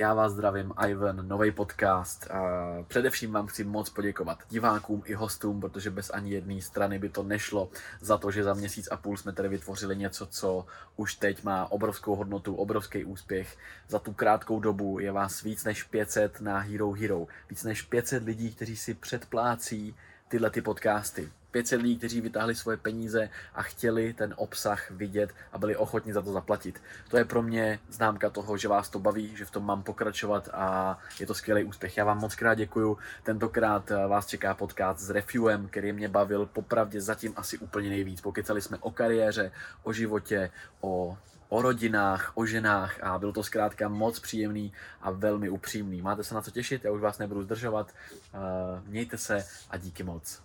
Já vás zdravím, Ivan, nový podcast. A především vám chci moc poděkovat divákům i hostům, protože bez ani jedné strany by to nešlo za to, že za měsíc a půl jsme tady vytvořili něco, co už teď má obrovskou hodnotu, obrovský úspěch. Za tu krátkou dobu je vás víc než 500 na Hero Hero. Víc než 500 lidí, kteří si předplácí tyhle ty podcasty. 500 lidí, kteří vytáhli svoje peníze a chtěli ten obsah vidět a byli ochotni za to zaplatit. To je pro mě známka toho, že vás to baví, že v tom mám pokračovat a je to skvělý úspěch. Já vám moc krát děkuju. Tentokrát eh, vás čeká podcast s Refuem, který mě bavil popravdě zatím asi úplně nejvíc. Pokecali jsme o kariéře, o životě, o o rodinách, o ženách a byl to zkrátka moc příjemný a velmi upřímný. Máte se na co těšit, já už vás nebudu zdržovat. Eh, mějte se a díky moc.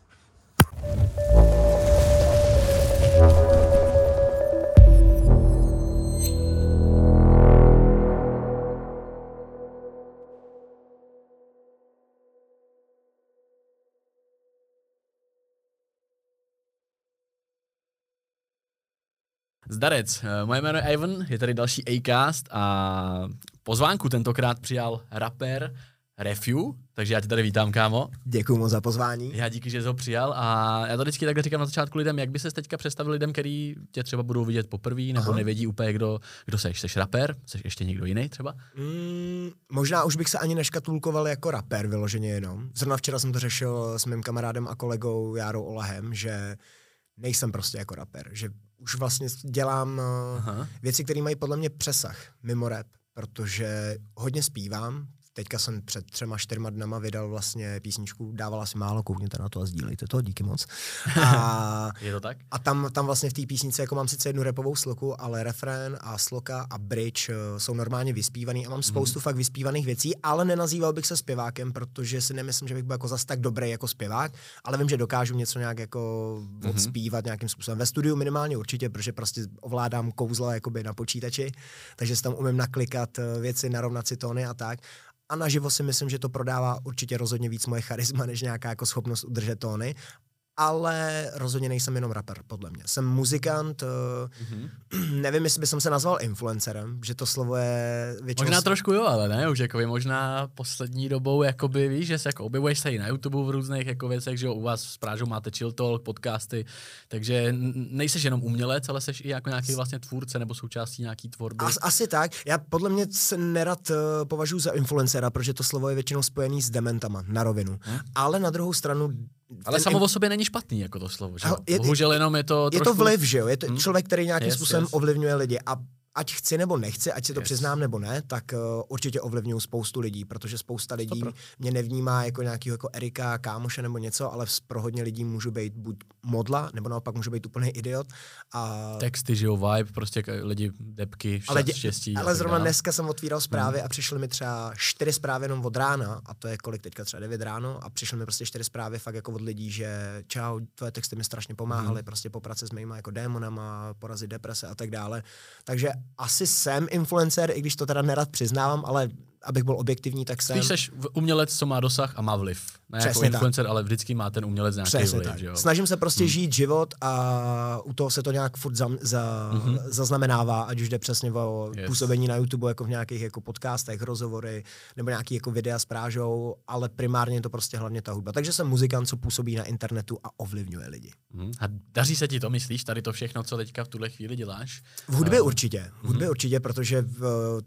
Zdarec, eh, moje jméno je Ivan, je tady další Acast a pozvánku tentokrát přijal rapper Refu, takže já tě tady vítám, kámo. Děkuji moc za pozvání. Já díky, že jsi ho přijal a já to vždycky takhle říkám na začátku lidem, jak by se teďka představil lidem, který tě třeba budou vidět poprvé nebo Aha. nevědí úplně, kdo, kdo seš. Seš rapper? Seš ještě někdo jiný třeba? Mm, možná už bych se ani neškatulkoval jako rapper vyloženě jenom. Zrovna včera jsem to řešil s mým kamarádem a kolegou Járou Olahem, že nejsem prostě jako rapper, že už vlastně dělám eh, Aha. věci, které mají podle mě přesah mimo rap, protože hodně zpívám, teďka jsem před třema, čtyřma dnama vydal vlastně písničku, dávala si málo, koukněte na to a sdílejte to, díky moc. A, je to tak? A tam, tam vlastně v té písničce jako mám sice jednu repovou sloku, ale refrén a sloka a bridge uh, jsou normálně vyspívaný a mám mhm. spoustu mm. fakt vyspívaných věcí, ale nenazýval bych se zpěvákem, protože si nemyslím, že bych byl jako zas tak dobrý jako zpěvák, ale vím, že dokážu něco nějak jako mm. odspívat nějakým způsobem. Ve studiu minimálně určitě, protože prostě ovládám kouzla jakoby na počítači, takže si tam umím naklikat eh, věci, narovnat si tóny a tak a naživo si myslím, že to prodává určitě rozhodně víc moje charisma, než nějaká jako schopnost udržet tóny ale rozhodně nejsem jenom rapper, podle mě. Jsem muzikant, mm-hmm. nevím, jestli bych se nazval influencerem, že to slovo je většinou... Možná trošku jo, ale ne, už jako možná poslední dobou, jakoby, víš, že se jako objevuješ se i na YouTube v různých jako věcech, že jo, u vás v Prážu máte chill talk, podcasty, takže nejseš jenom umělec, ale seš i jako nějaký vlastně tvůrce nebo součástí nějaký tvorby. As, asi tak, já podle mě se nerad uh, považuji za influencera, protože to slovo je většinou spojený s dementama, na rovinu. Hmm? Ale na druhou stranu ale samo o sobě není špatný jako to slovo, že? Je, Bohužel jenom je to Je trošku... to vliv, že jo? Je to hmm. člověk, který nějakým yes, způsobem yes. ovlivňuje lidi a ať chci nebo nechci, ať si to yes. přiznám nebo ne, tak uh, určitě ovlivňuju spoustu lidí, protože spousta lidí Stopro. mě nevnímá jako nějakého jako Erika, kámoše nebo něco, ale pro hodně lidí můžu být buď modla, nebo naopak můžu být úplný idiot. A... Texty, že jo, vibe, prostě lidi, depky, štěstí. Ale, dě, štěstí. Ale zrovna dneska jsem otvíral zprávy hmm. a přišly mi třeba čtyři zprávy jenom od rána, a to je kolik teďka, třeba 9 ráno, a přišly mi prostě čtyři zprávy fakt jako od lidí, že čau, tvoje texty mi strašně pomáhaly, hmm. prostě po práci s mýma jako démonama, porazit deprese a tak dále. Takže asi jsem influencer, i když to teda nerad přiznávám, ale abych byl objektivní, tak jsem... Spíš jsi umělec, co má dosah a má vliv. Ne jako Přesně jako influencer, tak. ale vždycky má ten umělec nějaký Přesně vliv. Tak. Že jo? Snažím se prostě hmm. žít život a u toho se to nějak furt za, za, mm-hmm. zaznamenává, ať už jde přesně o yes. působení na YouTube, jako v nějakých jako podcastech, rozhovory, nebo nějaký jako videa s prážou, ale primárně je to prostě hlavně ta hudba. Takže jsem muzikant, co působí na internetu a ovlivňuje lidi. Mm. A daří se ti to, myslíš, tady to všechno, co teďka v tuhle chvíli děláš? V hudbě uh, určitě. V hudbě mm-hmm. určitě, protože v,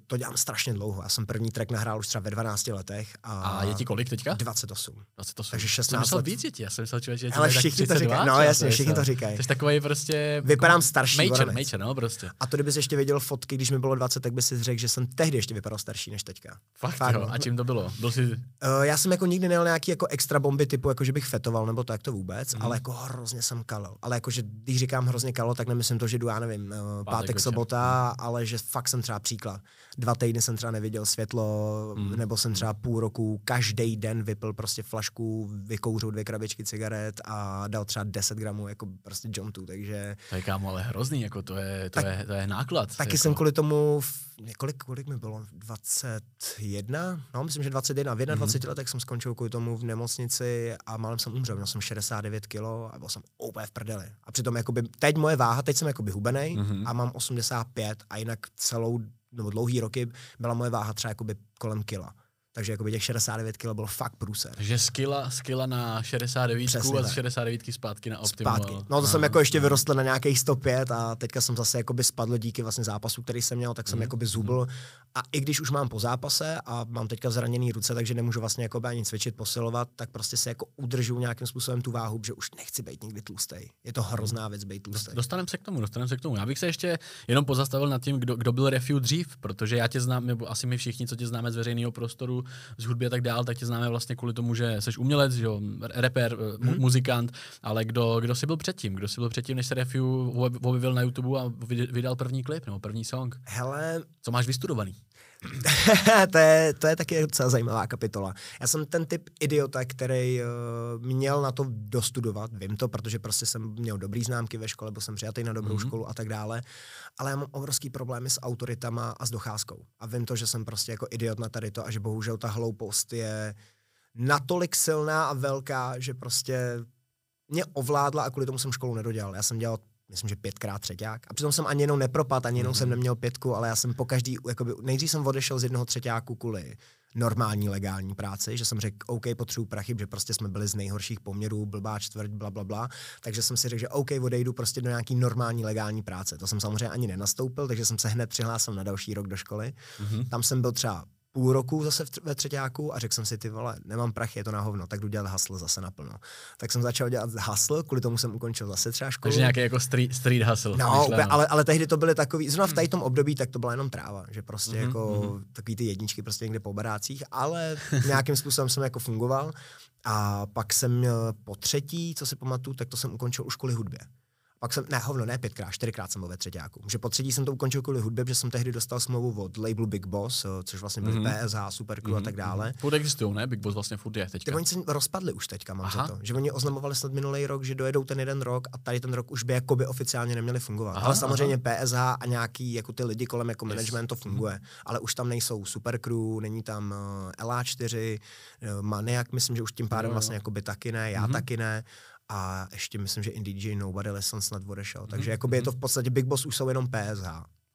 to dělám strašně dlouho. Já jsem první track nahrál už třeba ve 12 letech. A, a je ti kolik teďka? 28. 28. Takže 16 jsem let. víc dětí, já jsem myslel, že je Ale všichni to říkají, no jasně, všichni to říkají. Jsi takový prostě... Vypadám starší major, major, no prostě. A to kdybys ještě viděl fotky, když mi bylo 20, tak bys si řekl, že jsem tehdy ještě vypadal starší než teďka. Fakt, Fakt jo. No. A čím to bylo? Byl jsi... Uh, já jsem jako nikdy nejel nějaký jako extra bomby typu, jako že bych fetoval nebo tak to vůbec, mm. ale jako hrozně jsem kalil. Ale jako, že když říkám hrozně kalo, tak nemyslím to, že jdu, já nevím, uh, pátek, pátek sobota, ale že fakt jsem třeba příklad. Dva týdny jsem třeba neviděl světlo, mm. nebo jsem třeba půl roku každý den vypil prostě flašku, vykouřil dvě krabičky cigaret a dal třeba 10 gramů jako prostě jontu, takže... To je kámo, ale hrozný, jako to je, to tak, je, to je náklad. Taky jako... jsem kvůli tomu, kolik, kolik mi bylo, 21? No, myslím, že 21. V 21 mm-hmm. letech jsem skončil kvůli tomu v nemocnici a málem jsem umřel. Měl jsem 69 kg a byl jsem úplně v prdeli. A přitom jakoby, teď moje váha, teď jsem jakoby hubenej mm-hmm. a mám 85 a jinak celou nebo dlouhý roky byla moje váha třeba kolem kila. Takže jako těch 69 kg bylo fakt průser. Takže skila, skila na 69 Přesně a z 69 zpátky na optimum. Zpátky. No to jsem jako ještě vyrostl na nějakých 105 a teďka jsem zase jakoby spadl díky vlastně zápasu, který jsem měl, tak jsem mm. jakoby zubl. A i když už mám po zápase a mám teďka zraněný ruce, takže nemůžu vlastně jakoby ani cvičit, posilovat, tak prostě se jako udržu nějakým způsobem tu váhu, že už nechci být nikdy tlustý. Je to hrozná věc být tlustý. Dostaneme se k tomu, dostaneme se k tomu. Já bych se ještě jenom pozastavil nad tím, kdo, kdo byl refiu dřív, protože já tě znám, nebo asi my všichni, co tě známe z veřejného prostoru, z hudby a tak dál, tak tě známe vlastně kvůli tomu, že jsi umělec, že jo, rapper, hmm. muzikant, ale kdo, kdo jsi byl předtím? Kdo jsi byl předtím, než se Refiu objevil na YouTube a vydal první klip nebo první song? Hele... Co máš vystudovaný? to, je, to je taky docela zajímavá kapitola. Já jsem ten typ idiota, který uh, měl na to dostudovat, vím to, protože prostě jsem měl dobrý známky ve škole, byl jsem přijatý na dobrou mm-hmm. školu a tak dále, ale já mám obrovský problémy s autoritama a s docházkou. A vím to, že jsem prostě jako idiot na tady to a že bohužel ta hloupost je natolik silná a velká, že prostě mě ovládla a kvůli tomu jsem školu nedodělal. Já jsem dělal myslím, že pětkrát třeťák. A přitom jsem ani jenom nepropad, ani jenom mm-hmm. jsem neměl pětku, ale já jsem po každý, jakoby, nejdřív jsem odešel z jednoho třeťáku kvůli normální legální práci, že jsem řekl, OK, potřebuji prachy, že prostě jsme byli z nejhorších poměrů, blbá čtvrť, bla, bla, bla. Takže jsem si řekl, že OK, odejdu prostě do nějaký normální legální práce. To jsem samozřejmě ani nenastoupil, takže jsem se hned přihlásil na další rok do školy. Mm-hmm. Tam jsem byl třeba půl roku zase v, ve třetíku a řekl jsem si, ty vole, nemám prachy, je to na hovno, tak jdu dělat hasl zase naplno. Tak jsem začal dělat hasl, kvůli tomu jsem ukončil zase třeba školu. Takže nějaký jako street, street hustle. No, úplně, ale, ale tehdy to byly takový, zrovna v tady tom období, tak to byla jenom tráva, že prostě mm-hmm, jako mm-hmm. takový ty jedničky prostě někde po barácích, ale nějakým způsobem jsem jako fungoval. A pak jsem po třetí, co si pamatuju, tak to jsem ukončil u školy hudbě. Pak jsem, ne, hovno, ne pětkrát, čtyřikrát jsem byl ve třetíku. Že po třetí jsem to ukončil kvůli hudbě, protože jsem tehdy dostal smlouvu od labelu Big Boss, eh, což vlastně byl mm-hmm. PSH, Supercrew mm-hmm. a tak mhm, dále. Furt existují, ne? Big Boss vlastně furt je teďka. Ty oni se rozpadli už teďka, mám Aha. za to. Že oni oznamovali snad minulý rok, že dojedou ten jeden rok a tady ten rok už by jakoby oficiálně neměli fungovat. Aha, ale samozřejmě aha. PSH a nějaký jako ty lidi kolem jako yes. management to funguje. Mm-hmm. Ale už tam nejsou Supercrew, není tam uh, eh, LA4, uh, Maniak, myslím, že už tím pádem no, vlastně jakoby taky ne, já mm-hmm. taky ne a ještě myslím, že Indie DJ Nobody Lesson snad odešel. Takže mm-hmm. jakoby je to v podstatě Big Boss už jsou jenom PSH.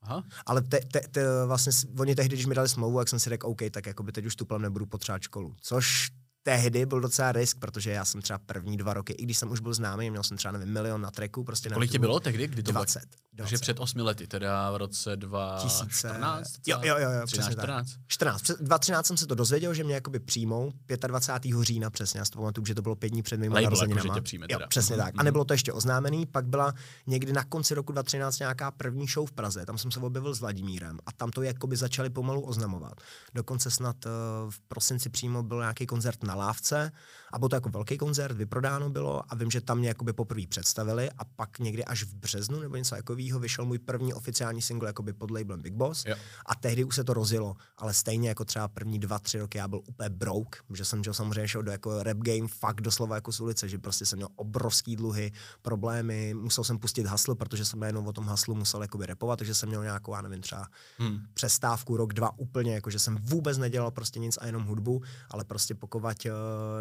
Aha. Ale te, te, te, vlastně oni tehdy, když mi dali smlouvu, jak jsem si řekl, OK, tak jakoby teď už tuplem nebudu potřebovat školu. Což tehdy byl docela risk, protože já jsem třeba první dva roky, i když jsem už byl známý, měl jsem třeba nevím, milion na treku. Prostě Kolik ti bylo tehdy? Kdy to 20. 20. Takže před osmi lety, teda v roce 2014? Jo, jo, jo, jo 13, 14? 14. 2013 jsem se to dozvěděl, že mě jakoby přijmou 25. října přesně, já si to pamatuju, že to bylo pět dní před mými narozeninami. Jako, přijme, jo, přesně mm-hmm. tak. A mhm. nebylo to ještě oznámený, pak byla někdy na konci roku 2013 nějaká první show v Praze, tam jsem se objevil s Vladimírem a tam to jakoby začali pomalu oznamovat. Dokonce snad uh, v prosinci přímo byl nějaký koncert na Lávce, a byl to jako velký koncert, vyprodáno bylo a vím, že tam mě jakoby poprvé představili a pak někdy až v březnu nebo něco takového vyšel můj první oficiální single jakoby pod labelem Big Boss jo. a tehdy už se to rozjelo, ale stejně jako třeba první dva, tři roky já byl úplně broke, že jsem že samozřejmě šel do jako rap game fakt doslova jako z ulice, že prostě jsem měl obrovský dluhy, problémy, musel jsem pustit hasl, protože jsem najednou o tom haslu musel jakoby repovat, takže jsem měl nějakou, já nevím, třeba hmm. přestávku rok, dva úplně, jako že jsem vůbec nedělal prostě nic a jenom hudbu, ale prostě pokud uh,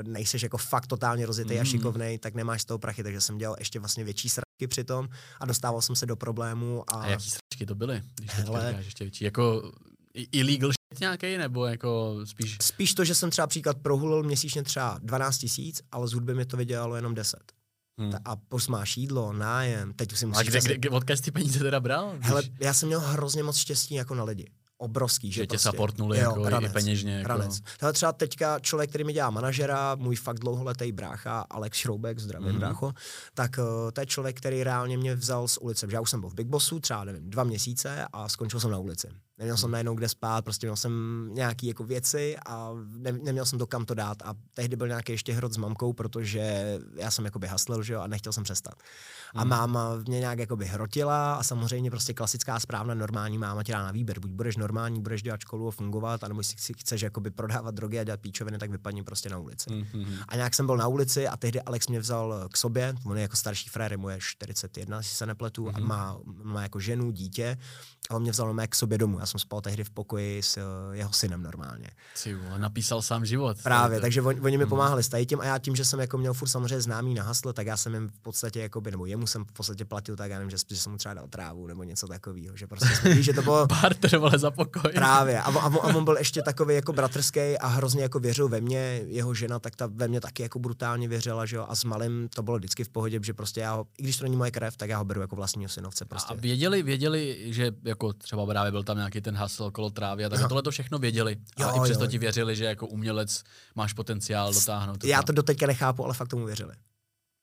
nejseš jsi jako fakt totálně rozjetý mm. a šikovnej, tak nemáš z toho prachy, takže jsem dělal ještě vlastně větší sračky přitom a dostával jsem se do problémů. A, a jaký sračky to byly? Když Hele, ještě větší? Jako illegal shit nějaký, nebo jako spíš... Spíš to, že jsem třeba příklad prohulil měsíčně třeba 12 tisíc, ale z hudby mi to vydělalo jenom 10. Hmm. A plus máš jídlo, nájem, teď už si musíš... A kde, kde, kde, odkud ty peníze teda bral? Hele, já jsem měl hrozně moc štěstí jako na lidi obrovský. Že, že tě prostě, supportnuli jo, jako ranec, i peněžně. Jako... Ranec. Hele, třeba teďka člověk, který mi dělá manažera, můj fakt dlouholetý brácha, Alex Šroubek, zdravím mm-hmm. brácho, tak uh, to je člověk, který reálně mě vzal z ulice. Já už jsem byl v Big Bossu třeba, nevím, dva měsíce a skončil jsem na ulici. Neměl jsem najednou kde spát, prostě měl jsem nějaké jako věci a ne, neměl jsem to kam to dát. A tehdy byl nějaký ještě hrot s mamkou, protože já jsem jakoby haslil, že jo, a nechtěl jsem přestat. A hmm. máma mě nějak jakoby hrotila a samozřejmě prostě klasická správná normální máma tě dá na výběr. Buď budeš normální, budeš dělat školu a fungovat, anebo si chceš jakoby prodávat drogy a dělat píčoviny, tak vypadni prostě na ulici. Hmm. A nějak jsem byl na ulici a tehdy Alex mě vzal k sobě, on je jako starší frér, mu je 41, jestli se nepletu, hmm. a má, má jako ženu, dítě a on mě vzal k sobě domů Já jsem spal tehdy v pokoji s uh, jeho synem normálně. Ty napísal sám život. Právě, takže on, oni mi mhm. pomáhali s tím a já tím, že jsem jako měl furt samozřejmě známý na hasle, tak já jsem jim v podstatě, jakoby, nebo jemu jsem v podstatě platil tak, já nevím, že, že jsem mu třeba dal trávu nebo něco takového, že prostě jsme, že to bylo... Barter, vole, za pokoj. Právě, a, a, a, on byl ještě takový jako bratrský a hrozně jako věřil ve mě, jeho žena, tak ta ve mě taky jako brutálně věřila, že jo, a s malým to bylo vždycky v pohodě, že prostě já ho, i když to není moje krev, tak já ho beru jako vlastního synovce. Prostě. A věděli, věděli, že jako třeba právě byl tam nějaký ten hasl kolo trávy a tak tohle to všechno věděli. Jo, a i přesto jo. ti věřili, že jako umělec máš potenciál dotáhnout. Já to doteďka nechápu, ale fakt tomu věřili.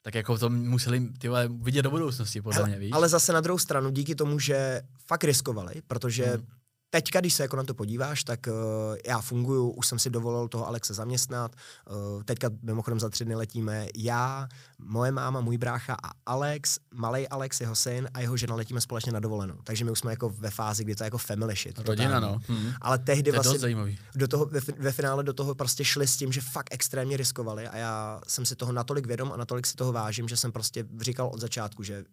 Tak jako to museli ty vole, vidět do budoucnosti, podle mě, víš? Ale zase na druhou stranu, díky tomu, že fakt riskovali, protože hmm teďka, když se jako na to podíváš, tak uh, já funguju, už jsem si dovolil toho Alexe zaměstnat, uh, teďka mimochodem za tři dny letíme já, moje máma, můj brácha a Alex, malý Alex, jeho syn a jeho žena letíme společně na dovolenou. Takže my už jsme jako ve fázi, kdy to je jako family shit. Rodina, no. Hmm. Ale tehdy vlastně do toho, ve, ve, finále do toho prostě šli s tím, že fakt extrémně riskovali a já jsem si toho natolik vědom a natolik si toho vážím, že jsem prostě říkal od začátku, že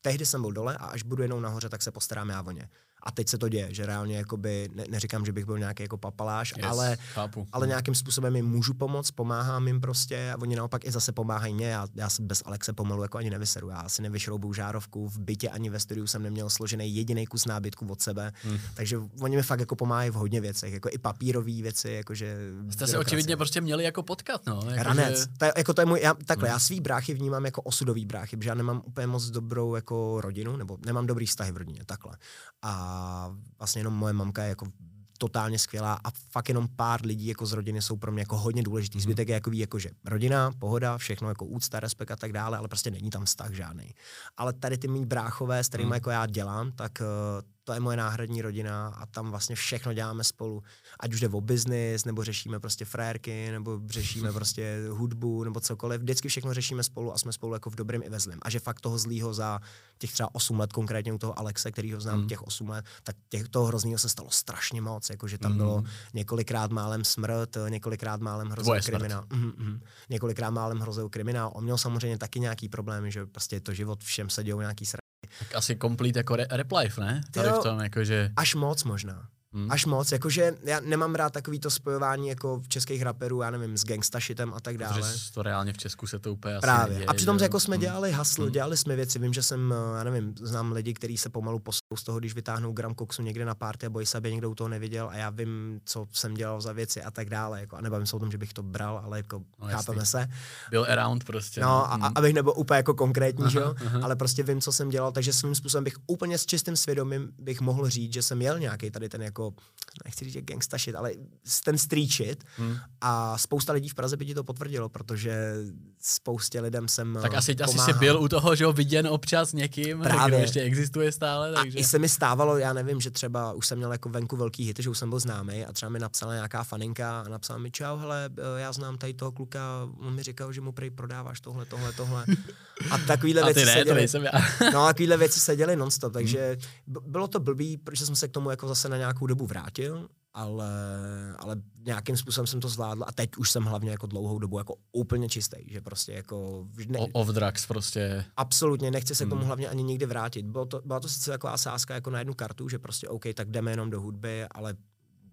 tehdy jsem byl dole a až budu jenom nahoře, tak se postarám já o ně. A teď se to děje, že reálně jakoby, ne, neříkám, že bych byl nějaký jako papaláš, yes, ale, ale nějakým způsobem jim můžu pomoct, pomáhám jim prostě a oni naopak i zase pomáhají mě. Já, já se bez Alexe pomalu jako ani nevyseru. Já si nevyšroubou žárovku, v bytě ani ve studiu jsem neměl složený jediný kus nábytku od sebe, hmm. takže oni mi fakt jako pomáhají v hodně věcech, jako i papírové věci, jakože. Jste se očividně prostě měli jako potkat, no. Jako Ranec. Že... To je, jako to je můj, já, takhle, hmm. já svý bráchy vnímám jako osudový bráchy, protože já nemám úplně moc dobrou jako rodinu, nebo nemám dobrý vztahy v rodině, takhle. A vlastně jenom moje mamka je jako totálně skvělá a fakt jenom pár lidí jako z rodiny jsou pro mě jako hodně důležitý. Mhm. Zbytek je jako ví, jako že rodina, pohoda, všechno jako úcta, respekt a tak dále, ale prostě není tam vztah žádný. Ale tady ty mý bráchové, s kterými hmm. jako já dělám, tak uh, to je moje náhradní rodina a tam vlastně všechno děláme spolu. Ať už jde o biznis, nebo řešíme prostě frérky, nebo řešíme prostě hudbu, nebo cokoliv. Vždycky všechno řešíme spolu a jsme spolu jako v dobrém i ve zlém. A že fakt toho zlýho za těch třeba 8 let, konkrétně u toho Alexe, který ho znám mm. těch 8 let, tak těch toho hroznýho se stalo strašně moc. Jakože tam mm. bylo několikrát málem smrt, několikrát málem hrozil kriminál. Mm, mm, několikrát málem hrozil kriminál. On měl samozřejmě taky nějaký problémy, že prostě je to život, všem se dějou nějaký sra tak asi complete jako re- rap life, ne? Tady v tom, jakože... Až moc možná. Hmm. Až moc, jakože já nemám rád takový to spojování jako v českých raperů, já nevím, s gangstašitem a tak dále. Protože to reálně v Česku se to úplně Právě. asi neděje, A přitom že? jako jsme hmm. dělali hasl, hmm. dělali jsme věci, vím, že jsem, já nevím, znám lidi, kteří se pomalu posunou z toho, když vytáhnou gram koksu někde na párty a bojí se, aby někdo u toho neviděl a já vím, co jsem dělal za věci a tak dále. Jako, a nebavím se o tom, že bych to bral, ale jako no, chápeme jasný. se. Byl around prostě. No, no. A, a, abych nebyl úplně jako konkrétní, aha, že jo? ale prostě vím, co jsem dělal, takže svým způsobem bych úplně s čistým svědomím bych mohl říct, že jsem měl nějaký tady ten jako, nechci říct, gangsta shit, ale ten street shit. Hmm. A spousta lidí v Praze by ti to potvrdilo, protože spoustě lidem jsem Tak asi, asi jsi byl u toho, že ho viděn občas někým, Právě. kdo ještě existuje stále. Takže... A i se mi stávalo, já nevím, že třeba už jsem měl jako venku velký hit, že už jsem byl známý a třeba mi napsala nějaká faninka a napsala mi, čau, hele, eh, já znám tady toho kluka, on mi říkal, že mu prej prodáváš tohle, tohle, tohle. A takovýhle věci ne, se děly. já. no, takovýhle věci se děly nonstop, takže hmm. bylo to blbý, protože jsem se k tomu jako zase na nějakou dobu vrátil ale, ale nějakým způsobem jsem to zvládl a teď už jsem hlavně jako dlouhou dobu jako úplně čistý, že prostě jako... Ne, off drugs prostě. Absolutně, nechci se k tomu hmm. hlavně ani nikdy vrátit. Bylo to, byla to sice taková sázka jako na jednu kartu, že prostě OK, tak jdeme jenom do hudby, ale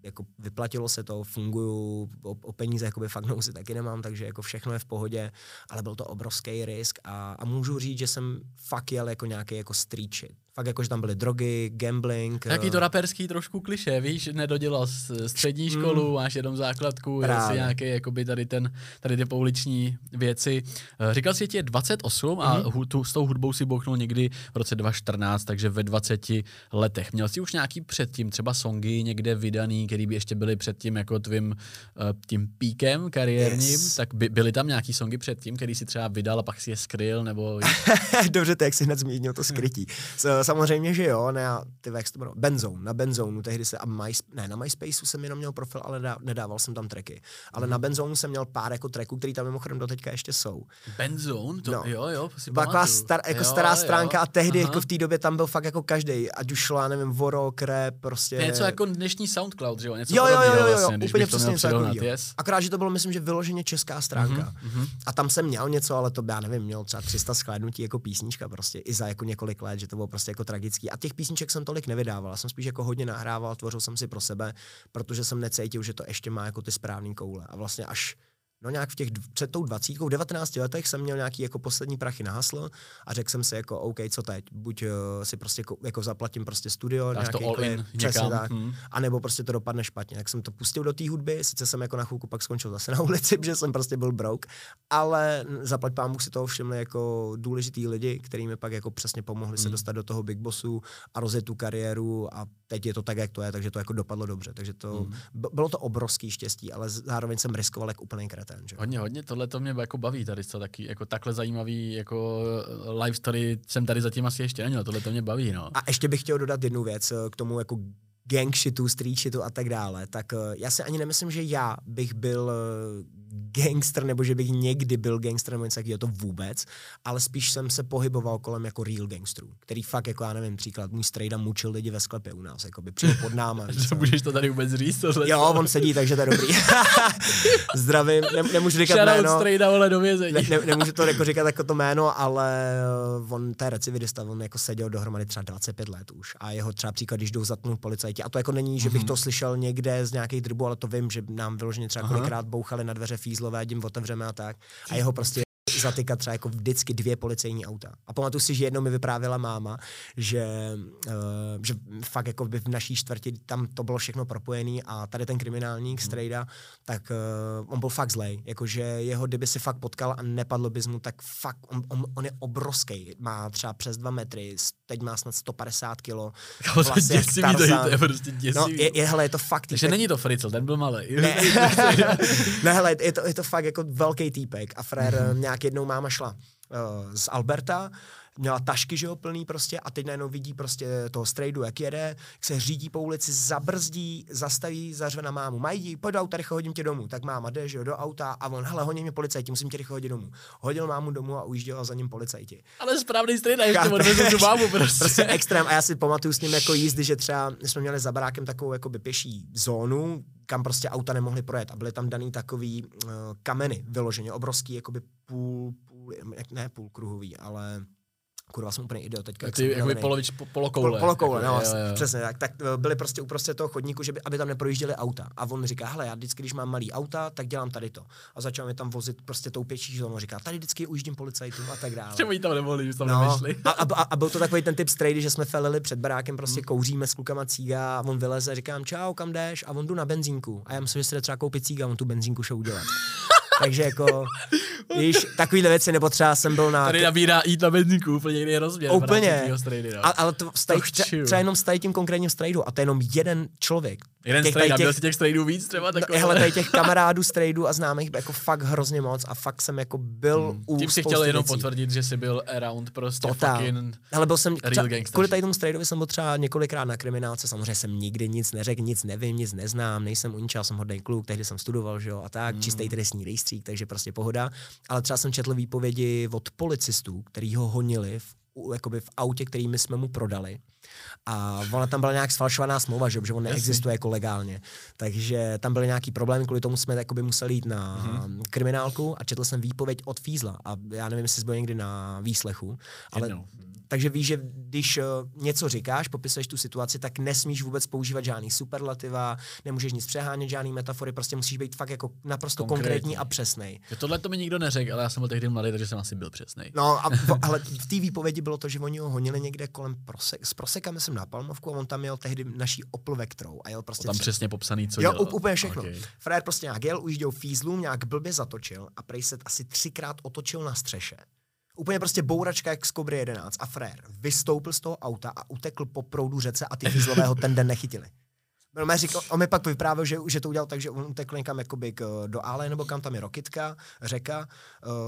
jako vyplatilo se to, funguju, o, o peníze jakoby fakt si taky nemám, takže jako všechno je v pohodě, ale byl to obrovský risk a, a můžu říct, že jsem fakt jel jako nějaký jako street shit fakt jako, že tam byly drogy, gambling. Jaký to eh, raperský trošku kliše, víš, nedodělal střední mm. školu, mm. máš jenom základku, asi nějaký, jakoby tady ten, tady ty pouliční věci. Eh, říkal jsi, že je 28 mm. a mm-hmm. tu, s tou hudbou si bouchnul někdy v roce 2014, takže ve 20 letech. Měl jsi už nějaký předtím, třeba songy někde vydaný, který by ještě byly předtím jako tvým uh, tím píkem kariérním, yes. tak by, byly tam nějaký songy předtím, který si třeba vydal a pak si je skryl, nebo... Dobře, tak si hned zmínil to skrytí. Samozřejmě, že jo, ne, ty jak to Benzone, na Benzone, tehdy se, a My, ne, na MySpaceu jsem jenom měl profil, ale nedá, nedával jsem tam tracky. Ale mm. na Benzone jsem měl pár jako tracků, které tam mimochodem do teďka ještě jsou. Benzone? To, no. jo, jo, si taková star, jako jo, stará jo. stránka a tehdy Aha. jako v té době tam byl fakt jako každý, ať už já nevím, Voro, Krep, prostě. Něco jako dnešní SoundCloud, že jo? Něco jo, jo, jo, jo, jo, vlastně, úplně přesně něco takového. Yes. Akorát, že to bylo, myslím, že vyloženě česká stránka. Mm-hmm. A tam jsem měl něco, ale to já nevím, měl třeba 300 skladnutí jako písnička prostě i za jako několik let, že to bylo prostě jako tragický. A těch písniček jsem tolik nevydával, jsem spíš jako hodně nahrával, tvořil jsem si pro sebe, protože jsem necítil, že to ještě má jako ty správné koule. A vlastně až no nějak v těch, před tou dvacítkou, v 19 letech jsem měl nějaký jako poslední prachy na haslo a řekl jsem si jako OK, co teď, buď uh, si prostě jako, jako zaplatím prostě studio, Dáš nějaký to all klip, in přesně někam, tak, hm. anebo prostě to dopadne špatně. Tak jsem to pustil do té hudby, sice jsem jako na chvilku pak skončil zase na ulici, protože jsem prostě byl broke, ale zaplať pámu si toho všimli jako důležitý lidi, kteří mi pak jako přesně pomohli se Hmm. dostat do toho Big Bossu a rozjet tu kariéru a teď je to tak, jak to je, takže to jako dopadlo dobře. Takže to, Hmm. bylo to obrovský štěstí, ale zároveň jsem riskoval jako úplný kretén. Že? Hodně, hodně, tohle to mě jako baví tady, co taky, jako takhle zajímavý jako eh, live story jsem tady zatím asi ještě neměl, tohle to mě baví, no. A ještě bych chtěl dodat jednu věc eh, k tomu jako gang shitu, street shitu a tak dále, tak eh, já si ani nemyslím, že já bych byl eh, gangster, nebo že bych někdy byl gangster, nebo něco takového, to vůbec, ale spíš jsem se pohyboval kolem jako real gangsterů, který fakt, jako já nevím, příklad, můj strejda mučil lidi ve sklepě u nás, jako by přímo pod náma. víš co. Můžeš to tady vůbec říct, tohle. Jo, on sedí, takže to je dobrý. Zdravím, ne, nemůžu říkat Shoutout jméno. strejda, vole, do vězení. Ne, ne, nemůžu to jako říkat jako to jméno, ale eh, on, to je recidivista, on jako seděl dohromady třeba 25 let už a jeho třeba příklad, když jdou zatnout policajti, a to jako není, že bych Mhm. to slyšel někde z nějakých dribů, ale to vím, že nám vyloženě třeba kolikrát bouchali na dveře fízlové, jim otevřeme a tak. A jeho prostě zatykat třeba jako vždycky dvě policejní auta. A pamatuju si, že jednou mi vyprávěla máma, že, uh, že fakt jako by v naší čtvrti tam to bylo všechno propojené a tady ten kriminálník Strejda, tak uh, on byl fakt zlej. Jakože jeho, kdyby si fakt potkal a nepadlo bys mu, tak fakt, on, on, on je obrovský. Má třeba přes dva metry, teď má snad 150 kilo. Kámo, to je vlasy jak děsivý, to je, to je prostě No, děsivý. je, je, hele, je to fakt Takže týpek- není to Fritzl, ten byl malý. ne, ne hele, je to, je to fakt jako velký týpek a frér mm-hmm. nějak jednou máma šla uh, z Alberta, měla tašky, že jo, plný prostě a teď najednou vidí prostě toho strejdu, jak jede, jak se řídí po ulici, zabrzdí, zastaví, zařve na mámu. Mají, pojď do auta, rychle hodím tě domů. Tak máma jde, že jo, do auta a on, hele, honí mě policajti, musím tě rychle hodit domů. Hodil mámu domů a ujížděl za ním policajti. Ale správný strejda, ještě odvezl tu mámu prostě. Prostě extrém. A já si pamatuju s ním jako jízdy, že třeba jsme měli za barákem takovou jakoby pěší zónu, kam prostě auta nemohly projet. A byly tam daný takový uh, kameny vyloženě, obrovský jakoby půl, půl, ne půl kruhový, ale kurva jsem úplně idiot teďka. jak Ty jakoby unavený. polovič, po, polokoule. Pol, polokoule, Jako, no, jo, jo. přesně tak. Tak eh, byli prostě uprostřed toho chodníku, že by, aby tam neprojížděli auta. A on mi říká, hele, já vždycky, když mám malý auta, tak dělám tady to. A začal mi tam vozit prostě tou pěší zónou. Říká, tady vždycky ujíždím policajtům a tak dále. Že oni tam nemohli, už tam No, nevešli. a, a, a, byl to takový ten typ strejdy, že jsme felili před barákem, Hmm. prostě kouříme s klukama cíga a on vyleze, říkám, čau, kam jdeš? A on jdu na benzínku. A já myslím, že si jde třeba koupit cíga a on tu benzínku šel udělat. Takže jako, víš, takovýhle věci, nebo třeba jsem byl na... Tady nabírá jít na benzínku, úplně jiný rozměr. Úplně. strejdy, no. A, ale to staj, To třeba, třeba jenom s tím konkrétním strejdu a to je jenom jeden člověk. Jeden těch- měl těch- si těch strejdů víc třeba No, takové. hele, tady těch kamarádů strejdu a známých jako fakt hrozně moc a fakt jsem jako byl hmm. u Tím si chtěl jenom věcí. potvrdit, že jsi byl around prostě Totál. fucking... Ale byl jsem, třeba, kvůli tady tomu strejdovi jsem byl třeba několikrát na kriminálce, samozřejmě jsem nikdy nic neřekl, nic nevím, nic neznám, nejsem u ničeho, jsem hodný kluk, tehdy jsem studoval, že jo, a tak, mm. čistý trestní rejstřík, takže prostě pohoda. Ale třeba jsem četl výpovědi od policistů, který ho honili v, jakoby v autě, který my jsme mu prodali. A ona tam byla nějak sfalšovaná smlouva, že, že on neexistuje jako legálně. Takže tam byly nějaký problémy, kvůli tomu jsme jakoby museli jít na mm. kriminálku a četl jsem výpověď od Fízla. A já nevím, jestli jsi byl někdy na výslechu, ale Jednou. Takže víš, že když uh, něco říkáš, popisuješ tu situaci, tak nesmíš vůbec používat žádný superlativa, nemůžeš nic přehánět, žádný metafory, prostě musíš být fakt jako naprosto Konkrétní. konkrétní, a přesnej. Že tohle to mi nikdo neřekl, ale já jsem byl tehdy mladý, takže jsem asi byl přesnej. No, a, v- ale v té výpovědi bylo to, že oni ho honili někde kolem prosek, z proseka, myslím, na Palmovku a on tam jel tehdy naší Opel Vectrou a jel prostě Tam tři- přesně popsaný, co Jo, dělal. úplně všechno. Okay. Frér prostě nějak jel, ujížděl fízlům, nějak blbě zatočil a prej se asi třikrát otočil na střeše. Úplně prostě bouračka jak z Kobry 11 a frér vystoupil z toho auta a utekl po proudu řece a ty ho ten den nechytili. No, mě říkal, on mi pak vyprávěl, že, že to udělal tak, že on utekl někam jakoby k, do Ale, nebo kam tam je Rokitka, řeka,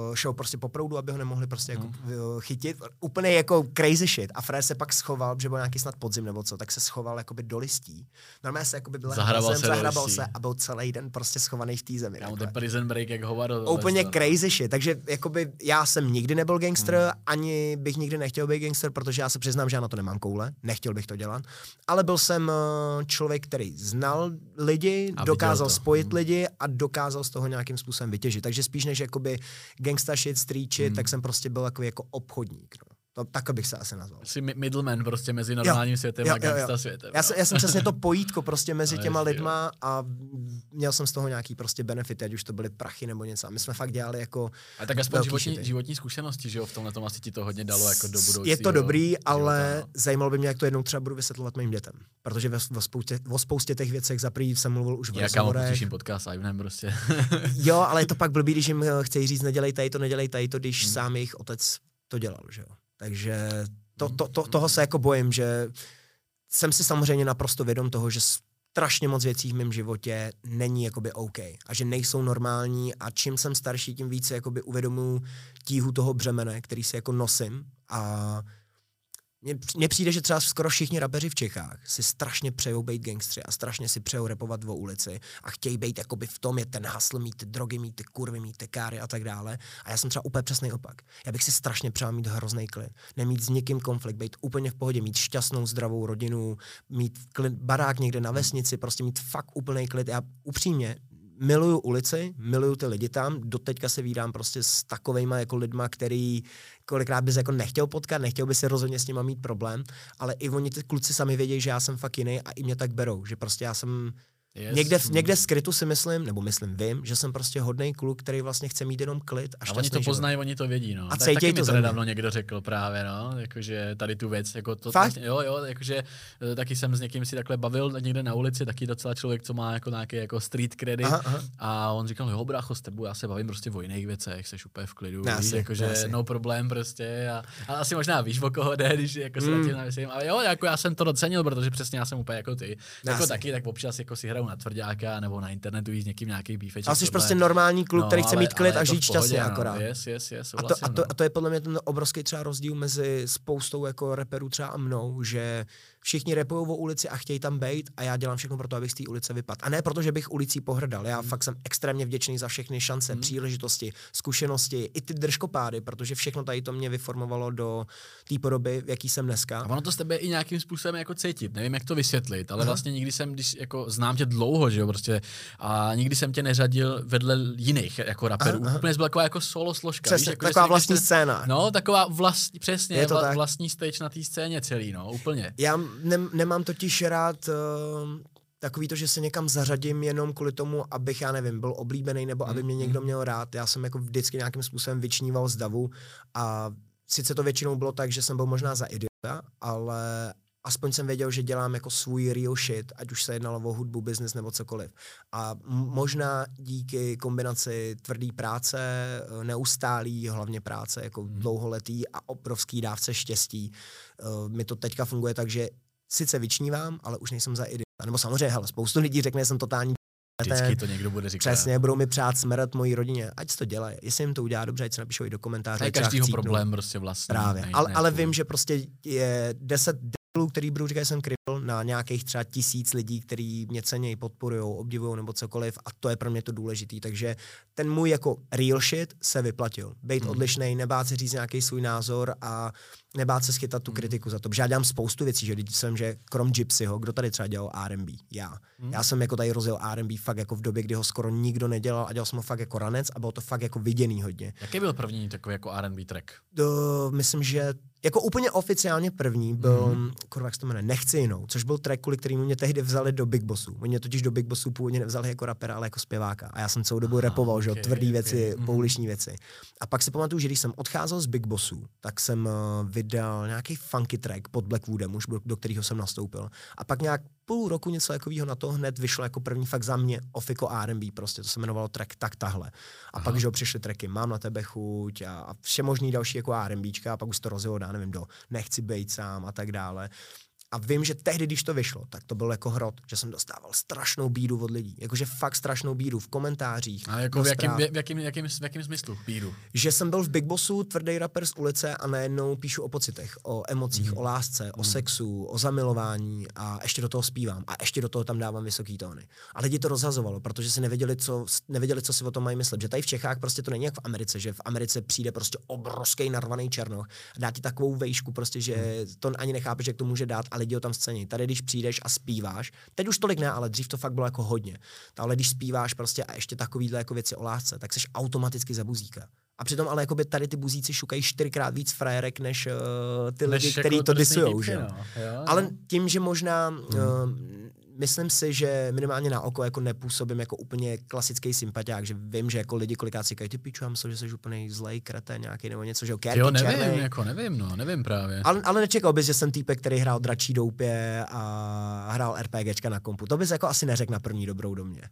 uh, šel prostě po proudu, aby ho nemohli prostě jako uh, chytit. Úplně jako crazy shit. A Frér se pak schoval, že byl nějaký snad podzim nebo co, tak se schoval jakoby do listí. Normálně se jakoby byl Zahrabal se do zahrabal se a byl celý den prostě schovaný v té zemi. Já ten prison break jak hovado. Úplně tohle, crazy shit, takže jakoby já jsem nikdy nebyl gangster, Hmm. hmm. ani bych nikdy nechtěl být gangster, protože já se přiznám, že já na to nemám koule, nechtěl bych to dělat, ale byl jsem eh, člověk, který znal lidi, A dokázal spojit Hmm. lidi a dokázal z toho nějakým způsobem vytěžit, takže spíš než jakoby gangsta shit, street shit, Hmm. tak jsem prostě byl takový jako obchodník. No. To, tak bych se asi nazval. Jsi middleman prostě mezi normálním jo, světem jo, a gangsta jo, světem. Já, jsem, já jsem přesně to pojítko prostě mezi no, těma lidma jo. a měl jsem z toho nějaký prostě benefit, ať už to byly prachy nebo něco. A my jsme fakt dělali jako A tak aspoň životní, životní, zkušenosti, že jo, v tomhle tom asi ti to hodně dalo jako do budoucna. Je to dobrý, ale života, no. zajímalo by mě, jak to jednou třeba budu vysvětlovat mým dětem. Protože ve, ve spoustě, o spoustě těch věcech za jsem mluvil už v Jaká mám podcast s Ivanem prostě. jo, ale je to pak blbý, když jim chci říct, nedělej tady to, nedělej tady to, když hmm. sám jejich otec to dělal, že jo. Takže to, to, to, toho se jako bojím, že jsem si samozřejmě naprosto vědom toho, že strašně moc věcí v mém životě není jakoby OK a že nejsou normální a čím jsem starší, tím více jakoby uvědomuji tíhu toho břemene, který si jako nosím a mně přijde, že třeba skoro všichni rapeři v Čechách si strašně přejou být gangstři a strašně si přejou repovat o ulici a chtějí být jakoby v tom, je ten hasl, mít ty drogy, mít ty kurvy, mít ty káry a tak dále. A já jsem třeba úplně přesný opak. Já bych si strašně přál mít hrozný klid, nemít s někým konflikt, být úplně v pohodě, mít šťastnou, zdravou rodinu, mít klid, barák někde na vesnici, prostě mít fakt úplný klid. Já upřímně miluju ulici, miluju ty lidi tam, doteďka se vídám prostě s takovejma jako lidma, který kolikrát bys jako nechtěl potkat, nechtěl by si rozhodně s nima mít problém, ale i oni ty kluci sami vědějí, že já jsem fakt jiný a i mě tak berou, že prostě já jsem Yes. Někde, někde skrytu si myslím, nebo myslím, vím, že jsem prostě hodný kluk, který vlastně chce mít jenom klid a, a oni to poznají, oni to vědí, no. A tak, taky to mi to nedávno někdo řekl právě, no, jakože tady tu věc, jako to, Fakt? jo, jo, jakože eh, taky jsem s někým si takhle bavil někde na ulici, taky docela člověk, co má jako nějaký jako street credit aha, aha. a on říkal, jo, brácho, s tebou, já se bavím prostě o jiných věcech, jsi úplně v klidu, já víš, jakože no problém prostě a, a, asi možná víš, o koho jde, když jako se mm. na a jo, jako já jsem to docenil, protože přesně já jsem úplně jako ty, jako taky, tak občas jako si hraju na tvrdáka nebo na internetu jí s někým nějaký bífeček. A jsi prostě normální kluk, no, který chce ale, mít klid a žít šťastně no. akorát. Yes, yes, yes, a, to, a, to, no. a to je podle mě ten obrovský třeba rozdíl mezi spoustou jako reperů třeba a mnou, že všichni repují o ulici a chtějí tam být a já dělám všechno pro to, abych z té ulice vypadl. A ne proto, že bych ulicí pohrdal. Já hmm. fakt jsem extrémně vděčný za všechny šance, hmm. příležitosti, zkušenosti, i ty držkopády, protože všechno tady to mě vyformovalo do té podoby, v jaký jsem dneska. A ono to z tebe i nějakým způsobem jako cítit. Nevím, jak to vysvětlit, ale Aha. vlastně nikdy jsem, když jako znám tě dlouho, že jo, prostě, a nikdy jsem tě neřadil vedle jiných jako raperů. Aha, aha. Úplně byla taková jako solo složka. Přesně, víš, jako, taková vlastní jste, scéna. No, taková vlastní, přesně, je to vla, vlastní stage na té scéně celý, no, úplně. Já ne, nemám totiž rád uh, takový to, že se někam zařadím jenom kvůli tomu, abych, já nevím, byl oblíbený nebo aby mě mm, někdo měl rád. Já jsem jako vždycky nějakým způsobem vyčníval z davu a sice to většinou bylo tak, že jsem byl možná za idiota, ale aspoň jsem věděl, že dělám jako svůj real shit, ať už se jednalo o hudbu, business nebo cokoliv. A možná díky kombinaci tvrdý práce, eh, neustálý, hlavně práce jako mm. dlouholetý a obrovský dávce štěstí, uh, mi to teďka funguje tak, že sice vyčnívám, ale už nejsem za idiota. Nebo samozřejmě, hele, spoustu lidí řekne, že jsem totální Vždycky to někdo bude říkat. Přesně, budou mi přát smrt mojí rodině. Ať to dělají. Jestli jim to udělá dobře, ať se napíšou i do komentáře. To je každýho problém prostě vlastně. Právě. Ne, ale, ale vím, že prostě je 10 který budou říkat, že jsem kryl na nějakých třeba tisíc lidí, kteří mě cenějí, podporují, obdivují nebo cokoliv a to je pro mě to důležitý. Takže ten můj jako real shit se vyplatil. Být hmm. odlišný, nebát se říct nějaký svůj názor a nebát se schytat tu hmm. kritiku za to. Protože já dělám spoustu věcí, že když jsem, že krom Gypsyho, kdo tady třeba dělal R&B? Já. Hmm. Já jsem jako tady rozjel R&B fakt jako v době, kdy ho skoro nikdo nedělal a dělal jsem ho fakt jako ranec a bylo to fakt jako viděný hodně. Jaký byl první takový jako R&B track? Do, myslím, že jako úplně oficiálně první byl, mm. kurva, jak se to jmenuje, Nechci jinou, což byl track, kvůli kterým mě tehdy vzali do Big Bossu. Oni mě totiž do Big Bossu původně nevzali jako rapera, ale jako zpěváka. A já jsem celou dobu Aha, repoval, okay, že jo, tvrdý okay. věci, mm. pouliční věci. A pak si pamatuju, že když jsem odcházel z Big Bossu, tak jsem uh, vydal nějaký funky track pod Blackwoodem, už do, do kterého jsem nastoupil. A pak nějak půl roku něco takového na to hned vyšlo jako první fakt za mě ofiko R&B prostě, to se jmenovalo track tak tahle. A Aha. pak, že přišly tracky Mám na tebe chuť a, a vše možný další jako R&Bčka a pak už to rozjelo, já nevím, do Nechci být sám a tak dále. A vím, že tehdy, když to vyšlo, tak to byl jako hrot, že jsem dostával strašnou bídu od lidí. Jakože fakt strašnou bídu v komentářích. A jako v jakém, v, jakým, jakým, v jakým smyslu bídu? Že jsem byl v Big Bossu, tvrdý rapper z ulice a najednou píšu o pocitech, o emocích, mm. o lásce, mm. o mhm. sexu, o zamilování a ještě do toho zpívám a ještě do toho tam dávám vysoký tóny. A lidi to rozhazovalo, protože si nevěděli, co, nevěděli, co si o tom mají myslet. Že tady v Čechách prostě to není jak v Americe, že v Americe přijde prostě obrovský narvaný černoch a dá ti takovou vejšku, prostě, že mm. to ani nechápeš, jak to může dát a lidi ho tam scéně tady když přijdeš a zpíváš, teď už tolik ne, ale dřív to fakt bylo jako hodně. Ale když zpíváš prostě a ještě takovýhle jako věci o lásce, tak jsi automaticky za buzíka. A přitom ale jakoby tady ty buzíci šukají čtyřikrát víc frérek, než uh, ty Než lidi, jako kteří to disujou, že jo. no. Jo, Ale tím, že možná, uh, myslím si, že minimálně na oko jako nepůsobím jako úplně klasický sympatiák, že vím, že jako lidi kolikrát si říkají, ty piču, já myslel, že jsi úplně zlej, krete nějaký nebo něco, že jo, Jo, nevím, černej. jako nevím, no, nevím právě. Ale, ale nečekal bys, že jsem týpek, který hrál dračí doupě a hrál RPGčka na kompu. To bys jako asi neřekl na první dobrou do mě.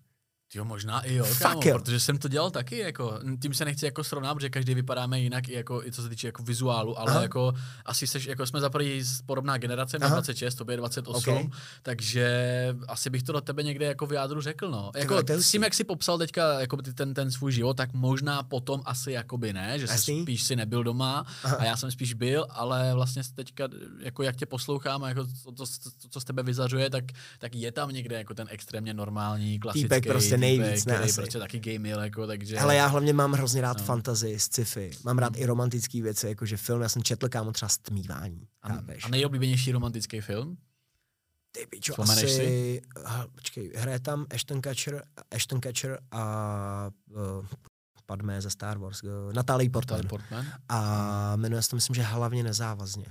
Jo, možná i jo, Fakt kámo, jo. protože jsem to dělal taky, jako, tím se nechci jako srovnat, protože každý vypadáme jinak, i, jako, i co se týče jako vizuálu, ale Aha. jako asi seš, jako jsme za první z- podobná generace, Aha. 26, tobě je 28, Ok. takže asi bych to do tebe někde jako v jádru řekl, no. Jako, to je s tím, jak jsi popsal teďka jako ty- ten, ten svůj život, tak možná potom asi jakoby ne, že jsi spíš si nebyl doma Aha. a já jsem spíš byl, ale vlastně teďka, jako jak tě poslouchám a jako to, to, to, co z tebe vyzařuje, tak, tak je tam někde jako ten extrémně normální, klasický prostě nejvíc, ne, který asi. prostě taky gamil, jako, takže... Ale já hlavně mám hrozně rád No. fantasy, sci-fi. Mám rád i romantické věci, jakože film, já jsem četl kámo třeba Stmívání. a, chápeš? a nejoblíbenější romantický film? Ty Vzpomeneš asi... si? Aha, počkej, hraje tam Ashton Kutcher, Ashton Kutcher a uh, Padmé ze Star Wars, uh, Natalie Portman. Natalie Portman? A jmenuje se to, myslím, že hlavně nezávazně.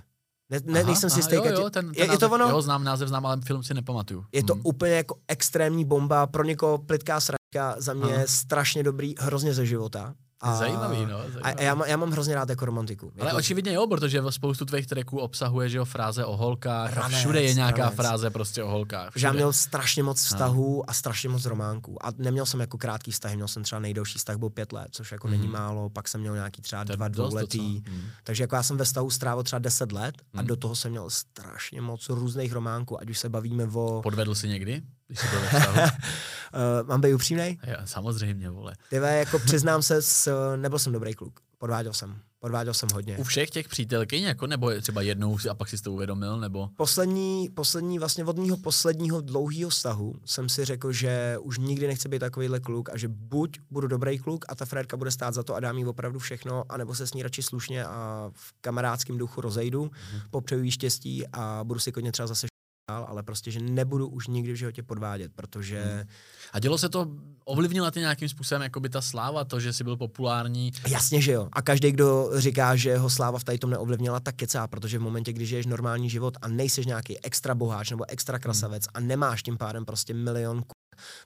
Ne, ne, Aha, nejsem si jistý, jo, Katě. jo, ten, ten je, je to ono? Jo, znám název, znám, ale film si nepamatuju. Je to Hmm. úplně jako extrémní bomba, pro někoho plitká sračka, za mě Aha. strašně dobrý, hrozně ze života. A, Zajímavý, no. A, Zajímavý. a já, má- já mám hrozně rád jako romantiku. ale jako, očividně jo, protože spoustu tvých tracků obsahuje, že jo, fráze o holkách a Ranec, všude je nějaká ranec. fráze prostě o holkách. že já všude. měl strašně moc vztahů a strašně moc románků. A neměl jsem jako krátký vztahy, měl jsem třeba nejdelší vztah byl pět let, což jako Mhm. není málo, pak jsem měl nějaký třeba dva dost dvouletý. Hmm. Takže jako já jsem ve vztahu strávil třeba 10 let a Mhm. do toho jsem měl strašně moc různých románků, ať už se bavíme o... Podvedl jsi někdy, když jsi byl ve vztahu? Uh, mám být upřímnej? Já, samozřejmě, vole. Ty ve, jako přiznám se, s, nebyl jsem dobrý kluk. Podváděl jsem. Podváděl jsem hodně. U všech těch přítelkyň, jako, nebo třeba jednou a pak si to uvědomil, nebo... Poslední, poslední, vlastně od mého posledního dlouhého vztahu jsem si řekl, že už nikdy nechci být takovýhle kluk a že buď budu dobrý kluk a ta frérka bude stát za to a dám jí opravdu všechno, anebo se s ní radši slušně a v kamarádském duchu rozejdu, Mhm. popřeju jí štěstí a budu si klidně třeba zase ale prostě, že nebudu už nikdy v životě podvádět, protože Mhm. A dělo se to, ovlivnila tě nějakým způsobem jako by ta sláva, to, že jsi byl populární, Jasně, že jo. A každý, kdo říká, že ho sláva v tady tom neovlivnila, tak kecá, protože v momentě, kdy žiješ normální život a nejseš nějaký extra boháč nebo extra krasavec a nemáš tím pádem prostě milion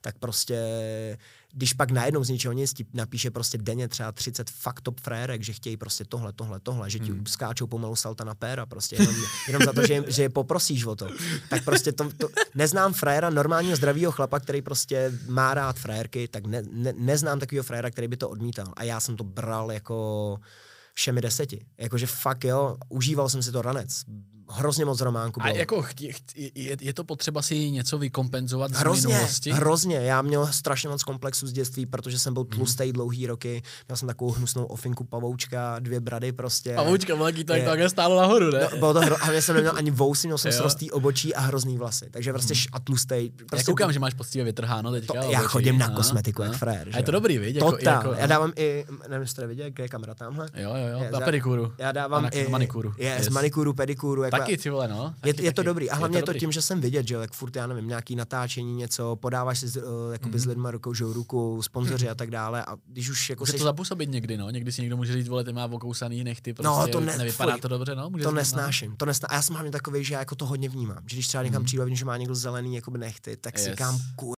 tak prostě, když pak najednou z ničeho nic ti napíše prostě denně třeba 30 fakt top frérek, že chtějí prostě tohle, tohle, tohle, že ti Hmm. skáčou pomalu salta na péra, prostě jenom, jenom za to, že, jim- že je poprosíš o to. Tak prostě to, to neznám fréra, normálního zdravého chlapa, který prostě má rád frérky, tak ne, ne, neznám takového fréra, který by to odmítal. A já jsem to bral jako všemi deseti. Jakože fakt jo, užíval jsem si to ranec. Hrozně moc románku A bylo. jako chtě, chtě, je, je to potřeba si něco vykompenzovat z Hrozně, minulosti? hrozně. Já měl strašně moc komplexů z dětství, protože jsem byl tlustý dlouhý roky. Měl jsem takovou hnusnou ofinku pavoučka, dvě brady prostě. Pavoučka, velký, tak také stálo nahoru, ne? No, bylo to hro... A já jsem neměl ani vousy, měl jsem srostý obočí a hrozný vlasy. Takže prostě š- a tlustej. Já Prostě koukám, že máš poctivě vytrháno teďka. to, já obočí. chodím na kosmetiku jak frér. A je to dobrý, viď? Jako, jako, já dávám i, nevím, jestli viděli, kde je kamera tamhle. Jo, jo, jo, na pedikuru. Já dávám A i manikuru. Je, z manikuru, pedikuru. Jako Taky, ty vole, no. je, Taky, je to taky. dobrý. A hlavně je to dobrý. tím, že jsem vidět, že jak furt, já nevím, nějaký natáčení, něco, podáváš si s, uh, jakoby Mhm. s lidma rukou, že ruku, sponzoři a tak dále. A když už jako Může seš, to zapůsobit někdy, no. Někdy si někdo může říct, vole, ty má okousaný nechty, prostě No, to ne- nevypadá fuj. to dobře, no. Může to nesnáším. To nesná... A já jsem hlavně takový, že já jako to hodně vnímám. Že když třeba někam Mhm. přijdu vidím, že má někdo zelený jakoby nechty, tak si Yes. říkám, kur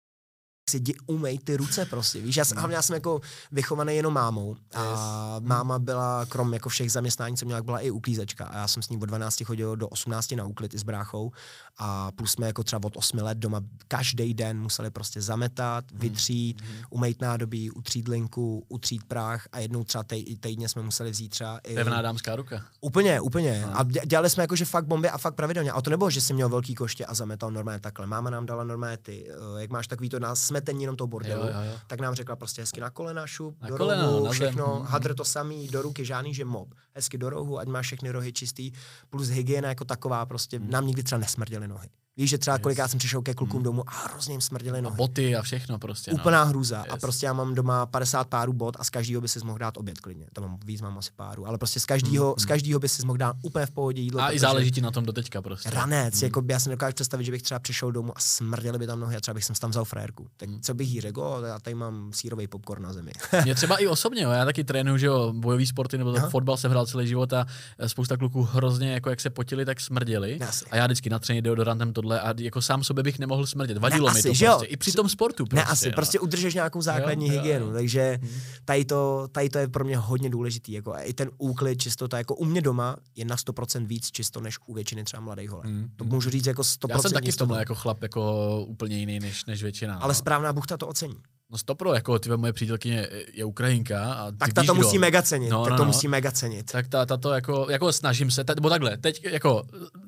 si jdi, umej ty ruce prostě, víš, já jsem, Mhm. hlavně já jsem jako vychovaný jenom mámou a Yes. máma byla, krom jako všech zaměstnání, co měla, byla i uklízečka a já jsem s ní od 12 chodil do 18 na úklid i s bráchou a plus jsme jako třeba od 8 let doma každý den museli prostě zametat, vytřít, Mhm. umejt nádobí, utřít linku, utřít prach a jednou třeba tej, týdně jsme museli vzít třeba i... Pevná dámská ruka. Úplně, úplně. No. A dě- dělali jsme jakože fakt bomby a fakt pravidelně. A to nebylo, že jsi měl velký koště a zametal normálně takhle. Máma nám dala normálně ty, eh, jak máš takový to na smetení jenom toho bordelu, Jo, jo, jo. tak nám řekla prostě hezky na kolena, šup, Na do kolena, rohu, na zem. všechno, Mhm. hadr to samý, do ruky, žádný, že mob. Hezky do rohu, ať máš všechny rohy čistý, plus hygiena jako taková, prostě Mhm. nám nikdy třeba nesmrděly nohy. Víš, že třeba kolikrát jsem přišel ke klukům domů a hrozně jim smrděly A nohy. boty a všechno prostě. Úplná no. hrůza. A Yes. prostě já mám doma 50 párů bot a z každého by si mohl dát oběd klidně. To mám víc, mám asi párů. Ale prostě z každého, z každého by si mohl dát úplně v pohodě jídlo. Mm, A i záleží ti na tom doteďka prostě. Ranec, jako by já si nedokážu představit, že bych třeba přišel domů a smrděli by tam nohy a třeba bych jsem si tam vzal frérku. Tak Mm. co bych jí řekl, "O, já tady mám sírový popcorn na zemi. Mě třeba i osobně, jo, já taky trénuju, že jo, bojový sporty nebo Aha. fotbal jsem hrál celý život a eh, spousta kluků hrozně, jako jak se potili, tak smrděli. Asi. A já vždycky natřený deodorantem tohle a jako sám sobě bych nemohl smrdět. Vadilo Ne, mi asi, to že jo. prostě. I při tom sportu prostě. ne, asi, no. prostě udržeš nějakou základní Jo, hygienu, jo. takže tady to, tady to je pro mě hodně důležitý. Jako a i ten úklid, čistota, jako u mě doma je na 100% víc čisto než u většiny třeba mladých holek. Mm, To můžu říct jako 100% Já jsem taky v tomhle jako chlap jako úplně jiný než, než většina. Ale no. správná buchta to ocení. No stopro, jako ty moje přítelkyně je Ukrajinka a ty Tak ta to kdo. musí mega cenit. No, tak no, to no. musí mega cenit. Tak ta, ta to jako, jako snažím se, ta, nebo takhle, teď jako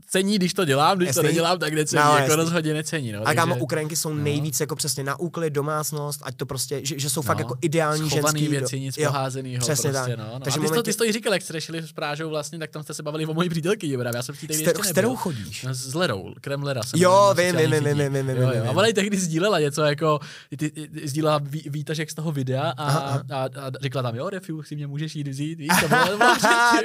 cení, když to dělám, když to Jasný. nedělám, tak necení, No, jako jasný. rozhodně necení. No, A takže- kámo, Ukrajinky jsou nejvíc jako přesně na úklid, domácnost, ať to prostě, že, že jsou fakt No, jako ideální schovaný ženský. věci, nic jo, poházenýho. přesně prostě, tak. No, no. Takže a ty, to, momentě- ty jsi to i říkal, jak jste řešili s Prážou vlastně, tak tam jste se bavili o mojí přítelkyni, právě. Já jsem v té S, kterou, chodíš? No, s Lerou, krem Lera. jsem Jo, vím, vím, vím, vím, vím, vím. A ona tehdy sdílela něco jako, ty, sdílela ví, výtažek z toho videa a, Aha, a, aha. a, a, řekla tam, jo, Refiu, si mě můžeš jít vzít, víš, to bylo,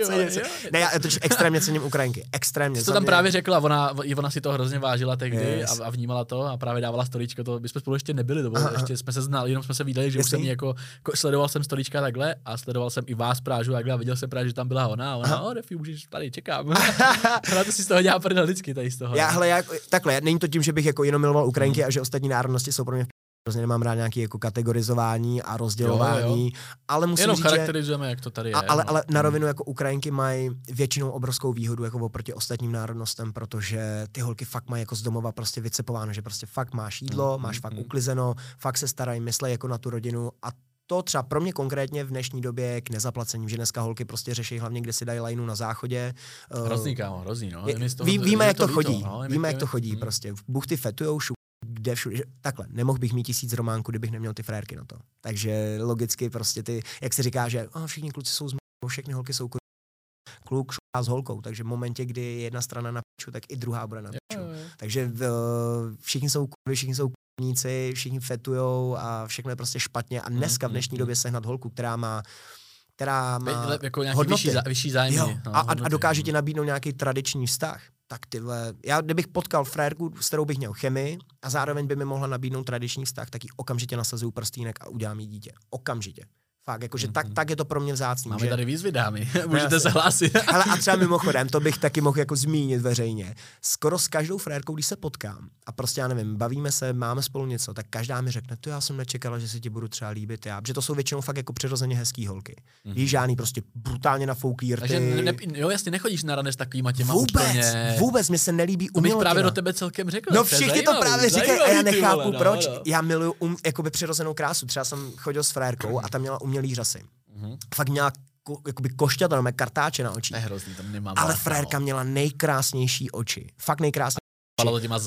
jo, jo. Ne, já totiž extrémně cením Ukrajinky. Extrémně. To tam mě- právě řekla, ona, i ona si to hrozně vážila tehdy Yes. a, a, vnímala to a právě dávala storičko, to my jsme spolu ještě nebyli, to bylo, ještě jsme se znali, jenom jsme se viděli, že už Jasný. jsem jako, jako, sledoval jsem storička takhle a sledoval jsem i vás Prážu takhle a viděl jsem právě, že tam byla ona a ona, o, Refi, můžeš tady, čekám. ona to si z toho dělá prdel vždycky tady z toho. Já, no. hele, já, takhle, není to tím, že bych jako jenom miloval Ukrajinky a že ostatní národnosti jsou pro mě Hrozně nemám rád nějaké jako kategorizování a rozdělování, Jo, ale musím Jenom říct, že... charakterizujeme, jak to tady je. A, ale, no. ale na rovinu jako Ukrajinky mají většinou obrovskou výhodu jako oproti ostatním národnostem, protože ty holky fakt mají jako z domova prostě vycepováno, že prostě fakt máš jídlo, Mm, máš mm, fakt mm. uklizeno, fakt se starají, myslej jako na tu rodinu a to třeba pro mě konkrétně v dnešní době k nezaplacení, že dneska holky prostě řeší hlavně, kde si dají lajnu na záchodě. Eh, Hrozný, kámo, hrozný, no. je- ví, je víme, jak to chodí. no, Víme, je jak to chodí prostě. Buchty fetujou, šu, kde všude. že- Takhle, nemohl bych mít tisíc románku, kdybych neměl ty frérky na to. Takže logicky prostě ty, jak se říká, že oh, všichni kluci jsou z všechny holky jsou kur... kluk šuplá s holkou, takže v momentě, kdy je jedna strana na piču, tak i druhá bude na piču. Takže v, všichni jsou kurvy, všichni jsou kurníci, všichni fetujou a všechno je prostě špatně. A dneska v Mm, dnešní mm, době sehnat holku, která má která má Le- jako nějaký hodnoty. vyšší, zá, vyšší zájmy. Jo, no, a, a, dokáže no. ti nabídnout nějaký tradiční vztah. Tak tyhle, já kdybych potkal frérku, s kterou bych měl chemii a zároveň by mi mohla nabídnout tradiční vztah, tak ji okamžitě nasazuju prstínek a udělám jí dítě. Okamžitě. Fakt, jakože tak, Mhm. tak je to pro mě vzácný. Máme že... tady výzvy, dámy. Můžete jasně. se hlásit. Ale a třeba mimochodem, to bych taky mohl jako zmínit veřejně. Skoro s každou frérkou, když se potkám a prostě já nevím, bavíme se, máme spolu něco, tak každá mi řekne, to já jsem nečekala, že se ti budu třeba líbit já. Protože to jsou většinou fakt jako přirozeně hezký holky. Mm-hmm. Víš, žádný prostě brutálně nafouklý rty. Takže ne, ne, jo, jasně, nechodíš na rande s takovýma těma vůbec, úplně... vůbec, mě se nelíbí To bych umělotina. právě do tebe celkem řekl. No to všichni to právě říkají a já nechápu vole, no, proč. no. Já miluju um, jakoby přirozenou krásu. Třeba jsem chodil s frérkou a ta měla umělý řasy. Mhm. Fakt měla ko, jakoby košťata, no, kartáče na očích. To je hrozný, to nemám Ale frérka měla nejkrásnější oči. Fakt nejkrásnější. Palo těma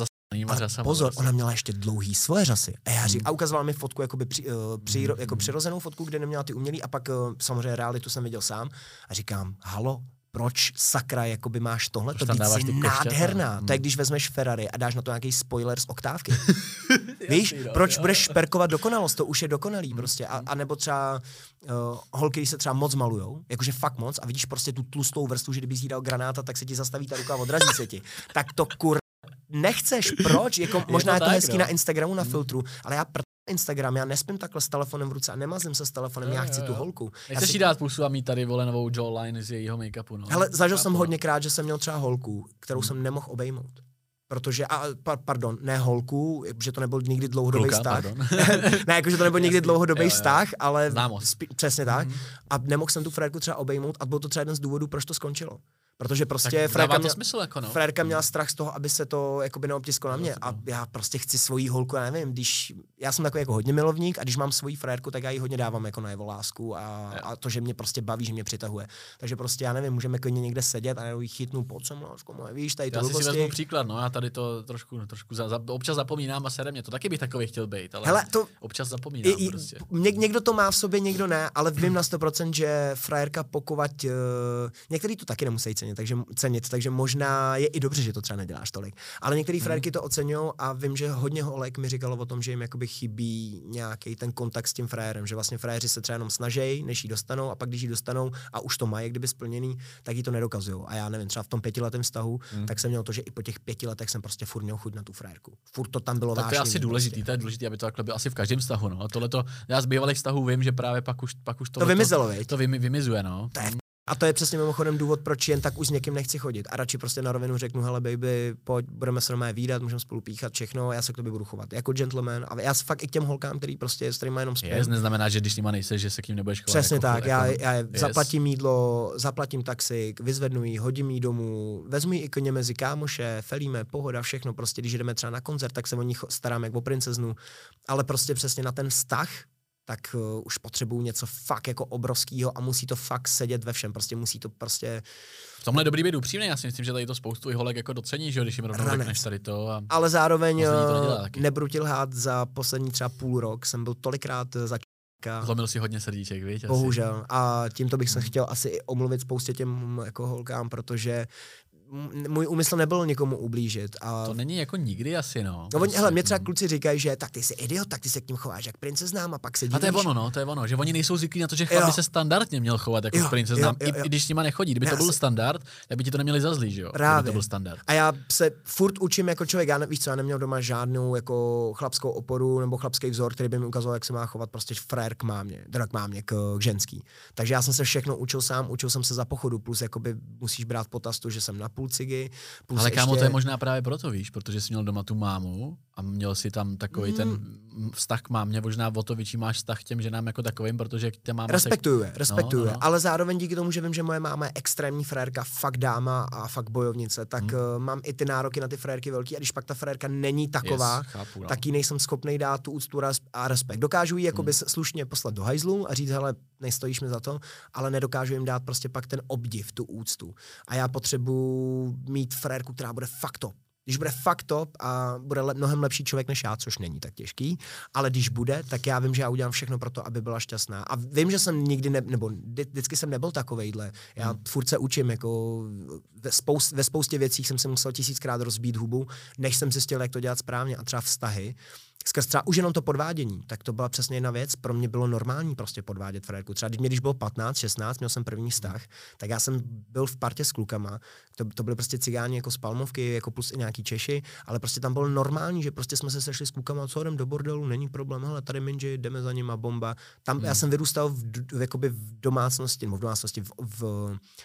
pozor, prostě. ona měla ještě dlouhý svoje řasy. A, já řík, Hmm. a ukazovala mi fotku jakoby při, uh, při, jako přirozenou fotku, kde neměla ty umělý a pak uh, samozřejmě realitu jsem viděl sám a říkám, halo, proč sakra jakoby máš tohle, to košťata? nádherná. Hmm. To je, když vezmeš Ferrari a dáš na to nějaký spoiler z oktávky. Víš, Jasný, no, proč jo, budeš jo. šperkovat dokonalost, to už je dokonalý Hmm, prostě. A, a nebo třeba uh, holky, když se třeba moc malujou, jakože fakt moc, a vidíš prostě tu tlustou vrstvu, že kdyby jí dal granáta, tak se ti zastaví ta ruka a odrazí se ti. Tak to kur nechceš, proč? Jako, možná je to, tak, hezký no. na Instagramu, na filtru, ale já pr- Instagram, já nespím takhle s telefonem v ruce a nemazím se s telefonem, Jo, já jo, chci tu jo. holku. Já Nechceš si- jí dát pusu a mít tady vole novou jawline z jejího make-upu, no. Hele, zažil jsem Chápu. hodněkrát, že jsem měl třeba holku, kterou Hmm. jsem nemohl obejmout. Protože, a, pa, pardon, ne holku, že to nebyl nikdy dlouhodobý Kluka, vztah. ne, jakože to nebyl nikdy dlouhodobý Jo, jo. vztah, ale spí, přesně tak. Mhm. A nemohl jsem tu frérku třeba obejmout a byl to třeba jeden z důvodů, proč to skončilo. Protože prostě frérka měla, smysl, jako no. frérka měla strach z toho, aby se to jakoby neobtisklo na mě. A já prostě chci svoji holku, já nevím, když já jsem takový jako hodně milovník a když mám svoji frérku, tak já jí hodně dávám jako na jeho lásku a, a, to, že mě prostě baví, že mě přitahuje. Takže prostě já nevím, můžeme klidně někde sedět a já jí chytnu pod sem, lásko moje, víš, tady to Já si vezmu příklad, no, já tady to trošku, trošku za, za, občas zapomínám a sere mě, to taky bych takový chtěl být, ale Hele, to, občas zapomínám I, i, prostě. něk, někdo to má v sobě, někdo ne, ale vím na 100%, že frajerka pokovat, uh, některý to taky nemusí cenit, cenit, takže, cenit, takže možná je i dobře, že to třeba neděláš tolik. Ale některé hmm. frérky to oceňují a vím, že hodně holek mi říkalo o tom, že jim jakoby chybí nějaký ten kontakt s tím frérem, že vlastně fréři se třeba jenom snaží, než ji dostanou a pak když ji dostanou a už to mají kdyby splněný, tak ji to nedokazují. A já nevím, třeba v tom pětiletém vztahu, hmm. tak jsem měl to, že i po těch pěti letech jsem prostě furt měl chuť na tu frérku. Furt to tam bylo tak to je asi důležitý, prostě. to je důležité, aby to takhle bylo asi v každém vztahu. No. Tohle to, já z bývalých vztahů vím, že právě pak už, pak už to vymizelo, to, to vymizuje. No. To je a to je přesně mimochodem důvod, proč jen tak už s někým nechci chodit. A radši prostě na rovinu řeknu, hele baby, pojď, budeme se normálně výdat, můžeme spolu píchat všechno, já se k tobě budu chovat jako gentleman. A já fakt i k těm holkám, který prostě s kterými jenom spím. Yes, neznamená, že když s nima nejseš, že se k ním nebudeš chovat. Přesně jako, tak, jako, já, já yes. zaplatím jídlo, zaplatím taxik, vyzvednu jí, hodím jí domů, vezmu jí i koně mezi kámoše, felíme, pohoda, všechno. Prostě když jdeme třeba na koncert, tak se o nich starám jako o princeznu. Ale prostě přesně na ten vztah, tak uh, už potřebuju něco fakt jako obrovského a musí to fakt sedět ve všem. Prostě musí to prostě... V tomhle dobrý být upřímný, já si myslím, že tady to spoustu i holek jako docení, že když jim rovnou řekneš tady to. A Ale zároveň uh, nebudu ti lhát, za poslední třeba půl rok jsem byl tolikrát za Zlomil si hodně srdíček, víš? Bohužel. A tímto bych se chtěl asi i omluvit spoustě těm jako holkám, protože můj úmysl nebyl někomu ublížit. A... To není jako nikdy asi, no. No oni, hele, mě třeba kluci říkají, že tak ty jsi idiot, tak ty se k ním chováš jak princeznám a pak se dívíš. A to je ono, no, to je ono, že oni nejsou zvyklí na to, že chlap by se standardně měl chovat jako princeznám, i, i, když s nima nechodí. Kdyby Já to byl si... standard, tak by ti to neměli za zlý, že jo? Právě. to byl standard. A já se furt učím jako člověk, já nevíš co, já neměl doma žádnou jako chlapskou oporu nebo chlapský vzor, který by mi ukazoval, jak se má chovat prostě frér k mámě, teda k mámě, k, k ženský. Takže já jsem se všechno učil sám, učil jsem se za pochodu, plus jakoby musíš brát potaz že jsem na půl cigy, Plus Ale kámo, ještě... to je možná právě proto, víš, protože jsi měl doma tu mámu a měl si tam takový mm. ten vztah k mámě, možná o to větší máš vztah k těm ženám jako takovým, protože tě máma... Respektuje, se... respektuje, no, no, no. ale zároveň díky tomu, že vím, že moje máma je extrémní frérka, fakt dáma a fakt bojovnice, tak mm. uh, mám i ty nároky na ty frérky velký a když pak ta frérka není taková, yes, chápu, no. tak jí nejsem schopný dát tu úctu a respekt. Dokážu jí jakoby mm. slušně poslat do hajzlu a říct, hele, nestojíš mi za to, ale nedokážu jim dát prostě pak ten obdiv, tu úctu. A já potřebuji mít frérku, která bude fakt top. Když bude fakt top a bude le- mnohem lepší člověk než já, což není tak těžký, ale když bude, tak já vím, že já udělám všechno pro to, aby byla šťastná. A vím, že jsem nikdy, ne, nebo vždycky jsem nebyl takovejhle. Já hmm. furt se učím, jako ve, spoust, ve spoustě věcí jsem se musel tisíckrát rozbít hubu, než jsem zjistil, jak to dělat správně. A třeba vztahy, skrz třeba už jenom to podvádění, tak to byla přesně jedna věc. Pro mě bylo normální prostě podvádět frérku. Třeba když mě, když bylo 15, 16, měl jsem první vztah, tak já jsem byl v partě s klukama. To, to byly prostě cigáni jako z Palmovky, jako plus i nějaký Češi, ale prostě tam bylo normální, že prostě jsme se sešli s klukama, co jdem do bordelu, není problém, ale tady minži, jdeme za nima, bomba. Tam hmm. já jsem vyrůstal v, v, jakoby v domácnosti, nebo v domácnosti, v, v,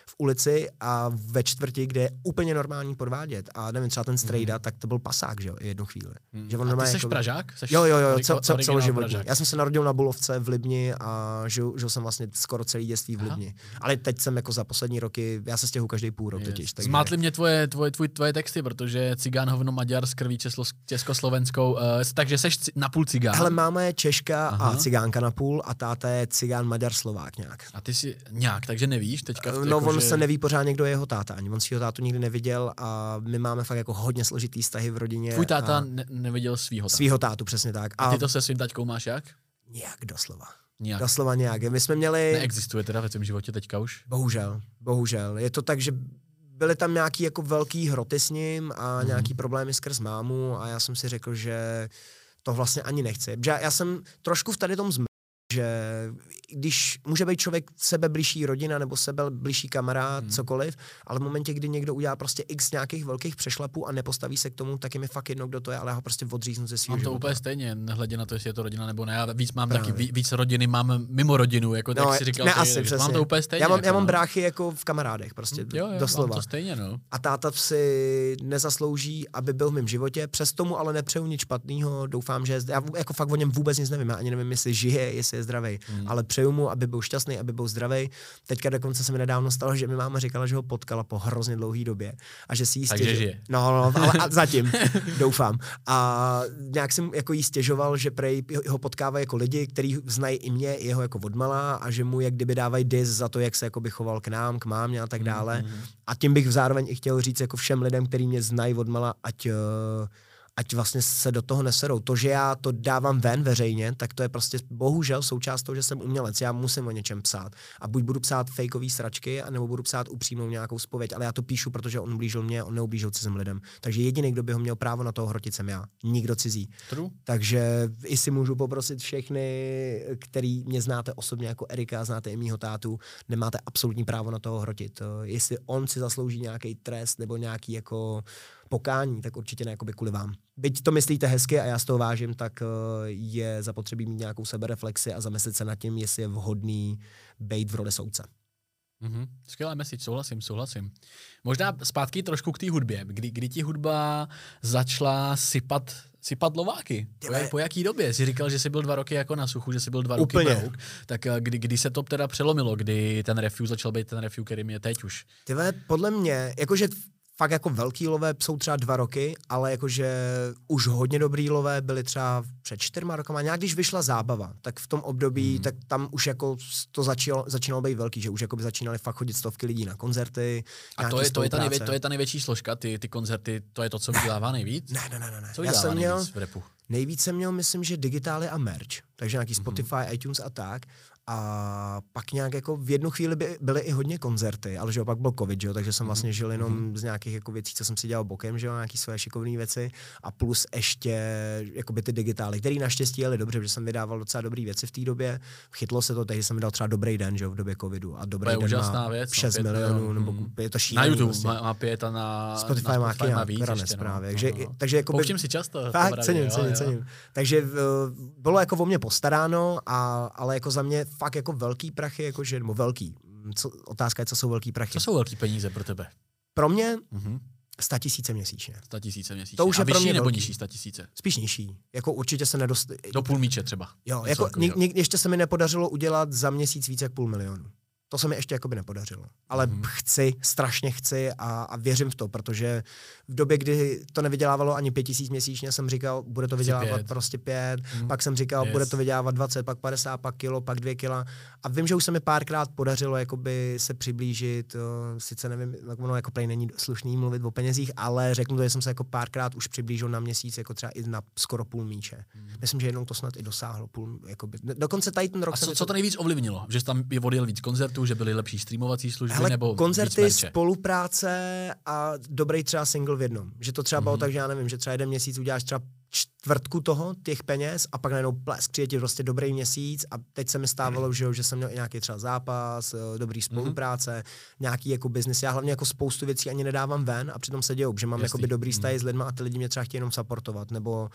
v, ulici a ve čtvrti, kde je úplně normální podvádět. A nevím, třeba ten strejda, hmm. tak to byl pasák, že jo, jednu chvíli. Hmm. Že on a ty jsi jako, Pražák? Pražák? Seš jo, jo, jo, cel, cel, celoživotně. Já jsem se narodil na Bulovce v Libni a žil, žil jsem vlastně skoro celý dětství v Libni. Aha. Ale teď jsem jako za poslední roky, já se stěhu každý půl rok yes. totiž. Takže... Zmátli mě tvoje, tvoje, tvoje, tvoje texty, protože cigán hovno Maďar s krví československou, uh, takže seš na půl cigán. Ale máma je Češka Aha. a cigánka na půl a táta je cigán Maďar Slovák nějak. A ty si nějak, takže nevíš teďka? V, no jako, on že... se neví pořád někdo je jeho táta, ani on svého tátu nikdy neviděl a my máme fakt jako hodně složitý vztahy v rodině. Tvůj táta a... ne- neviděl svého tátu. Svýho tátu, přesně tak. A, a ty to se svým taťkou máš jak? Nějak doslova. Nějak. Doslova nějak. My jsme měli... Neexistuje teda ve tvém životě teďka už? Bohužel, bohužel. Je to tak, že byly tam nějaký jako velký hroty s ním a mm. nějaký problémy skrz mámu a já jsem si řekl, že to vlastně ani nechci. Že já jsem trošku v tady tom zm že když může být člověk sebe blížší rodina nebo sebe blížší kamarád, hmm. cokoliv, ale v momentě, kdy někdo udělá prostě x nějakých velkých přešlapů a nepostaví se k tomu, tak je mi fakt jedno, kdo to je, ale já ho prostě odříznu ze svého Mám to života. úplně stejně, nehledě na to, jestli je to rodina nebo ne. Já víc mám Právě. taky víc rodiny, mám mimo rodinu, jako no, tak si říkal. Ne, ty, asi, přesně. Mám to úplně stejně. Já mám, jako, já mám no. bráchy jako v kamarádech, prostě jo, jo, doslova. Mám to stejně, no. A táta si nezaslouží, aby byl v mém životě, přes tomu ale nepřeju nic špatného, doufám, že já jako fakt o něm vůbec nic nevím, já ani nevím, jestli žije, jestli je zdravý, hmm. ale přeju mu, aby byl šťastný, aby byl zdravý. Teďka dokonce se mi nedávno stalo, že mi máma říkala, že ho potkala po hrozně dlouhé době a že si jí stěžoval. žije. No, no, ale a zatím, doufám. A nějak jsem jako jí stěžoval, že prej ho potkává jako lidi, kteří znají i mě, i jeho jako odmala a že mu jak kdyby dávají dis za to, jak se jako by choval k nám, k mámě a tak dále. Mm-hmm. A tím bych zároveň i chtěl říct jako všem lidem, kteří mě znají odmala, ať uh, ať vlastně se do toho neserou. To, že já to dávám ven veřejně, tak to je prostě bohužel součást toho, že jsem umělec. Já musím o něčem psát. A buď budu psát fakeové sračky, nebo budu psát upřímnou nějakou spověď, ale já to píšu, protože on blížil mě, on neublížil cizím lidem. Takže jediný, kdo by ho měl právo na toho hrotit, jsem já. Nikdo cizí. True. Takže i si můžu poprosit všechny, který mě znáte osobně jako Erika, znáte i mýho tátu, nemáte absolutní právo na toho hrotit. Jestli on si zaslouží nějaký trest nebo nějaký jako pokání, tak určitě ne jakoby kvůli vám. Byť to myslíte hezky a já z toho vážím, tak eh, je zapotřebí mít nějakou sebereflexi a zamyslet se nad tím, jestli je vhodný být v roli soudce. Mm-hmm. Skvělá message, souhlasím, souhlasím. Možná zpátky trošku k té hudbě. Kdy, kdy ti hudba začala sypat sypat lováky. Po, po jaký době? Jsi říkal, že jsi byl dva roky jako na suchu, že jsi byl dva Úplně. roky brouk. Tak eh, kdy, kdy se to teda přelomilo, kdy ten refuse začal být ten refuse, který je teď už? Tyve, podle mě, jakože fakt jako velký lové jsou třeba dva roky, ale jakože už hodně dobrý lové byly třeba před čtyřma rokama. Nějak když vyšla zábava, tak v tom období, mm. tak tam už jako to začínalo, začínalo být velký, že už jako by začínali fakt chodit stovky lidí na koncerty. A to je, to, je ta nejvě, to je ta největší složka, ty, ty koncerty, to je to, co vydělává nejvíc? Ne, ne, ne, ne. Co vydělává Já jsem měl, v repu? Nejvíc jsem měl, myslím, že digitály a merch, takže nějaký mm-hmm. Spotify, iTunes a tak. A pak nějak jako v jednu chvíli by byly i hodně koncerty, ale že opak byl covid, že jo, takže jsem vlastně žil jenom mm-hmm. z nějakých jako věcí, co jsem si dělal bokem, že jo, nějaký své šikovné věci a plus ještě jakoby ty digitály, které naštěstí jeli dobře, protože jsem vydával docela dobré věci v té době. Chytlo se to, takže jsem vydal třeba dobrý den, že jo, v době covidu a dobrý to den má věc, 6 milionů, nebo mm. je to šílený. Na YouTube prostě. má, má pět a na Spotify, na Spotify má, má víc ještě, no. takže, no, no. takže jako Pouštím si často. Fakt, cením, cením, cením. Takže uh, bylo jako o mě postaráno, a, ale jako za mě fakt jako velký prachy, jakože, nebo velký. Co, otázka je, co jsou velký prachy. Co jsou velký peníze pro tebe? Pro mě mm-hmm. 100 tisíce měsíčně. 100 tisíce měsíčně. To už A je pro mě nebo velký. nižší 100 tisíce? Spíš nižší. Jako určitě se nedost... Do půl míče třeba. Jo, jako, ně, ně, ještě se mi nepodařilo udělat za měsíc více jak půl milionu. To se mi ještě jakoby nepodařilo. Ale mm-hmm. chci, strašně chci a, a věřím v to, protože v době, kdy to nevydělávalo ani pět tisíc měsíčně, jsem říkal, bude to vydělávat pět. prostě pět, mm. pak jsem říkal, yes. bude to vydělávat 20, pak 50, pak kilo, pak dvě kila. A vím, že už se mi párkrát podařilo jakoby se přiblížit, uh, sice nevím, ono jako prej není slušný mluvit o penězích, ale řeknu to, že jsem se jako párkrát už přiblížil na měsíc, jako třeba i na skoro půl míče. Mm. Myslím, že jednou to snad i dosáhlo. Půl, jakoby, dokonce tady ten rok... A co, co to nejvíc ovlivnilo? Že tam je odjel víc koncertů, že byly lepší streamovací služby Hele, nebo koncerty, spolupráce a dobrý třeba single v jednom. Že to třeba mm-hmm. bylo tak, že já nevím, že třeba jeden měsíc uděláš třeba čtvrtku toho, těch peněz a pak najednou plesk, přijde ti prostě dobrý měsíc a teď se mi stávalo, že, že jsem měl i nějaký třeba zápas, eh, dobrý mhm. spolupráce, mm-hmm. nějaký jako biznis. Já hlavně jako spoustu věcí ani nedávám ven a přitom se dějou, že mám jako dobrý vztahy mm-hmm. s lidmi a ty lidi mě třeba chtějí jenom supportovat, nebo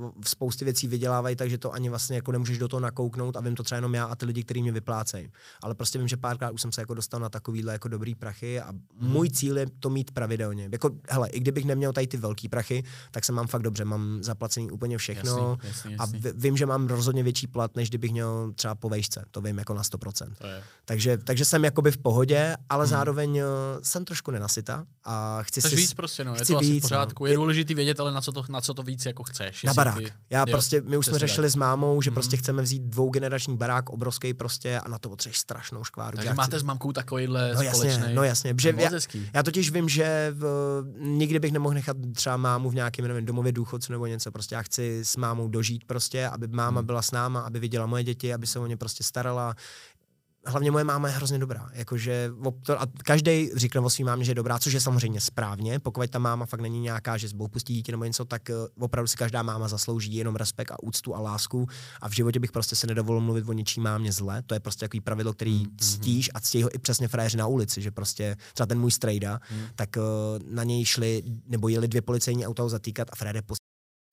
uh, spousty věcí vydělávají, takže to ani vlastně jako nemůžeš do toho nakouknout a vím to třeba jenom já a ty lidi, kteří mě vyplácejí. Ale prostě vím, že párkrát už jsem se jako dostal na takovýhle jako dobrý prachy a mm-hmm. můj cíl je to mít pravidelně. Jako, hele, i kdybych neměl tady ty velký prachy, tak se mám fakt dobře, mám zaplacený úplně všechno jasný, jasný, jasný. a vím, že mám rozhodně větší plat, než kdybych měl třeba po vejšce, to vím jako na 100%. Takže, takže jsem jakoby v pohodě, ale hmm. zároveň uh, jsem trošku nenasyta a chci chceš si... víc prostě, no, je to víc, asi v pořádku. No. Je důležitý vědět, ale na co to, na co to víc jako chceš. Na barák. Ty, Já jo, prostě, my už jsme řešili dát. s mámou, že hmm. prostě chceme vzít dvougenerační barák, obrovský prostě a na to potřebuješ strašnou škváru. Takže máte chci... s mamkou takovýhle no, jasně, společný... No jasně, že já, já, totiž vím, že v, nikdy bych nemohl nechat třeba mámu v nějakém nevím, domově důchodců nebo něco, prostě já chci s mámou dožít prostě, aby máma hmm. byla s náma, aby viděla moje děti, aby se o ně prostě starala. Hlavně moje máma je hrozně dobrá. Jakože, a každý říká o svým mámě, že je dobrá, což je samozřejmě správně. Pokud ta máma fakt není nějaká, že zbou pustí dítě nebo něco, tak uh, opravdu si každá máma zaslouží jenom respekt a úctu a lásku. A v životě bych prostě se nedovolil mluvit o ničí mámě zle. To je prostě takový pravidlo, který mm-hmm. ctíš a ctí ho i přesně frajeři na ulici, že prostě třeba ten můj strejda, mm. tak uh, na něj šli nebo jeli dvě policejní auta zatýkat a Fréde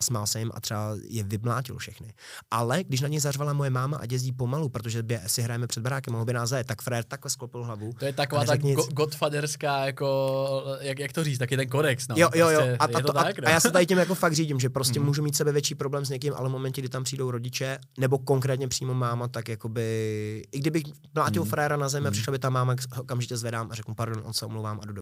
smál se jim a třeba je vymlátil všechny. Ale když na ně zařvala moje máma a jezdí pomalu, protože by si hrajeme před barákem, mohl by nás zajet, tak frér takhle sklopil hlavu. To je taková tak go- godfatherská, jako, jak, jak to říct, taky ten kodex. No. Jo, jo, jo. Prostě a, a, to, tak, a, a, já se tady tím jako fakt řídím, že prostě mm. můžu mít sebe větší problém s někým, ale v momentě, kdy tam přijdou rodiče, nebo konkrétně přímo máma, tak jakoby, i kdybych mlátil mm. fréra na zemi, mm. přišla by ta máma, okamžitě zvedám a řeknu, pardon, on se omlouvám a do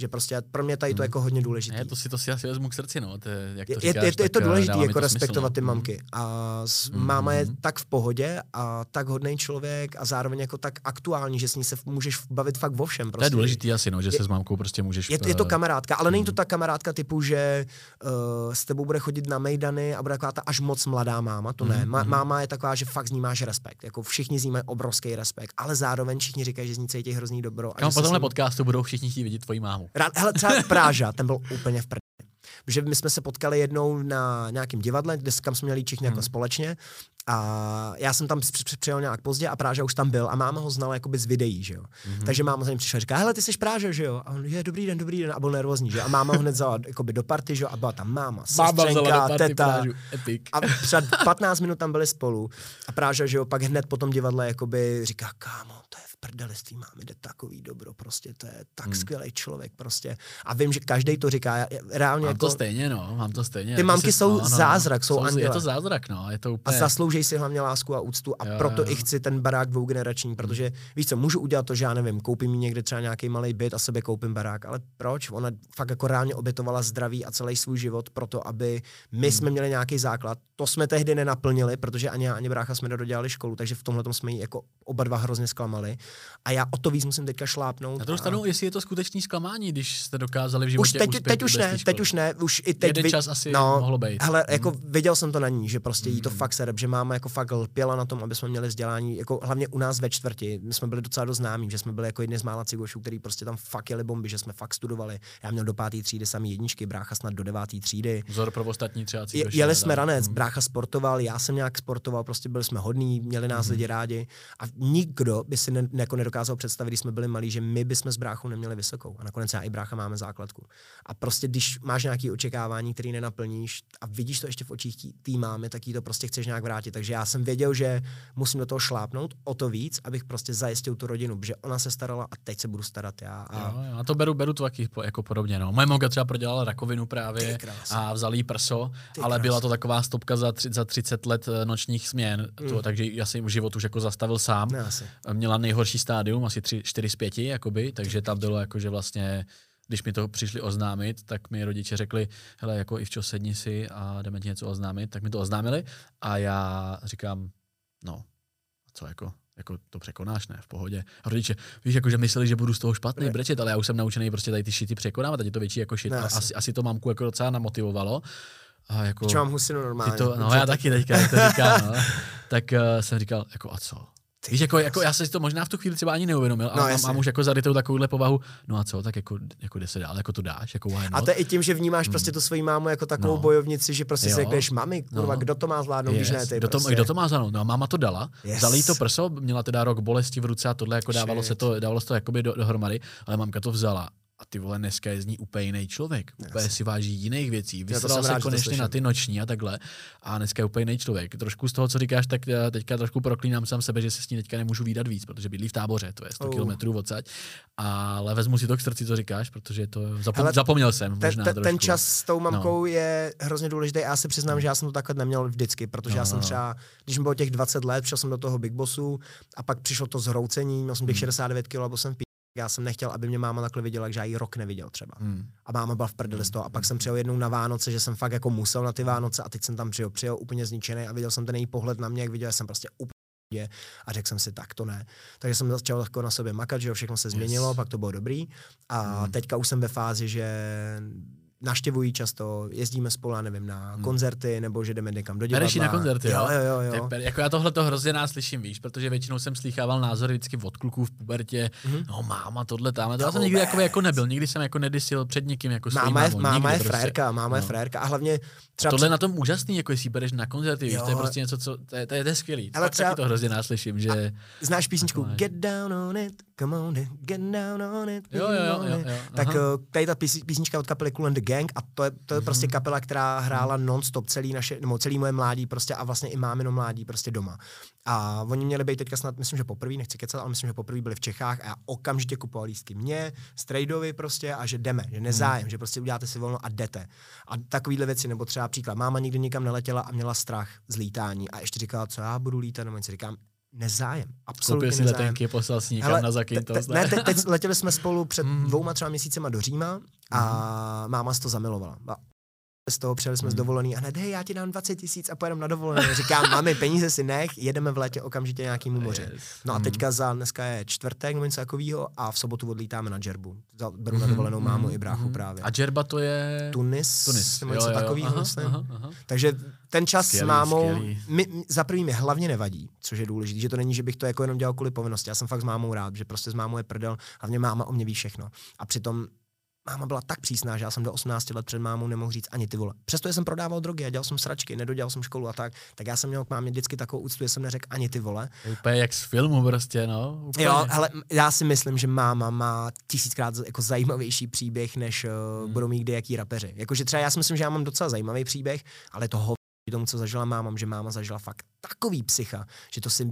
Že prostě pro mě tady to je jako hodně důležité. Je, to si to si asi vezmu k srdci, no. To je, jak to je, říkáš, je, je, je to eh, důležité, jako to respektovat smysl, ty no. mamky. A s, Mhm. máma je Mhm. tak v pohodě a tak hodný člověk a zároveň jako tak aktuální, že s ní se můžeš bavit fakt o všem. To Prostě. je důležitý asi, no, že se s mámkou prostě můžeš... Je, je to eh, kamarádka, ale není to Mhm. ta kamarádka typu, že uh, s tebou bude chodit na mejdany a bude taková ta až moc mladá máma, to ne. Ma, máma je taková, že fakt z ní máš respekt, jako všichni z ní mají obrovský respekt, ale zároveň všichni říkají, že z ní cítí hrozný dobro. A že po tomhle podcastu budou všichni chtít vidět tvoji mámu. Rád, hele, třeba Práža, ten byl úplně v prdě. Protože my jsme se potkali jednou na nějakém divadle, kde, kam jsme měli všichni jako Hmm. společně. A já jsem tam při- při- přijel nějak pozdě a Práža už tam byl a máma ho znala jakoby z videí, že jo. Mhm. Takže máma za ním přišla a říká, hele, ty jsi Práža, že jo? A on, je, dobrý den, dobrý den. A byl nervózní, že jo. A máma ho hned vzala jakoby do party, že jo. A byla tam máma, sestřenka, teta. Epic. A třeba 15 minut tam byli spolu. A Práža, že jo, pak hned po tom divadle jakoby říká, kámo, to je tvý mámy, jde takový dobro, prostě to je tak Hmm. skvělý člověk, prostě. A vím, že každý to říká, já- reálně Mám jako, to stejně, no, mám to stejně. Ty mamky si- jsou zázrak, jsou Je anděle. to zázrak, no, je to a úplně... zaslouží si hlavně lásku a úctu a Jo, proto jo. i chci ten barák dvougenerační, protože víš co, můžu udělat to, že já nevím, koupím někde třeba nějaký malý byt a sobě koupím barák, ale proč? Ona fakt jako reálně obětovala zdraví a celý svůj život proto, aby my Hmm. jsme měli nějaký základ. To jsme tehdy nenaplnili, protože ani já, ani brácha jsme nedodělali školu, takže v tomhle jsme jí jako oba dva hrozně zklamali. A já o to víc musím teďka šlápnout. Na druhou a- stranu, jestli je to skutečný zklamání, když jste dokázali v životě už teď, teď už ne, teď už ne, už i teď Jeden vid- čas asi no, mohlo být. Hele, Mhm. jako viděl jsem to na ní, že prostě jí to Mhm. fakt sere, že máma jako fakt lpěla na tom, aby jsme měli vzdělání, jako hlavně u nás ve čtvrti, my jsme byli docela dost známí, že jsme byli jako jedni z mála cigošů, který prostě tam fakt jeli bomby, že jsme fakt studovali. Já měl do páté třídy samý jedničky, brácha snad do deváté třídy. Vzor pro ostatní třeba Je, jeli jsme ranec, Mhm. brácha sportoval, já jsem nějak sportoval, prostě byli jsme hodní, měli nás Mhm. lidi rádi a nikdo by si ne, jako nedokázal představit, když jsme byli malí, že my bychom s bráchou neměli vysokou. A nakonec já i brácha máme základku. A prostě když máš nějaké očekávání, které nenaplníš a vidíš to ještě v očích té mámy, tak jí to prostě chceš nějak vrátit. Takže já jsem věděl, že musím do toho šlápnout o to víc, abych prostě zajistil tu rodinu, protože ona se starala a teď se budu starat já. A Jo, jo, a to beru, beru to taky jako podobně. No. Moje mamka třeba prodělala rakovinu právě a vzal jí prso, Ty ale byla to taková stopka za, tři, za 30 let eh, nočních směn, to, Mm. takže já jsem život už jako zastavil sám. ne asi. Měla nejhorší stádium, asi 3, 4 z 5, jakoby, takže tam bylo jako, že vlastně když mi to přišli oznámit, tak mi rodiče řekli, hele, jako Ivčo, sedni si a jdeme ti něco oznámit. Tak mi to oznámili a já říkám, no, a co jako, jako to překonáš, ne, v pohodě. A rodiče, víš, jako, že mysleli, že budu z toho špatný Ne. brečet, ale já už jsem naučený prostě tady ty šity překonávat, je to větší jako šit. Ne, asi. asi, asi to mamku jako docela namotivovalo. A jako, Čo mám husinu normálně. ty to, no já taky teďka, jak to říkám, no. tak uh, jsem říkal, jako a co? Ty Víš, jako, jako já jsem si to možná v tu chvíli třeba ani neuvědomil, No, a mám, mám už jako zarytou takovouhle povahu, no a co, tak jako, jako jde se dál, jako to dáš, jako why A not? to je i tím, že vnímáš Mm. prostě tu svoji mámu jako takovou No. bojovnici, že prostě si Jo. řekneš, mami, kurva, No. kdo to má zvládnout, když ne ty. kdo, to, prostě. kdo to má zvládnout? No a máma to dala, Yes. yes. jí to prso, měla teda rok bolesti v ruce a tohle jako dávalo Shit. se to, dávalo se to jakoby do, dohromady, ale mamka to vzala. A ty vole, dneska je z ní úplně jiný člověk. Úplně Jasně. si váží jiných věcí. Vysral se rád, konečně na ty noční a takhle. A dneska je úplně jiný člověk. Trošku z toho, co říkáš, tak eh, teďka trošku proklínám sám sebe, že se s ní teďka nemůžu výdat víc, protože bydlí v táboře, to je 100 Oh. kilometrů odsaď. Ale vezmu si to k srdci, co říkáš, protože to zapom- Hele, zapomněl jsem. ten, možná ten, trošku. ten čas s tou mamkou no. je hrozně důležitý. Já se přiznám, že já jsem to takhle neměl vždycky, protože No, já jsem no. třeba, když mi bylo těch 20 let, přišel jsem do toho Big Bossu a pak přišlo to zhroucení, měl jsem těch Hmm. 69 kg, byl jsem v pí- já jsem nechtěl, aby mě máma takhle viděla, že já ji rok neviděl třeba. Hmm. A máma byla v prdeli z toho. A pak jsem přijel jednou na Vánoce, že jsem fakt jako musel na ty Vánoce a teď jsem tam přijel, přijel úplně zničený a viděl jsem ten její pohled na mě, jak viděl jsem prostě úplně a řekl jsem si, tak to ne. Takže jsem začal jako na sobě makat, že jo, všechno se změnilo, Yes. pak to bylo dobrý. A Hmm. teďka už jsem ve fázi, že naštěvují často, jezdíme spolu, já nevím, na Hmm. koncerty, nebo že jdeme někam do divadla. Bereš na koncerty, jo? jo? Jo, jo, jo. per- jako já tohle to hrozně nás slyším, víš, protože většinou jsem slýchával názory vždycky od kluků v pubertě, Mhm. no máma, tohle tam. To já jsem nikdy jako, jako nebyl, nikdy jsem jako nedisil před nikým jako svojí Máma je, máma nikdy je prostě. frérka, máma je No. frérka a hlavně třeba Tohle je na tom úžasný, jako jestli bereš na koncerty, víš, to je Jo. prostě něco, co, to je, to je, to je skvělý. Ale třeba- taky to hrozně nás slyším, že... Znáš písničku. Get down on it, come on it, get down on it. Jo, jo, jo, jo, jo, Tak uh, tady ta pís- písnička od kapely Cool and the Gang a to je, to je prostě Mhm. kapela, která hrála non-stop celý naše, nebo celý moje mládí prostě a vlastně i mámino mládí prostě doma. A oni měli být teďka snad, myslím, že poprvé, nechci kecat, ale myslím, že poprvé byli v Čechách a já okamžitě kupoval lístky mě, Strejdovi prostě a že jdeme, že nezájem, Mhm. že prostě uděláte si volno a jdete. A takovýhle věci, nebo třeba příklad, máma nikdy nikam neletěla a měla strach z lítání a ještě říkala, co já budu lítat, nebo něco říkám, nezájem. Absolutně Koupil si nezájem. letenky, poslal si někam Hele, na Zakynthos, te- ne, te- teď letěli jsme spolu před Mhm. dvouma třeba měsícema do Říma a máma se to zamilovala. Z toho přijeli jsme z Mhm. dovolený a hned, hej, já ti dám 20 tisíc a pojedeme na dovolenou. Říkám, mami, peníze si nech, jedeme v létě okamžitě nějakému moři. Yes. No a Mhm. teďka za dneska je čtvrtek nebo něco takového a v sobotu odlítáme na Džerbu. Za- Beru na Mhm, dovolenou mámu mhm, i bráchu mhm. právě. A Džerba to je... Tunis, Tunis. nebo něco takového, aha, myslím. aha, aha. Takže ten čas Skvělý, s mámou, skvělý. mi, za prvý mi hlavně nevadí, což je důležité, že to není, že bych to jako jenom dělal kvůli povinnosti. Já jsem fakt s mámou rád, že prostě s mámou je prdel, hlavně máma o mě ví všechno. A přitom máma byla tak přísná, že já jsem do 18 let před mámou nemohl říct ani ty vole. Přestože jsem prodával drogy a dělal jsem sračky, nedodělal jsem školu a tak, tak já jsem měl k mámě vždycky takovou úctu, že jsem neřekl ani ty vole. Úplně jak z filmu prostě, no. Úplně. Jo, m- já si myslím, že máma má tisíckrát jako zajímavější příběh, než uh, Hmm. budou mít kde jaký rapeři. Jakože třeba já si myslím, že já mám docela zajímavý příběh, ale to ho tomu, co zažila máma, že máma zažila fakt takový psycha, že to si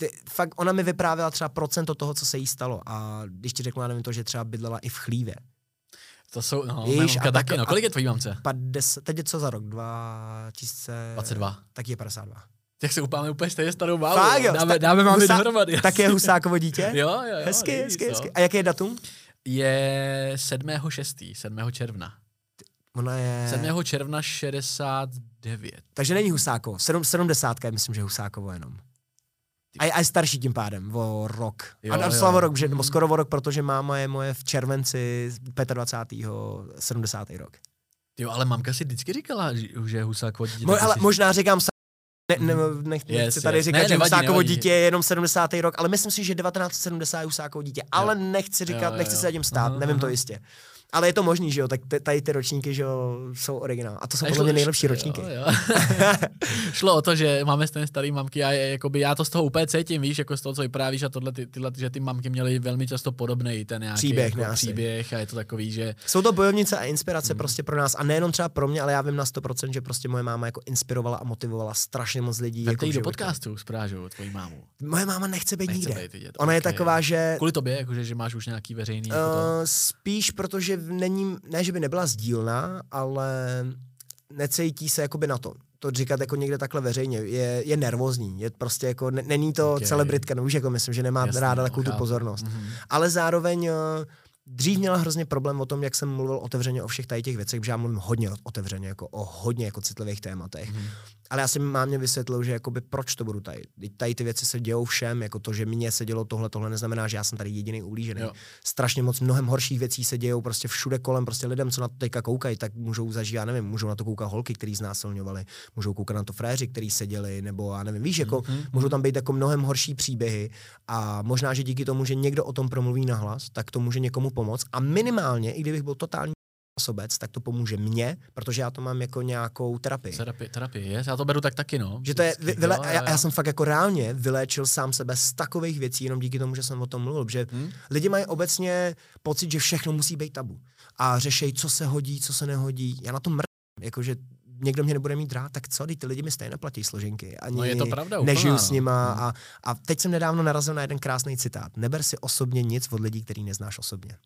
ty, fakt ona mi vyprávěla třeba procento toho, co se jí stalo a když ti řeknu, já nevím to, že třeba bydlela i v chlívě. To jsou, no, Víš, a taky, tak- no. Kolik je tvojí mamce? 50, teď je co za rok? 2000... 22. Tak je 52. Tak se upáme úplně stejně starou mámu. Fakt jo, dáme, dáme máme Husa- dohromady. Tak je Husákovo dítě? Jo, jo, jo. hezky, nejvíc, hezky, no. hezky. A jaký je datum? Je 7.6. 7. června. Ona je... 7. června 69. Takže není Husákovo. Sedm, 70 je, myslím, že Husákovo jenom. A je, a je starší tím pádem, o rok. Jo, Jo, a, a jo. slavo rok, že, nebo skoro o rok, protože máma je moje v červenci 25. 70. rok. Jo, ale mamka si vždycky říkala, že- Husákovo dítě. Mo, ale si- možná říkám ne, ne, nech, Yes, nechci tady yes. říkat, Ne, že nevadí, Husákovo nevadí. dítě je jenom 70. rok, ale myslím si, že 1970 je Husákovo dítě. Ale nechci říkat, Jo, jo, nechci jo. se za tím stát, Aha, nevím to jistě. Ale je to možný, že jo, tak tady ty ročníky, že jo, jsou originál. A to jsou A podle mě nejlepší jo, ročníky. Jo, Šlo o to, že máme stejné starý mamky a je, jakoby, já to z toho úplně cítím, víš, jako z toho, co vyprávíš a tohle, ty, tyhle, že ty mamky měly velmi často podobný ten nějaký Příběh, jako příběh a je to takový, že Jsou to bojovnice a inspirace Hmm. prostě pro nás. A nejenom třeba pro mě, ale já vím na 100%, že prostě moje máma jako inspirovala a motivovala strašně moc lidí. tak Jako do podcastu s Prážou, tvojí mámu. Moje máma nechce být Nechce nikde. být vidět, Ona je ok. taková, že Kvůli tobě, jakože, že máš už nějaký veřejný jako to. uh, spíš protože není, ne, že by nebyla sdílná, ale necítí se jakoby na to. To říkat jako někde takhle veřejně, je, je nervózní, je prostě jako, ne, není to Ok. okay. celebritka, no víš, jako myslím, že nemá Jasně, ráda no, takovou tu pozornost. Mhm. Ale zároveň eh, dřív měla hrozně problém o tom, jak jsem mluvil otevřeně o všech tady těch věcech, protože já mluvím hodně otevřeně, jako o hodně jako citlivých tématech. Mhm. Ale já jsem mámě vysvětlil, že jakoby proč to budu tady. Vždyť Tady ty věci se dějou všem, jako to, že mně se dělo tohle, tohle neznamená, že já jsem tady jediný ublížený. Jo. Strašně moc mnohem horších věcí se dějou prostě všude kolem, prostě lidem, co na to teďka koukají, tak můžou zažít, já nevím, můžou na to koukat holky, který znásilňovali, můžou koukat na to fréři, který seděli, nebo já nevím, víš, jako Mhm. můžou tam být jako mnohem horší příběhy a možná, že díky tomu, že někdo o tom promluví nahlas, tak to může někomu pomoct a minimálně, i kdybych byl totální osobec, tak to pomůže mně, protože já to mám jako nějakou terapii. Terapie, terapie, je? Já to beru tak taky, no. Že to je, vy, vyle, Jo, já, jo. já jsem fakt jako reálně vyléčil sám sebe z takových věcí jenom díky tomu, že jsem o tom mluvil, že Hm? lidi mají obecně pocit, že všechno musí být tabu a řešejí, co se hodí, co se nehodí. Já na to mrdám, jakože někdo mě nebude mít rád, tak co, ty lidi mi stejně neplatí složenky. Ani No je to pravda úplná, nežiju no. s nima Hmm. a, a teď jsem nedávno narazil na jeden krásný citát. Neber si osobně nic od lidí, který neznáš osobně.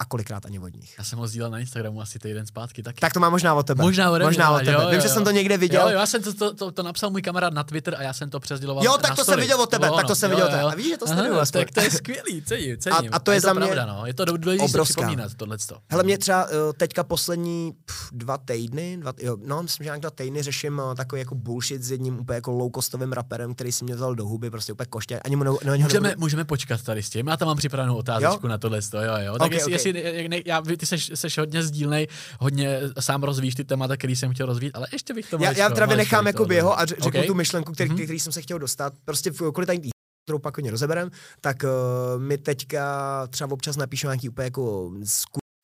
A kolikrát ani od nich. Já jsem ho sdílel na Instagramu asi týden zpátky taky. Tak to má možná od tebe. Možná ode možná od jo, tebe. jo, Vím, že jo. jsem to někde viděl. Jo, jo, já jsem to, to, to, to, napsal můj kamarád na Twitter a já jsem to přesděloval Jo, na tak to jsem story. viděl od tebe, bylo tak to jsem Jo, viděl od jo, tebe. jo. A víš, že to sleduju. Tak to je skvělý, cením, cením. a to je je za to mě pravda, no. Je to důležité obrovská. připomínat tohleto. Hele, mě třeba uh, teďka poslední pff, dva týdny, dva, jo, no, myslím, že nějak dva týdny řeším uh, takový jako bullshit s jedním úplně jako low-costovým raperem, který si mě vzal do huby, prostě úplně koště. Ani mu ne, ne, Můžeme, můžeme počkat tady s tím. Já tam mám připravenou otázku Jo? na tohle. Jo, jo. Tak Ok, jestli, jak ne, já, ty seš, seš hodně sdílnej, hodně sám rozvíjíš ty témata, který jsem chtěl rozvíjet, ale ještě bych to já, já právě nechám jako jeho a ře- řeknu Ok. tu myšlenku, který, Mhm. který jsem se chtěl dostat. Prostě v, kvůli tady kterou pak hodně rozeberem, tak uh, my teďka třeba občas napíšu nějaký úplně jako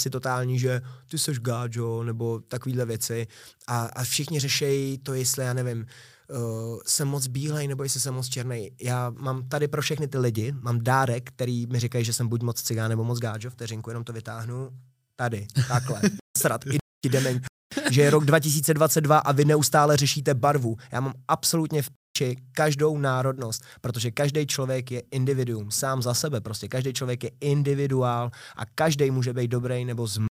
si totální, že ty seš gáčo, nebo takovýhle věci a, a všichni řešejí to, jestli já nevím, uh, jsem moc bílej nebo jestli jsem moc černý. Já mám tady pro všechny ty lidi, mám dárek, který mi říkají, že jsem buď moc cigán nebo moc gáčo, vteřinku jenom to vytáhnu. Tady, takhle. Srat, i dementi. Že je rok 2022 a vy neustále řešíte barvu. Já mám absolutně v piči každou národnost, protože každý člověk je individuum, sám za sebe prostě. Každý člověk je individuál a každý může být dobrý nebo zm.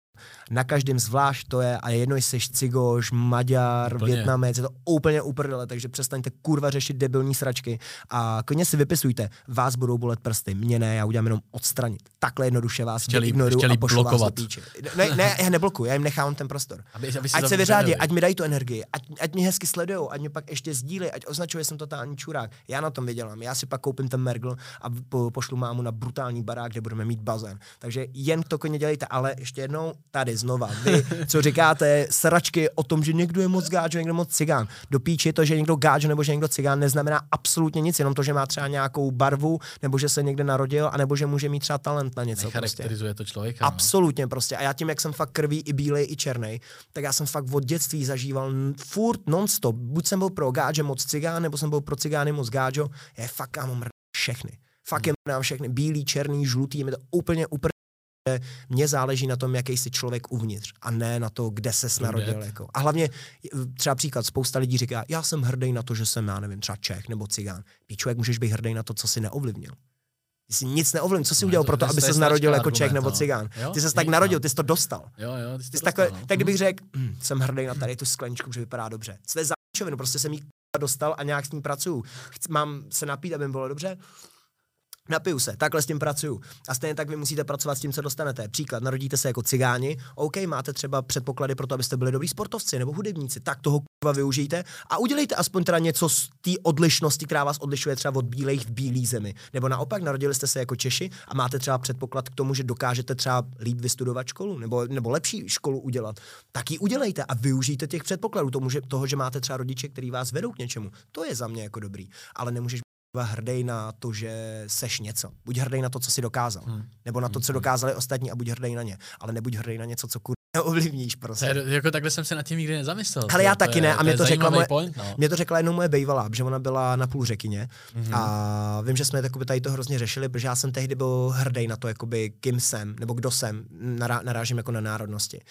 Na každém zvlášť to je a jedno, jestli jsi cigoš, Maďar, Úplně. Větnamec, je to úplně uprdele, takže přestaňte kurva řešit debilní sračky a klidně si vypisujte, vás budou bolet prsty, mě ne, já udělám jenom odstranit. Takhle jednoduše vás Chtěli- ignoruju chtěli a pošlu vás do blokovat. píče. Ne, ne, já neblokuju, já jim nechám ten prostor. Aby, aby Ať se vyřádí, ať mi dají tu energii, ať, ať mě hezky sledujou, ať mě pak ještě sdílí, ať označuje, že jsem totální čurák. Já na tom vydělám. Já si pak koupím ten mergl a po, pošlu mámu na brutální barák, kde budeme mít bazén. Takže jen to koně dělejte, ale ještě jednou tady znova. Vy, co říkáte, sračky o tom, že někdo je moc gáčo, někdo moc cigán. Do píči to, že někdo gáčo nebo že někdo cigán neznamená absolutně nic, jenom to, že má třeba nějakou barvu, nebo že se někde narodil, anebo že může mít třeba talent na něco. Prostě. Necharakterizuje to člověka. no. Absolutně prostě. A já tím, jak jsem fakt krví i bílej, i černý, tak já jsem fakt od dětství zažíval furt non-stop. Buď jsem byl pro gáže moc cigán, nebo jsem byl pro cigány moc gáčo. Já fakt kámo všechny. Fakt je mrdám všechny. Bílý, černý, žlutý, je mi to úplně úplně mně záleží na tom, jaký jsi člověk uvnitř a ne na to, kde se narodil. Jako. A hlavně třeba příklad, spousta lidí říká, já jsem hrdý na to, že jsem, já nevím, třeba Čech nebo Cigán. Píču, jak můžeš být hrdý na to, co si neovlivnil? Ty jsi nic neovlivnil. Co jsi No, udělal to- pro to, aby se narodil jako Čech nebo. Cigán? Jo, Ty jsi tak narodil, no. ty jsi to dostal. Jo, jo, ty jsi Ty jsi takhle, dostal, no. tak kdybych řekl, hm, jsem hrdý na tady tu skleničku, že vypadá dobře. Co to je za prostě jsem jí dostal a nějak s ní pracuju. Chc- mám se napít, aby mi bylo dobře? Napiju se, takhle s tím pracuju. A stejně tak vy musíte pracovat s tím, co dostanete. Příklad, narodíte se jako cigáni, OK, máte třeba předpoklady pro to, abyste byli dobrý sportovci nebo hudebníci, tak toho kurva využijte a udělejte aspoň teda něco z té odlišnosti, která vás odlišuje třeba od bílejch v bílý zemi. Nebo naopak, narodili jste se jako Češi a máte třeba předpoklad k tomu, že dokážete třeba líp vystudovat školu nebo, nebo lepší školu udělat. Tak ji udělejte a využijte těch předpokladů tomu, že, toho, že máte třeba rodiče, který vás vedou k něčemu. To je za mě jako dobrý. Ale nemůžeš hrdý na to, že seš něco. Buď hrdý na to, co jsi dokázal. Hmm. Nebo na to, co dokázali ostatní a buď hrdý na ně. Ale nebuď hrdý na něco, co kur neovlivníš To prostě. je, jako takhle jsem se nad tím nikdy nezamyslel. Hele, já To je- taky ne, a to mě je to řekla moje- Point, no. Mě to řekla jednou moje bejvalá, že ona byla na půl řekyně Mhm. a vím, že jsme jakoby tady to hrozně řešili, protože já jsem tehdy byl hrdý na to, jakoby, kým jsem, nebo kdo jsem, nará, narážím jako na národnosti.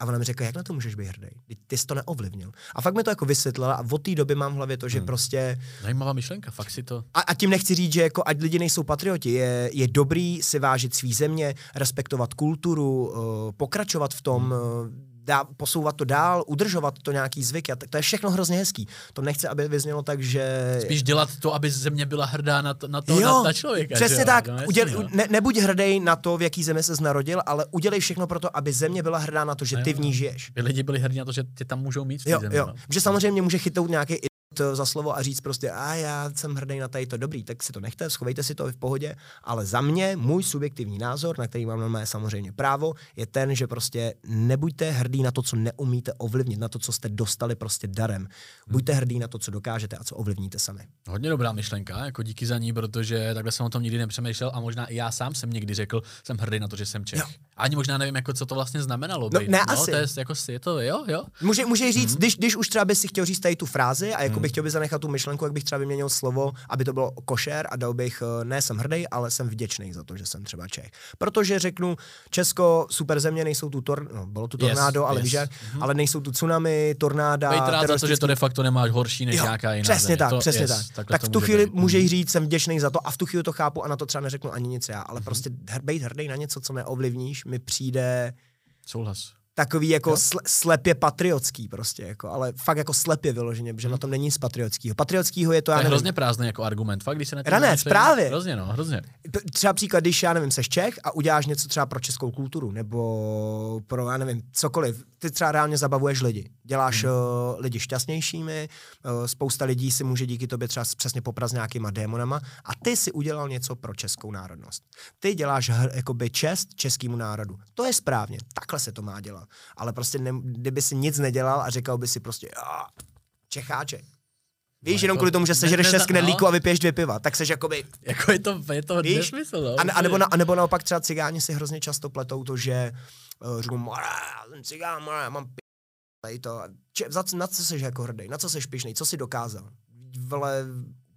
A ona mi řekla, jak na to můžeš být hrdý? Ty jsi to neovlivnil. A fakt mi to jako vysvětlila a od té doby mám v hlavě to, že Hmm. prostě Zajímavá myšlenka, fakt si to... a, a tím nechci říct, že jako ať lidi nejsou patrioti, je, je dobrý si vážit svý země, respektovat kulturu, uh, pokračovat v tom, uh, dá, posouvat to dál, udržovat to nějaký zvyk. A to, to je všechno hrozně hezký. To nechce, aby vyznělo tak, že... Spíš dělat to, aby země byla hrdá na to, na to jo, na, na člověka. že přesně jo? tak. No, Uděl, no. ne, nebuď hrdý na to, v jaký zemi se narodil, ale udělej všechno pro to, aby země byla hrdá na to, že No ty v ní žiješ. Aby lidi byli hrdí na to, že tě tam můžou mít v té Jo, zemi. jo. No. Že samozřejmě může chytnout nějaký idiot za slovo a říct prostě, a já jsem hrdý na tady to dobrý, tak si to nechte, schovejte si to v pohodě, ale za mě, můj subjektivní názor, na který mám normálně samozřejmě právo, je ten, že prostě nebuďte hrdý na to, co neumíte ovlivnit, na to, co jste dostali prostě darem. Buďte hrdý na to, co dokážete a co ovlivníte sami. Hodně dobrá myšlenka, jako díky za ní, protože takhle jsem o tom nikdy nepřemýšlel a možná i já sám jsem někdy řekl, jsem hrdý na to, že jsem Čech. Jo. Ani možná nevím, jako, co to vlastně znamenalo. No, ne, no, asi. To je, jako, je to, jo, jo. Může, může říct, mm. když, když už třeba by si chtěl říct tady tu frázi a jako bych chtěl by zanechat tu myšlenku, jak bych třeba vyměnil slovo, aby to bylo košer a dal bych, eh, ne jsem hrdý, ale jsem vděčný za to, že jsem třeba Čech. Protože řeknu, Česko, super země, nejsou tu tor, no, bylo tu Yes, tornádo, ale yes. víš jak, ale nejsou tu tsunami, tornáda, Bejt rád za to, že to de facto nemáš horší než Jo, nějaká jiná přesně země. tak, to, přesně yes, tak. Tak v tu může chvíli být. můžeš Mhm. říct, jsem vděčný za to a v tu chvíli to chápu a na to třeba neřeknu ani nic já, Mhm. ale prostě hr, být hrdý na něco, co neovlivníš, mi přijde Souhlas. Takový jako sle, slepě patriotský prostě, jako, ale fakt jako slepě vyloženě, protože na tom není nic patriotského. Patriotského je to, Mhm. To já je nevím, hrozně prázdný jako argument, fakt, když se na Ranec, právě. Hrozně, no, hrozně. Třeba příklad, když já nevím, seš Čech a uděláš něco třeba pro českou kulturu, nebo pro, já nevím, cokoliv. Ty třeba reálně zabavuješ lidi. Děláš Hmm. uh, lidi šťastnějšími, uh, spousta lidí si může díky tobě třeba přesně poprat s nějakýma démonama a ty si udělal něco pro českou národnost. Ty děláš hr, jakoby čest českému národu. To je správně, takhle se to má dělat. Ale prostě ne, kdyby si nic nedělal a říkal by si prostě, "Ah, Čecháček. Víš, No, jenom jako- kvůli tomu, že sežereš šest knedlíků no. a vypiješ dvě piva, tak seš jakoby Jako je to, je to Víš? nesmysl, no. a, nebo na, a nebo naopak třeba cigáni si hrozně často pletou to, že uh, řeknou, "Mora, já jsem cigán, mora, já mám p***, to. Če, za, na co jsi jako hrdý, na co jsi pišnej, co jsi dokázal? Vole,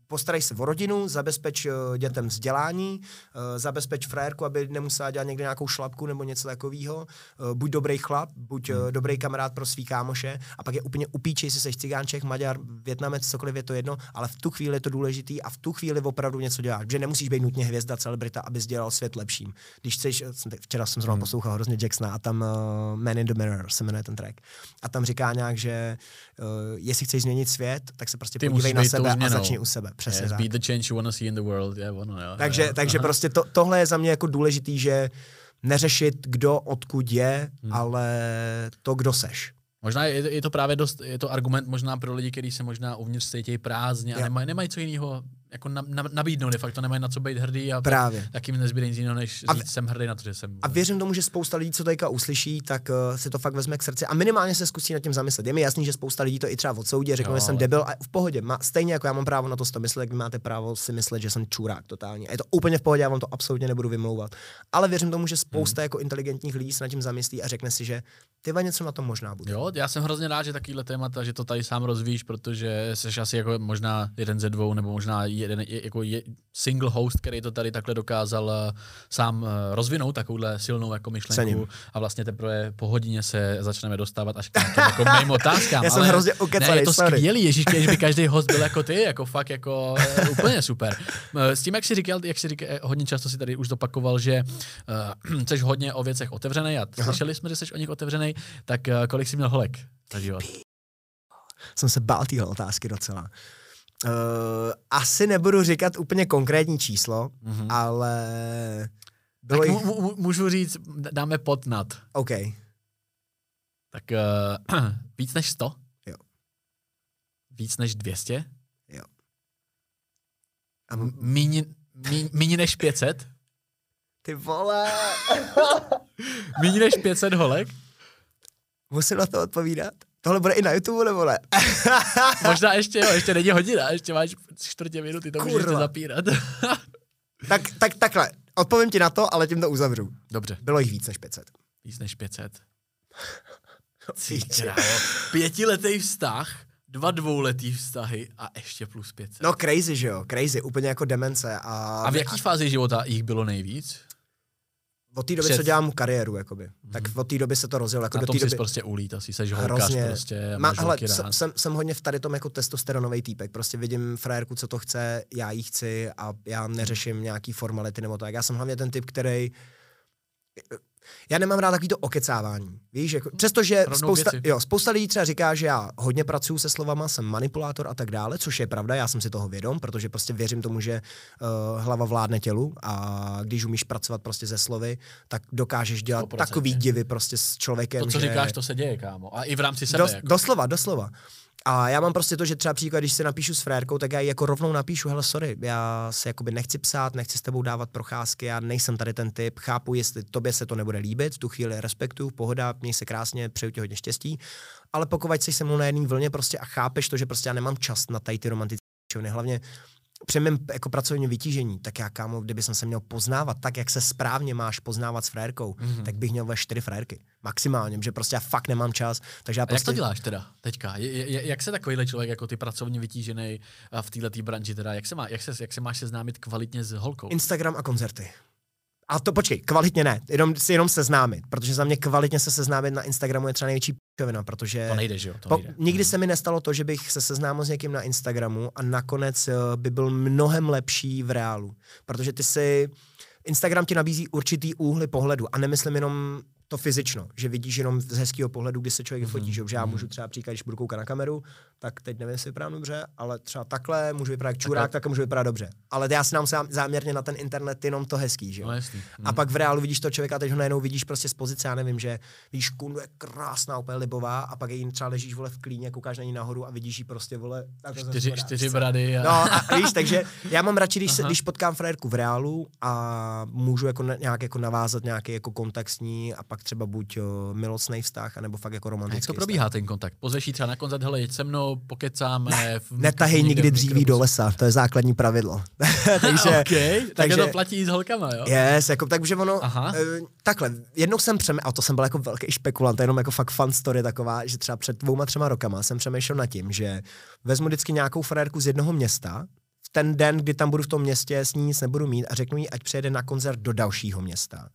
postarej se o rodinu, zabezpeč uh, dětem vzdělání, uh, zabezpeč frérku, aby nemusela dělat někde nějakou šlapku nebo něco takového. Uh, buď dobrý chlap, buď uh, dobrý kamarád pro svý kámoše a pak je úplně upíčej, jestli jsi cigánček, Maďar, Větnamec, cokoliv je to jedno, ale v tu chvíli je to důležitý a v tu chvíli opravdu něco děláš, že nemusíš být nutně hvězda, celebrita, aby dělal svět lepším. Když chceš, včera jsem zrovna poslouchal hrozně Jacksona a tam uh, Man in the Mirror se jmenuje ten track. A tam říká nějak, že uh, jestli chceš změnit svět, tak se prostě Ty podívej na sebe a začni u sebe. Přesně Yes, tak. be the change you wanna see in the world. Yeah, ono, jo. Takže, jo. takže Aha. prostě to, tohle je za mě jako důležitý, že neřešit, kdo odkud je, hmm. ale to, kdo seš. Možná je, je to právě dost, je to argument možná pro lidi, kteří se možná uvnitř cítí prázdně a nemají, nemají co jiného jako na, na, nabídnout, de facto nemají na co být hrdý a Právě. tak jim nezbyde nic jiného, než A říct, jsem hrdý na to, že jsem. A věřím tomu, že spousta lidí, co teďka uslyší, tak uh, si to fakt vezme k srdci a minimálně se zkusí nad tím zamyslet. Je mi jasný, že spousta lidí to i třeba odsoudí, řeknou, Jo, že jsem debil a v pohodě. Má, stejně jako já mám právo na to si to myslet, vy máte právo si myslet, že jsem čurák totálně. A je to úplně v pohodě, já vám to absolutně nebudu vymlouvat. Ale věřím tomu, že spousta jako inteligentních lidí se nad tím zamyslí a řekne si, že ty něco na tom možná bude. Jo, já jsem hrozně rád, že takovýhle témata, že to tady sám rozvíjíš, protože jsi asi jako možná jeden ze dvou, nebo možná jeden je- jako je, single host, který to tady takhle dokázal eh, sám eh, rozvinout, takovouhle silnou jako myšlenku Cením. a vlastně teprve po hodině se začneme dostávat až k nějakým jako mým otázkám. Já jsem ale hrozně ne, ukecanej, je to sorry. skvělý, ježíš, když by každý host byl jako ty, jako fakt jako eh, úplně super. S tím, jak jsi říkal, jak jsi říkal, hodně často si tady už dopakoval, že uh, jsi hodně o věcech otevřený a slyšeli jsme, že jsi o nich otevřený, tak uh, kolik jsi měl holek život? jsem se bál téhle otázky docela. Uh, asi nebudu říkat úplně konkrétní číslo, Mhm. ale bylo Tak jich... mu, mu, můžu říct, dáme pod nad. OK. Tak uh, víc než 100? Jo. Víc než 200? A M- m- Míň, míň, míň než 500? ty vole, Míň než 500 holek? musím na to odpovídat? Tohle bude i na YouTube, nebo ne? Možná ještě, jo, ještě není hodina, ještě máš čtvrtě minuty, to můžeš Kurva. ještě zapírat. tak, tak takhle, odpovím ti na to, ale tím to uzavřu. Dobře, Bylo jich víc než 500. víc než 500. Ty Píče. krávo, pětiletý vztah, dva dvouletý vztahy a ještě plus 500. No crazy, že jo, crazy, úplně jako demence. A, a v jaký fázi života jich bylo nejvíc? Od té doby, před- co dělám kariéru, jakoby, tak od té doby se to rozjelo. Jako Na do tom doby, prostě ulít, asi seš holkař Hrozně. prostě. a Má, hele, jsem, jsem, jsem hodně v tady tom jako testosteronový týpek. Prostě vidím frajerku, co to chce, já jí chci a já neřeším nějaký formality nebo tak. Já jsem hlavně ten typ, který já nemám rád takový to okecávání. Víš, jako, přestože spousta, věci. jo, spousta lidí třeba říká, že já hodně pracuji se slovama, jsem manipulátor a tak dále, což je pravda, já jsem si toho vědom, protože prostě věřím tomu, že uh, hlava vládne tělu a když umíš pracovat prostě ze slovy, tak dokážeš dělat 100%. takový divy prostě s člověkem, To, co že... říkáš, to se děje, kámo. A i v rámci sebe. Dos, jako. Doslova, doslova. A já mám prostě to, že třeba příklad, když si napíšu s frérkou, tak já jí jako rovnou napíšu, hele sorry, já se jakoby nechci psát, nechci s tebou dávat procházky, já nejsem tady ten typ, chápu, jestli tobě se to nebude líbit, v tu chvíli respektuju, pohoda, měj se krásně, přeju ti hodně štěstí, ale pokud jsi se mnou na jedné vlně prostě a chápeš to, že prostě já nemám čas na tady ty romantické hlavně při mém jako pracovním vytížení, tak já kámo, kdyby jsem se měl poznávat tak, jak se správně máš poznávat s frérkou, Mhm. mm-hmm. tak bych měl ve čtyři frérky. Maximálně, že prostě já fakt nemám čas. Takže já A jak prostě... to děláš teda teďka? Je, je, jak se takovýhle člověk jako ty pracovně vytížený v této branži teda, jak se, má, jak, se, jak se máš seznámit kvalitně s holkou? Instagram a koncerty. A to počkej, kvalitně ne, jenom si jenom seznámit, protože za mě kvalitně se seznámit na Instagramu je třeba největší p***ovina, protože To nejde, že jo? To po, nejde. nikdy se mi nestalo to, že bych se seznámil s někým na Instagramu a nakonec uh, by byl mnohem lepší v reálu, protože ty si, Instagram ti nabízí určitý úhly pohledu a nemyslím jenom to fyzično, že vidíš jenom z hezkého pohledu, kdy se člověk že, jo, že já můžu třeba příklad, když budu koukat na kameru, tak teď nevím, jestli vypadám dobře, ale třeba takhle můžu vypadat jak čurák, takhle můžu vypadat dobře. Ale já si nám zám- záměrně na ten internet jenom to hezký, že jo. No jasný. A pak v reálu vidíš toho člověka, teď ho najednou vidíš prostě z pozice, já nevím, že víš, kundu je krásná, úplně libová, a pak jí třeba ležíš vole v klíně, koukáš na ní nahoru a vidíš jí prostě vole. Čtyři, čtyři brady a... No a víš, takže já mám radši, když, se, když potkám frajerku v reálu a můžu jako nějak jako navázat nějaký jako kontakt s ní a pak třeba buď uh, milostný vztah, anebo fakt jako A romantický jak to probíhá ten kontakt? Pozveš třeba na koncert, hele, jeď se mnou, pokecáme. Ne, v, Netahej nikdy dříví do lesa, to je základní pravidlo. takže, okay, takže takže- to platí i s holkama, jo? Yes, jako, takže ono, Aha. uh, takhle, jednou jsem přemýšlel, a to jsem byl jako velký špekulant, to je jenom jako fakt fun story taková, že třeba před dvouma, třema rokama jsem přemýšlel nad tím, že vezmu vždycky nějakou frérku z jednoho města, v ten den, kdy tam budu v tom městě, s ní nic nebudu mít a řeknu jí, ať přejede na koncert do dalšího města.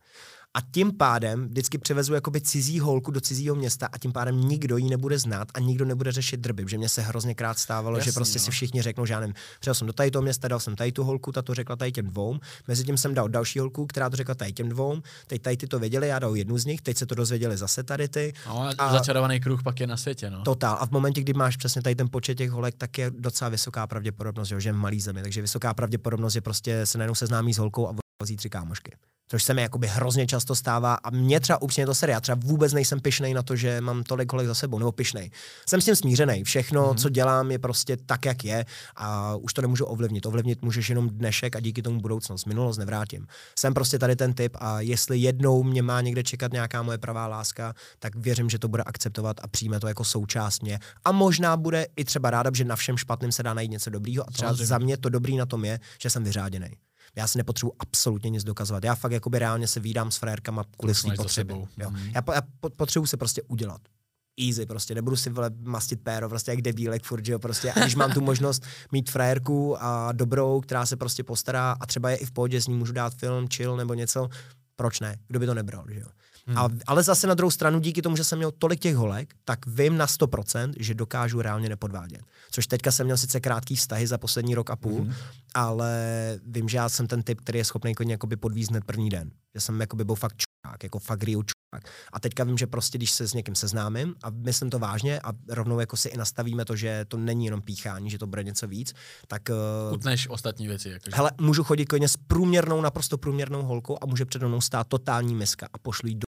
A tím pádem vždycky přivezu jakoby cizí holku do cizího města a tím pádem nikdo ji nebude znát a nikdo nebude řešit drby, že mě se hrozně krát stávalo, Jasný, že prostě no. si všichni řeknou, že já nevím, přijel jsem do tady toho města, dal jsem tady tu holku, ta to řekla tady těm dvou, mezi tím jsem dal další holku, která to řekla tady těm dvou, teď tady ty to věděli, já dal jednu z nich, teď se to dozvěděli zase tady ty. No, a začarovaný kruh pak je na světě, no. Totál. A v momentě, kdy máš přesně tady ten počet těch holek, tak je docela vysoká pravděpodobnost, že je v malý zemi, takže vysoká pravděpodobnost je prostě se najednou seznámí s holkou a vozí tři kámošky což se mi jakoby hrozně často stává a mě třeba upřímně to sere. Já třeba vůbec nejsem pišnej na to, že mám tolik holek za sebou, nebo pišnej. Jsem s tím smířený. Všechno, mm-hmm. co dělám, je prostě tak, jak je a už to nemůžu ovlivnit. Ovlivnit můžeš jenom dnešek a díky tomu budoucnost. Minulost nevrátím. Jsem prostě tady ten typ a jestli jednou mě má někde čekat nějaká moje pravá láska, tak věřím, že to bude akceptovat a přijme to jako součást mě. A možná bude i třeba ráda, že na všem špatným se dá najít něco dobrýho a třeba Samozřejmě. za mě to dobrý na tom je, že jsem vyřáděný já si nepotřebuji absolutně nic dokazovat. Já fakt jakoby reálně se výdám s frérkama kvůli svým potřeby. Jo. Mm. Já, po, já potřebuji se prostě udělat easy, prostě nebudu si vole mastit péro, prostě jak debílek furt, že jo, prostě a když mám tu možnost mít frajerku a dobrou, která se prostě postará a třeba je i v pohodě, s ní můžu dát film, chill nebo něco, proč ne, kdo by to nebral, že jo. Hmm. A, ale zase na druhou stranu, díky tomu, že jsem měl tolik těch holek, tak vím na 100%, že dokážu reálně nepodvádět. Což teďka jsem měl sice krátký vztahy za poslední rok a půl, hmm. ale vím, že já jsem ten typ, který je schopný jako podvízt hned první den. Že jsem jakoby byl fakt čurák, jako fakt real čurák. A teďka vím, že prostě, když se s někým seznámím a myslím to vážně a rovnou jako si i nastavíme to, že to není jenom píchání, že to bude něco víc, tak... Uh, Utneš ostatní věci. Jakože. Hele, můžu chodit klidně s průměrnou, naprosto průměrnou holkou a může přede mnou stát totální miska a pošlu jí do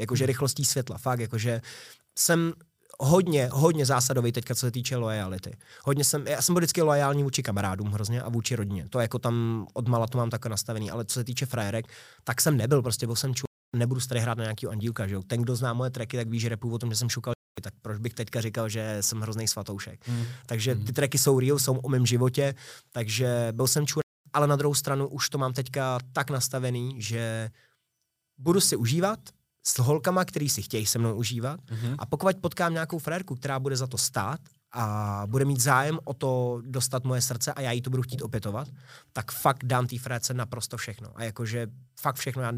Jakože rychlostí světla, fakt, jakože jsem hodně, hodně zásadový teďka, co se týče lojality. Hodně jsem, já jsem byl vždycky loajální vůči kamarádům hrozně a vůči rodině. To jako tam od mala to mám takhle nastavený, ale co se týče frajerek, tak jsem nebyl, prostě byl jsem ču, nebudu tady hrát na nějaký andílka, že jo. Ten, kdo zná moje tracky, tak ví, že repu o tom, že jsem šukal tak proč bych teďka říkal, že jsem hrozný svatoušek. Mm. Takže ty tracky jsou real, jsou o mém životě, takže byl jsem čur, ale na druhou stranu už to mám teďka tak nastavený, že budu si užívat, s holkama, který si chtějí se mnou užívat mm-hmm. a pokud potkám nějakou frérku, která bude za to stát a bude mít zájem o to dostat moje srdce a já jí to budu chtít opětovat, tak fakt dám té frérce naprosto všechno. A jakože fakt všechno. Já,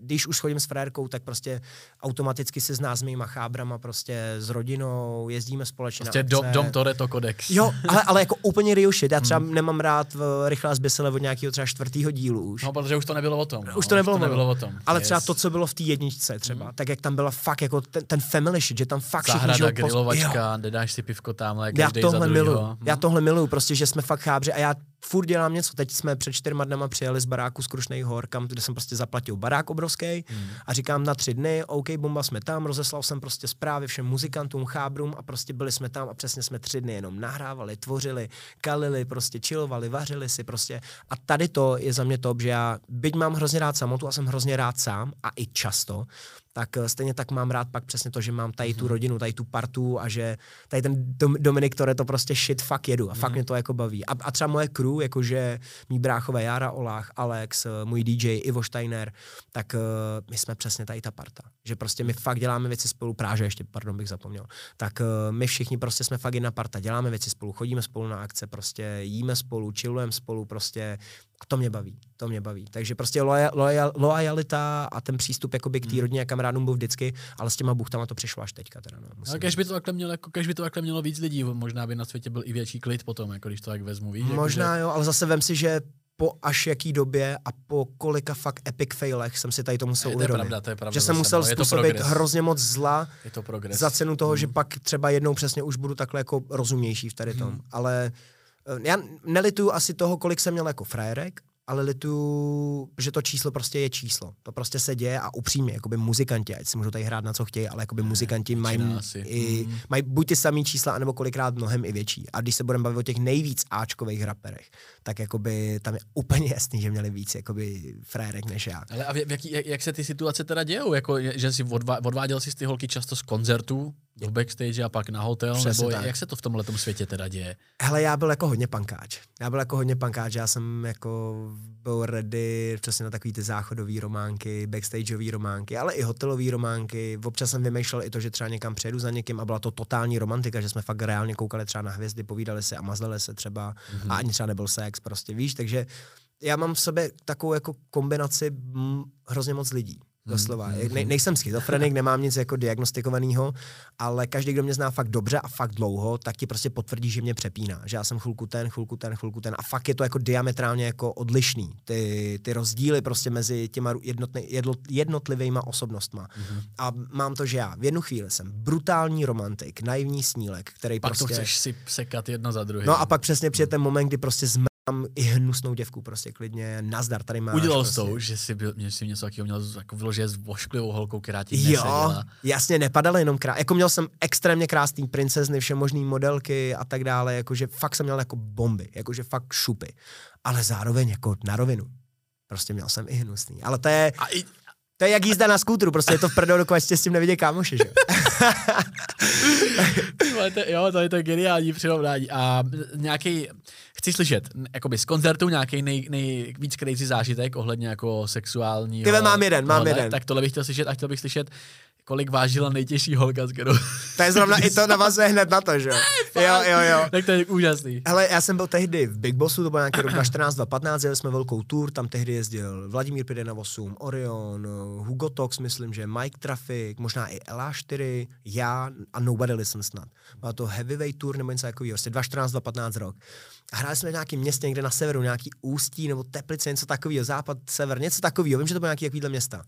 když už chodím s frérkou, tak prostě automaticky se zná s mýma chábrama, prostě s rodinou, jezdíme společně prostě na dom, dom Toreto kodex. Jo, ale, ale jako úplně real shit. Já třeba hmm. nemám rád v rychlé zbysele od nějakého třeba čtvrtého dílu už. No, protože už to nebylo o tom. No, už to nebylo, už to nebylo o tom. Ale yes. třeba to, co bylo v té jedničce třeba, hmm. tak jak tam byla fakt jako ten, ten family shit, že tam fakt Zahrada, všichni, grilovačka, jo. dáš si pivko tamhle, já tohle miluju. Já tohle miluju, prostě, že jsme fakt chábři a já furt dělám něco. Teď jsme před čtyřma dnama přijeli z baráku z Krušných hor, kam, kde jsem prostě zaplatil barák obrovský hmm. a říkám na tři dny, OK, bomba jsme tam, rozeslal jsem prostě zprávy všem muzikantům, chábrům a prostě byli jsme tam a přesně jsme tři dny jenom nahrávali, tvořili, kalili, prostě čilovali, vařili si prostě. A tady to je za mě to, že já, byť mám hrozně rád samotu a jsem hrozně rád sám a i často, tak eh, stejně tak mám rád pak přesně to, že mám tady tu mhm. rodinu, tady tu partu a že tady ten Dom- Dominik Tore to prostě shit fakt jedu a fakt mm. mě to jako baví. A, a třeba moje crew, jakože mý bráchové Jara Olách, Alex, eh, můj DJ Ivo Steiner, tak uh, my jsme přesně tady ta parta. Že prostě my fakt děláme věci spolu, Práže ještě, pardon, bych zapomněl. Tak uh, my všichni prostě jsme fakt jedna parta, děláme věci spolu, chodíme spolu na akce, prostě jíme spolu, chillujeme spolu, prostě a to mě baví, to mě baví. Takže prostě loja, loja, lojalita a ten přístup jakoby k té hmm. rodině a kamarádům byl vždycky, ale s těma buchtama to přišlo až teďka. Teda, no, ale když by, to takhle mělo, jako, by to takhle mělo víc lidí, možná by na světě byl i větší klid potom, jako když to tak vezmu. Víš, možná jako, že... jo, ale zase vem si, že po až jaký době a po kolika fakt epic failech jsem si tady to musel uvědomit. To je pravda, to je pravda. Že jsem musel no, způsobit hrozně moc zla je to za cenu toho, mm. že hmm. pak třeba jednou přesně už budu takhle jako rozumější v tady tom. Mm. Ale já nelituju asi toho, kolik jsem měl jako frajerek, ale litu, že to číslo prostě je číslo. To prostě se děje a upřímně, jakoby muzikanti, ať si můžou tady hrát na co chtějí, ale jakoby muzikanti mají, i, mm. mají buď ty samý čísla, anebo kolikrát mnohem i větší. A když se budeme bavit o těch nejvíc Ačkových raperech, tak jakoby tam je úplně jasný, že měli víc jakoby frérek než já. Ale a v jaký, jak, jak, se ty situace teda dějou? Jako, že si odvá, odváděl si ty holky často z koncertů, do backstage a pak na hotel, Přesně nebo tak. jak se to v tomhle světě teda děje? Hele, já byl jako hodně pankáč. Já byl jako hodně pankáč, já jsem jako byl ready přesně na takový ty záchodové románky, backstageové románky, ale i hotelové románky. Občas jsem vymýšlel i to, že třeba někam přejdu za někým a byla to totální romantika, že jsme fakt reálně koukali třeba na hvězdy, povídali se a mazlili se třeba mm-hmm. a ani třeba nebyl sex, prostě víš, takže já mám v sobě takovou jako kombinaci mm, hrozně moc lidí. Doslova. Ne, nejsem schizofrenik, nemám nic jako diagnostikovaného, ale každý, kdo mě zná fakt dobře a fakt dlouho, tak ti prostě potvrdí, že mě přepíná. Že já jsem chvilku ten, chvilku ten, chvilku ten. A fakt je to jako diametrálně jako odlišný. Ty, ty rozdíly prostě mezi těma jednotný, jedlo, jednotlivýma osobnostma. Mm-hmm. A mám to, že já v jednu chvíli jsem brutální romantik, naivní snílek, který Pak prostě... to chceš si sekat jedno za druhým. No a pak přesně přijde ten moment, kdy prostě zmám i hnusnou děvku, prostě klidně, nazdar, tady máš. Udělal prostě. to, že jsi, byl, že jsi něco takového měl jako vyloženě s vošklivou holkou, která ti Jo, neseděla. jasně, nepadaly jenom krá... Jako měl jsem extrémně krásný princezny, všemožný modelky a tak dále, jakože fakt jsem měl jako bomby, jakože fakt šupy. Ale zároveň jako na rovinu. Prostě měl jsem i hnusný. Ale to je, A i, to je jak jízda na skútru, prostě je to v prdou, dokud s tím nevidí kámoši, že? to, jo, to je to geniální přirovnání. A nějaký, chci slyšet, jakoby z koncertu nějaký nej, nejvíc crazy zážitek ohledně jako sexuální. Tyhle mám jeden, mám jeden. Tak tohle bych chtěl slyšet a chtěl bych slyšet, kolik vážila nejtěžší holka, s kterou... To je zrovna i to navazuje hned na to, že jo? Jo, jo, jo. tak to je úžasný. Hele, já jsem byl tehdy v Big Bossu, to byl nějaký rok 2014, 2015, jeli jsme velkou tour, tam tehdy jezdil Vladimír 518, Orion, Hugo Tox, myslím, že Mike Traffic, možná i LA4, já a Nobody Listen snad. Byla to heavyweight tour nebo něco takového, prostě 2014, 2015 rok. A hráli jsme v nějakém městě někde na severu, nějaký ústí nebo teplice, něco takového, západ, sever, něco takového. Vím, že to bylo nějaký takovýhle města.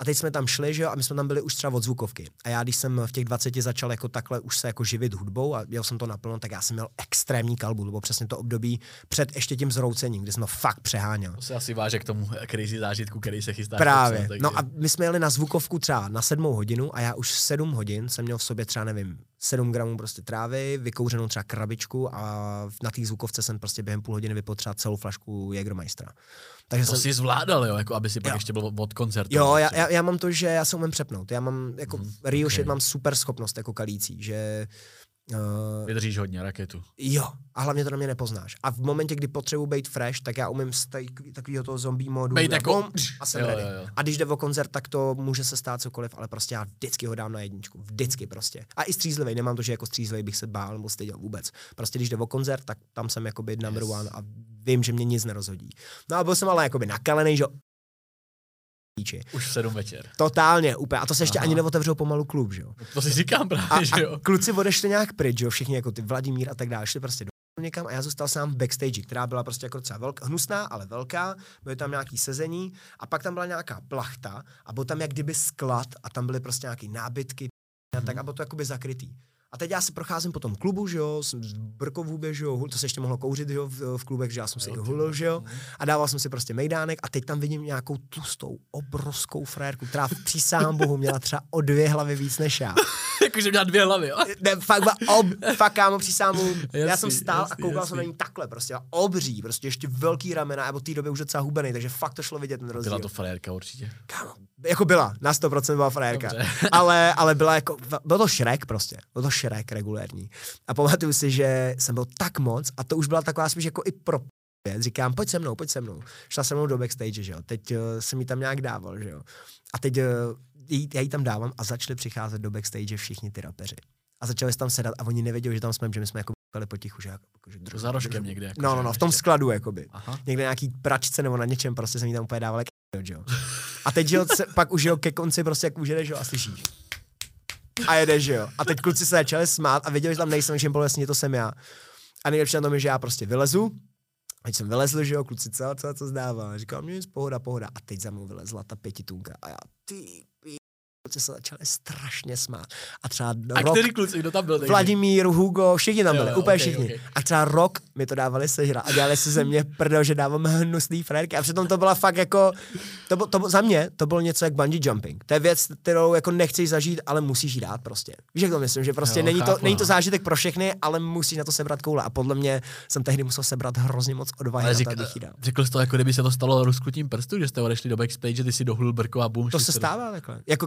A teď jsme tam šli, že jo, a my jsme tam byli už třeba od zvukovky. A já, když jsem v těch 20 začal jako takhle už se jako živit hudbou a jel jsem to naplno, tak já jsem měl extrémní kalbu. Bylo přesně to období před ještě tím zroucením, kdy jsem to fakt přeháněl. To se asi váže k tomu crazy zážitku, který se chystá. Právě. takže- No a my jsme jeli na zvukovku třeba na sedmou hodinu a já už sedm hodin jsem měl v sobě třeba, nevím, 7 gramů prostě trávy, vykouřenou třeba krabičku a na té zvukovce jsem prostě během půl hodiny vypil třeba celou flašku Jägermeistera. Takže To jsem, jsi zvládal, jo, jako aby si pak Jo. ještě byl od koncertu. Jo, já, já, já, mám to, že já se umím přepnout. Já mám, jako Mhm, mm, Rio ok. shit mám super schopnost jako kalící, že uh, Vydržíš hodně raketu. jo, a hlavně to na mě nepoznáš. A v momentě, kdy potřebuji být fresh, tak já umím z takového toho zombie modu Bejt a jako- a jsem Jo, ready. jo, jo. A když jde o koncert, tak to může se stát cokoliv, ale prostě já vždycky ho dám na jedničku. Vždycky prostě. A i střízlivý, nemám to, že jako střízlivý bych se bál nebo styděl vůbec. Prostě když jde o koncert, tak tam jsem jako být number Yes. one a vím, že mě nic nerozhodí. No a byl jsem ale jakoby nakalený, že jo, píči. Už v sedm večer. Totálně, úplně. A to se ještě Aha. ani neotevřel pomalu klub, že jo. To si říkám právě, A, že jo. a kluci odešli nějak pryč, že jo, všichni jako ty Vladimír a tak dále, šli prostě do někam a já zůstal sám v backstage, která byla prostě jako docela velká, hnusná, ale velká, byly tam nějaký sezení a pak tam byla nějaká plachta a byl tam jak kdyby sklad a tam byly prostě nějaký nábytky a tak a bylo to jakoby zakrytý. A teď já se procházím po tom klubu, že jo, jsem z v hubě, že jo, to se ještě mohlo kouřit, že jo, v, v klubech, že já jsem si ty hulil, že jo, a dával jsem si prostě mejdánek a teď tam vidím nějakou tlustou, obrovskou frérku, která přísahám bohu měla třeba o dvě hlavy víc než já. Jakože měla dvě hlavy, jo. Ne, fakt, ba, ob, fakt kámo, přísámu, já Jasný, jsem stál a jasný, koukal jasný. jsem na ní takhle prostě, a obří, prostě ještě velký ramena, a od té doby už docela hubený, takže fakt to šlo vidět ten rozdíl. Byla to frérka určitě. Kámo, jako byla, na 100% byla frajerka, ale, ale byla jako, byl to Shrek prostě, byl to Shrek regulérní. A pamatuju si, že jsem byl tak moc, a to už byla taková spíš jako i pro věc. Říkám, pojď se mnou, pojď se mnou. Šla se mnou do backstage, že jo. Teď uh, jsem jí tam nějak dával, že jo. A teď uh, jí, já jí tam dávám a začali přicházet do backstage všichni ty rapeři. A začali se tam sedat a oni nevěděli, že tam jsme, že my jsme jako byli potichu, že, jako, že Jako za rožkem někde. Jako, No, no, no, v tom ještě. skladu, jakoby Aha. někde nějaký pračce nebo na něčem, prostě jsem jí tam úplně dával jak jo. A teď, jo, se, pak už jo, ke konci prostě jak už jedeš, jo, a slyšíš. A jedeš, jo. A teď kluci se začali smát a věděli, že tam nejsem, že jasně, to jsem já. A nejlepší na tom je, že já prostě vylezu, Teď jsem vylezl, že jo, kluci, co, co, co zdává. A říkám, nic, pohoda, pohoda. A teď za mnou vylezla ta pětitunka. A já, ty, kluci se začali strašně smát. A třeba A rok, který kluci, kdo tam byl? Vladimír, Hugo, všichni tam byli, jo, úplně ok, všichni. ok. A třeba rok mi to dávali sežrat a dělali si ze mě prdel, že dávám hnusný frérky. A přitom to byla fakt jako, to, bylo, to za mě to bylo něco jak bungee jumping. To je věc, kterou jako nechceš zažít, ale musíš jí dát prostě. Víš, jak to myslím, že prostě Jo, není, to, chápu, není to no. zážitek pro všechny, ale musíš na to sebrat koule. A podle mě jsem tehdy musel sebrat hrozně moc odvahy Ale na to, řík, abych jí dal. řekl jsi to, jako kdyby se to stalo rozkutím prstu, že jste odešli do backstage, že ty si dohlul brko a bum. To se stává takhle. Jako,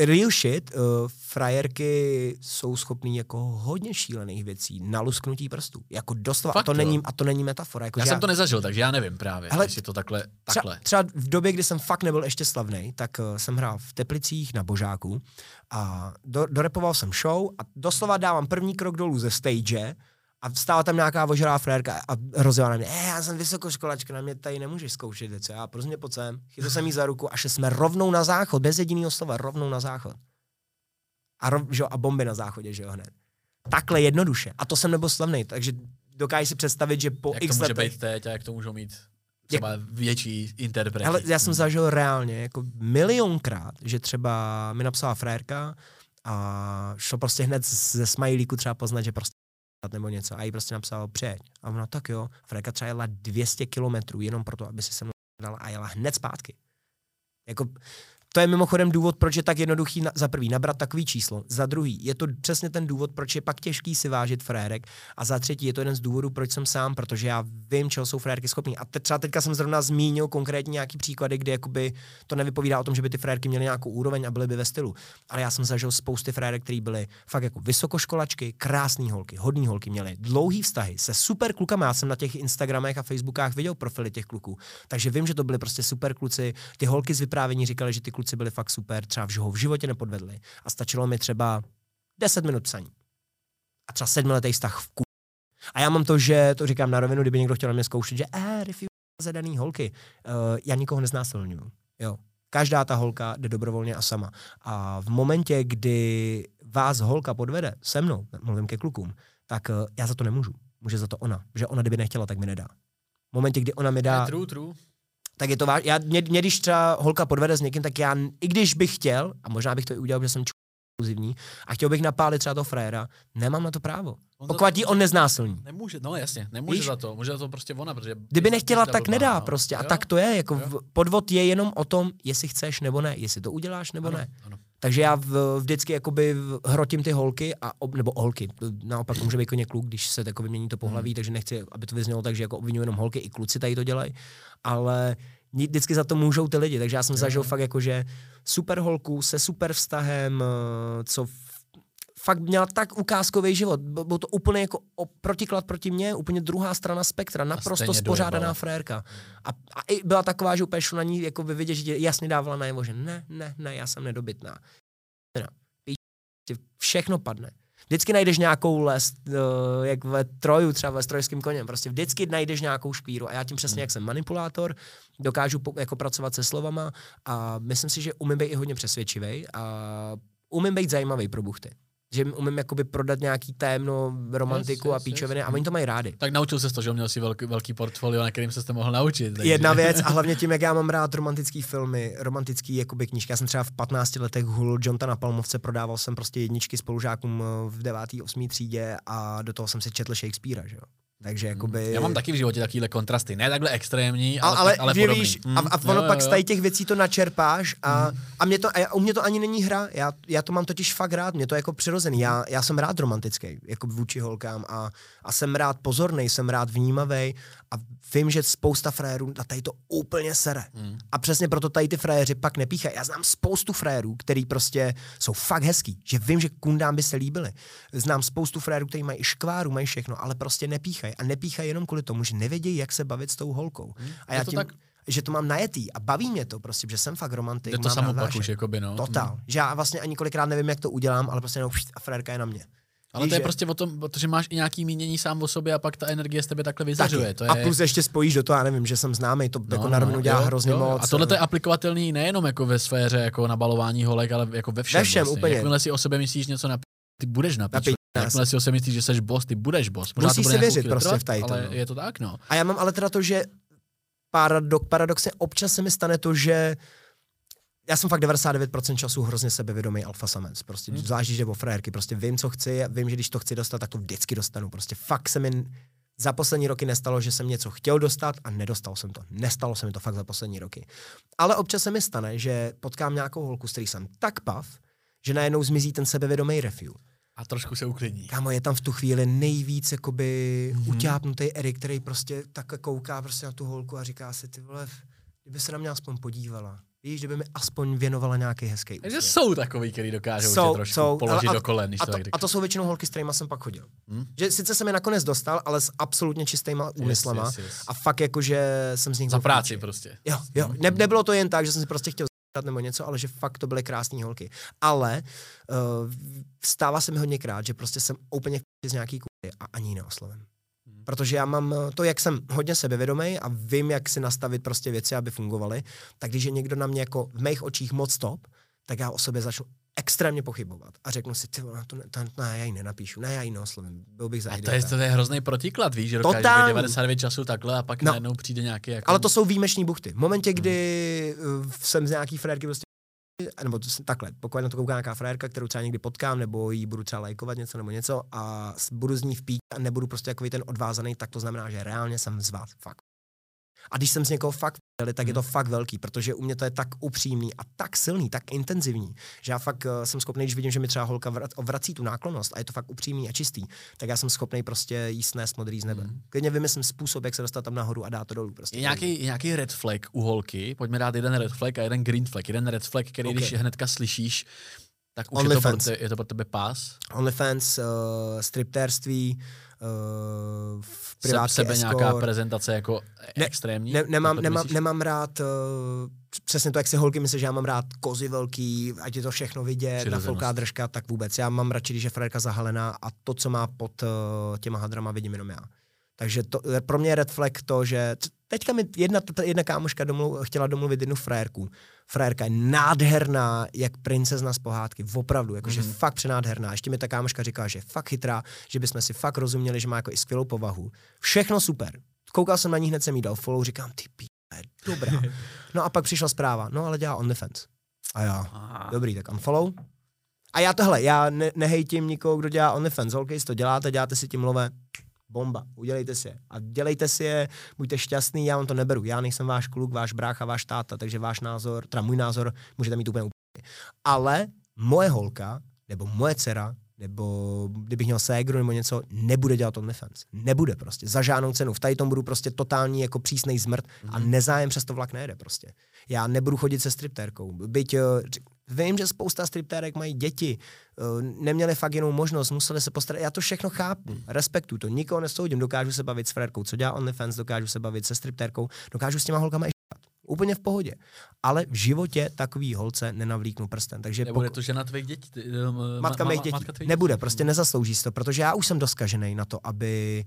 real shit, uh, frajerky jsou schopný jako hodně šílených věcí, na lusknutí prstů. Jako doslova, a to, jo? není, a to není metafora. Jako Já jsem to nezažil, takže já nevím právě, Hele, jestli to takhle, třeba, takhle. třeba v době, kdy jsem fakt nebyl ještě slavný, tak uh, jsem hrál v Teplicích na Božáku a do, dorepoval jsem show a doslova dávám první krok dolů ze stage a stála tam nějaká ožrá frérka a hrozila na mě, e, já jsem vysokoškolačka, na mě tady nemůžeš zkoušet, co já prostě pojď sem. Chytil jsem jí za ruku a šli jsme rovnou na záchod, bez jediného slova, rovnou na záchod. A, rov, že a bomby na záchodě, že jo, hned. Takhle jednoduše. A to jsem nebyl slavný, takže dokážeš si představit, že po Jak x to může letech... být teď a jak to můžou mít třeba větší interpreti. Ale já jsem zažil reálně jako milionkrát, že třeba mi napsala frérka a šlo prostě hned ze smajlíku třeba poznat, že prostě nebo něco a jí prostě napsal přijeď. A ona tak jo, frérka třeba jela 200 kilometrů jenom proto, aby si se mnou dala a jela hned zpátky. Jako, to je mimochodem důvod, proč je tak jednoduchý na, za prvý nabrat takový číslo, za druhý je to přesně ten důvod, proč je pak těžký si vážit frérek a za třetí je to jeden z důvodů, proč jsem sám, protože já vím, čeho jsou frérky schopný. A te, třeba teďka jsem zrovna zmínil konkrétně nějaký příklady, kdy jakoby to nevypovídá o tom, že by ty frérky měly nějakou úroveň a byly by ve stylu. Ale já jsem zažil spousty frérek, které byly fakt jako vysokoškolačky, krásné holky, hodní holky, měly dlouhý vztahy se super klukama. Já jsem na těch Instagramech a Facebookách viděl profily těch kluků, takže vím, že to byly prostě super kluci. Ty holky z vyprávění říkali, že ty kluci byli fakt super, třeba v v životě nepodvedli. A stačilo mi třeba 10 minut psaní. A třeba sedmiletý vztah v ků. A já mám to, že to říkám na rovinu, kdyby někdo chtěl na mě zkoušet, že eh, review zadaný holky. Uh, já nikoho neznásilňuju. Jo. Každá ta holka jde dobrovolně a sama. A v momentě, kdy vás holka podvede se mnou, mluvím ke klukům, tak uh, já za to nemůžu. Může za to ona. Že ona, kdyby nechtěla, tak mi nedá. V momentě, kdy ona mi dá, True, true. Tak je to váž... já, mě, mě, když třeba holka podvede s někým, tak já, i když bych chtěl, a možná bych to i udělal, protože jsem exkluzivní, a chtěl bych napálit třeba toho frajera, nemám na to právo. On Pokud ji on neznásilní. Nemůže, no jasně, nemůže Víš? za to, může za to prostě ona, protože... Kdyby nechtěla, tak blbá, nedá no. prostě. A Jo, tak to je. Jako Jo. podvod je jenom o tom, jestli chceš nebo ne. Jestli to uděláš nebo ano, ne. Ano. Takže já v, vždycky jakoby hrotím ty holky, a, ob, nebo holky, naopak to může být koně kluk, když se jako mění to pohlaví, takže nechci, aby to vyznělo tak, že jako obvinuju jenom holky, i kluci tady to dělají, ale vždycky za to můžou ty lidi, takže já jsem zažil fakt jako, že super holku se super vztahem, eh, co fakt měla tak ukázkový život. Byl to úplně jako protiklad proti mně, úplně druhá strana spektra, naprosto spořádaná dojebala. frérka. A, a i byla taková, že úplně na ní jako vidět, že jasně dávala najevo, že ne, ne, ne, já jsem nedobytná. Všechno padne. Vždycky najdeš nějakou les, uh, jak ve troju, třeba ve strojským koněm. Prostě vždycky najdeš nějakou škvíru. A já tím přesně, jak jsem manipulátor, dokážu po, jako pracovat se slovama a myslím si, že umím být i hodně přesvědčivý a umím být zajímavý pro buchty. Že umím jakoby prodat nějaký témno, romantiku Yes, a yes, píčoviny yes. a oni to mají rádi. Tak naučil se to, že měl si velký, velký portfolio, na kterým se to mohl naučit. Takže... Jedna věc a hlavně tím, jak já mám rád romantický filmy, romantický jakoby knížky. Já jsem třeba v 15 letech hulil Jonta na Palmovce, prodával jsem prostě jedničky spolužákům eh, v 9. 8. třídě a do toho jsem si četl Shakespearea, že jo. Takže jakoby... Já mám taky v životě takovýhle kontrasty, ne takhle extrémní, ale, ale, ale, podobný. víš, Mm, a, a ono jo, jo, pak jo. z tady těch věcí to načerpáš a, a, mě to, a u mě to ani není hra, já, já to mám totiž fakt rád, mě to je jako přirozený, já, já jsem rád romantický, jako vůči holkám a, a jsem rád pozorný, jsem rád vnímavý a vím, že spousta frérů na tady to úplně sere. Mm. A přesně proto tady ty frajeři pak nepíchají. Já znám spoustu frérů, který prostě jsou fakt hezký, že vím, že kundám by se líbily. Znám spoustu frérů, kteří mají i škváru, mají všechno, ale prostě nepíchají. A nepíchají jenom kvůli tomu, že nevědějí, jak se bavit s tou holkou. A Je já to tím, tak? že to mám najetý a baví mě to prostě, že jsem fakt romantik. Je to mám samo rád pak vášeň. už, jakoby, no. Totál. Že já vlastně ani kolikrát nevím, jak to udělám, ale prostě jenom pšt, a frérka je na mě. Ale Víš, to je že- prostě o tom, protože máš i nějaký mínění sám o sobě a pak ta energie z tebe takhle vyzařuje. Taky. To je... A plus ještě spojíš do toho, já nevím, že jsem známý, to jako na rovinu dělá No, jo, hrozně jo, moc. A tohle to je aplikovatelný nejenom jako ve sféře jako nabalování holek, ale jako ve všem. Ve všem, vlastně. úplně. Jakmile si o sebe myslíš něco na ty budeš na, piču. pič- Jakmile si o sebe myslíš, že jsi boss, ty budeš boss. Možná Musíš si věřit prostě trvat, v tady Ale no. je to tak, no. A já mám ale teda to, že paradok, paradoxně občas se mi stane to, že já jsem fakt 99% času hrozně sebevědomý alfa samec. Prostě hmm. zvlášť, když jde o frérky. Prostě vím, co chci, vím, že když to chci dostat, tak to vždycky dostanu. Prostě fakt se mi za poslední roky nestalo, že jsem něco chtěl dostat a nedostal jsem to. Nestalo se mi to fakt za poslední roky. Ale občas se mi stane, že potkám nějakou holku, s který jsem tak pav, že najednou zmizí ten sebevědomý refuel. A trošku se uklidní. Kámo, je tam v tu chvíli nejvíc jakoby Mhm. mm-hmm. utápnutý Erik, který prostě takhle kouká prostě na tu holku a říká si, ty vole, kdyby se na mě aspoň podívala. Víš, kdyby mi aspoň věnovala nějaký hezký Takže úsměv. jsou takový, který dokážou Jsou, tě trošku jsou, položit ale- do kolen, když A to to, tak a to jsou většinou holky, s kterými jsem pak chodil. Hm? Že sice jsem je nakonec dostal, ale s absolutně čistýma úmyslama. yes, yes. A fakt jako, že jsem z nich Za práci prostě. Jo, jo. Ne, nebylo to jen tak, že jsem si prostě chtěl nebo něco, ale že fakt to byly krásné holky. Ale uh, stává se mi hodněkrát, že prostě jsem úplně v z nějaký kůry a ani ji neoslovím. Hmm. Protože já mám eh, to, jak jsem hodně sebevědomý a vím, jak si nastavit prostě věci, aby fungovaly, tak když je někdo na mě jako v mých očích moc top, tak já o sobě začnu extrémně pochybovat a řeknu si, ty vole, to, ne, to, ne, já ji nenapíšu, ne, já ji neoslovím, byl bych za A to je, to je hrozný protiklad, víš, že dokážeš být Totální. 99 času takhle a pak No. najednou přijde nějaký jako... Ale to jsou výjimeční buchty. V Hmm. momentě, kdy uh, jsem z nějaký frérky prostě nebo to, takhle, pokud na to kouká nějaká frérka, kterou třeba někdy potkám, nebo jí budu třeba lajkovat něco nebo něco a budu z ní v a nebudu prostě takový ten odvázaný, tak to znamená, že reálně jsem z vás fakt. A když jsem z někoho fakt vtěli, tak je to Hmm. fakt velký, protože u mě to je tak upřímný a tak silný, tak intenzivní, že já fakt uh, jsem schopný, když vidím, že mi třeba holka vra- vrací tu náklonost a je to fakt upřímný a čistý, tak já jsem schopný prostě jí snést modrý z nebe. Hmm. Klidně vymyslím způsob, jak se dostat tam nahoru a dát to dolů. Prostě. Je nějaký, nějaký red flag u holky, pojďme dát jeden red flag a jeden green flag. Jeden red flag, který Ok. když hnedka slyšíš, tak už je to, pro OnlyFans. te, je to pro tebe pás. OnlyFans, uh, striptérství, uh, privátky sebe nějaká escort. prezentace jako Ne- extrémní. Ne, nemám, nemám, myslíš? nemám rád uh, přesně to, jak si holky myslí, že já mám rád kozy velký, ať je to všechno vidět, Přirozenost. nafouká držka, tak vůbec. Já mám radši, když je frérka zahalená a to, co má pod uh, těma hadrama, vidím jenom já. Takže to, pro mě je red flag to, že teďka mi jedna, jedna kámoška domluv, chtěla domluvit jednu frérku. Frérka je nádherná, jak princezna z pohádky, opravdu, jakože Mhm. mm-hmm. fakt přenádherná. Ještě mi ta kámoška říká, že je fakt chytrá, že bychom si fakt rozuměli, že má jako i skvělou povahu. Všechno super. Koukal jsem na ní, hned jsem jí dal follow, říkám, ty pí, dobrá. No a pak přišla zpráva, no ale dělá OnlyFans. A já, dobrý, tak unfollow. A já tohle, já ne, nehejtím nikoho, kdo dělá OnlyFans. Holky, to děláte, děláte si tím lové, bomba, udělejte si je. A dělejte si je, buďte šťastný, já vám to neberu. Já nejsem váš kluk, váš brácha, váš táta, takže váš názor, teda můj názor, můžete mít úplně úplně. Ale moje holka, nebo moje dcera, nebo kdybych měl ségru nebo něco, nebude dělat OnlyFans. Nebude prostě, za žádnou cenu. V tady tom budu prostě totální jako přísnej zmrt a nezájem přes to vlak nejede prostě. Já nebudu chodit se striptérkou. Byť eh, vím, že spousta striptérek mají děti, eh, neměli fakt jinou možnost, museli se postarat. Já to všechno chápu, respektuju to, nikoho nesoudím, dokážu se bavit s frérkou, co dělá OnlyFans, dokážu se bavit se striptérkou, dokážu s těma holkama i. Úplně v pohodě. Ale v životě takový holce nenavlíknu prsten. Takže Nebude pokud- to žena tvých dětí? ty, ma- matka ma- mých dětí. matka tvých Nebude, dětí. prostě nezaslouží si to, protože já už jsem doskažený na to, aby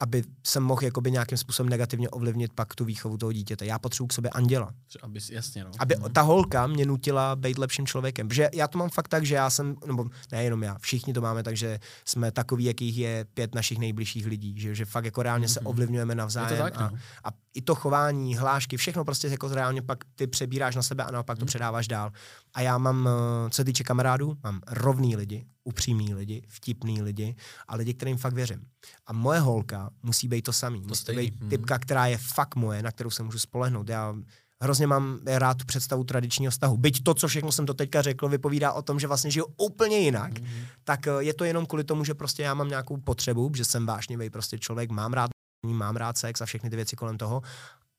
aby jsem mohl jakoby nějakým způsobem negativně ovlivnit pak tu výchovu toho dítěte. Já potřebuji k sobě anděla. Aby, jasně, no. Aby Mhm. ta holka mě nutila být lepším člověkem. Protože já to mám fakt tak, že já jsem, nebo nejenom já, všichni to máme, takže jsme takový, jakých je pět našich nejbližších lidí. Že, že fakt jako reálně se Mhm. ovlivňujeme navzájem. tak, a, no. a, i to chování, hlášky, všechno prostě jako reálně pak ty přebíráš na sebe a naopak to Mhm. předáváš dál. A já mám, eh, co se týče kamarádů, mám rovný lidi, upřímný lidi, vtipný lidi a lidi, kterým fakt věřím. A moje holka musí být to samý. musí to být mhm. typka, která je fakt moje, na kterou se můžu spolehnout. Já hrozně mám rád tu představu tradičního vztahu. Byť to, co všechno jsem to teďka řekl, vypovídá o tom, že vlastně žiju úplně jinak, Mhm. tak eh, je to jenom kvůli tomu, že prostě já mám nějakou potřebu, že jsem vášnivý prostě člověk, mám rád mám rád sex a všechny ty věci kolem toho,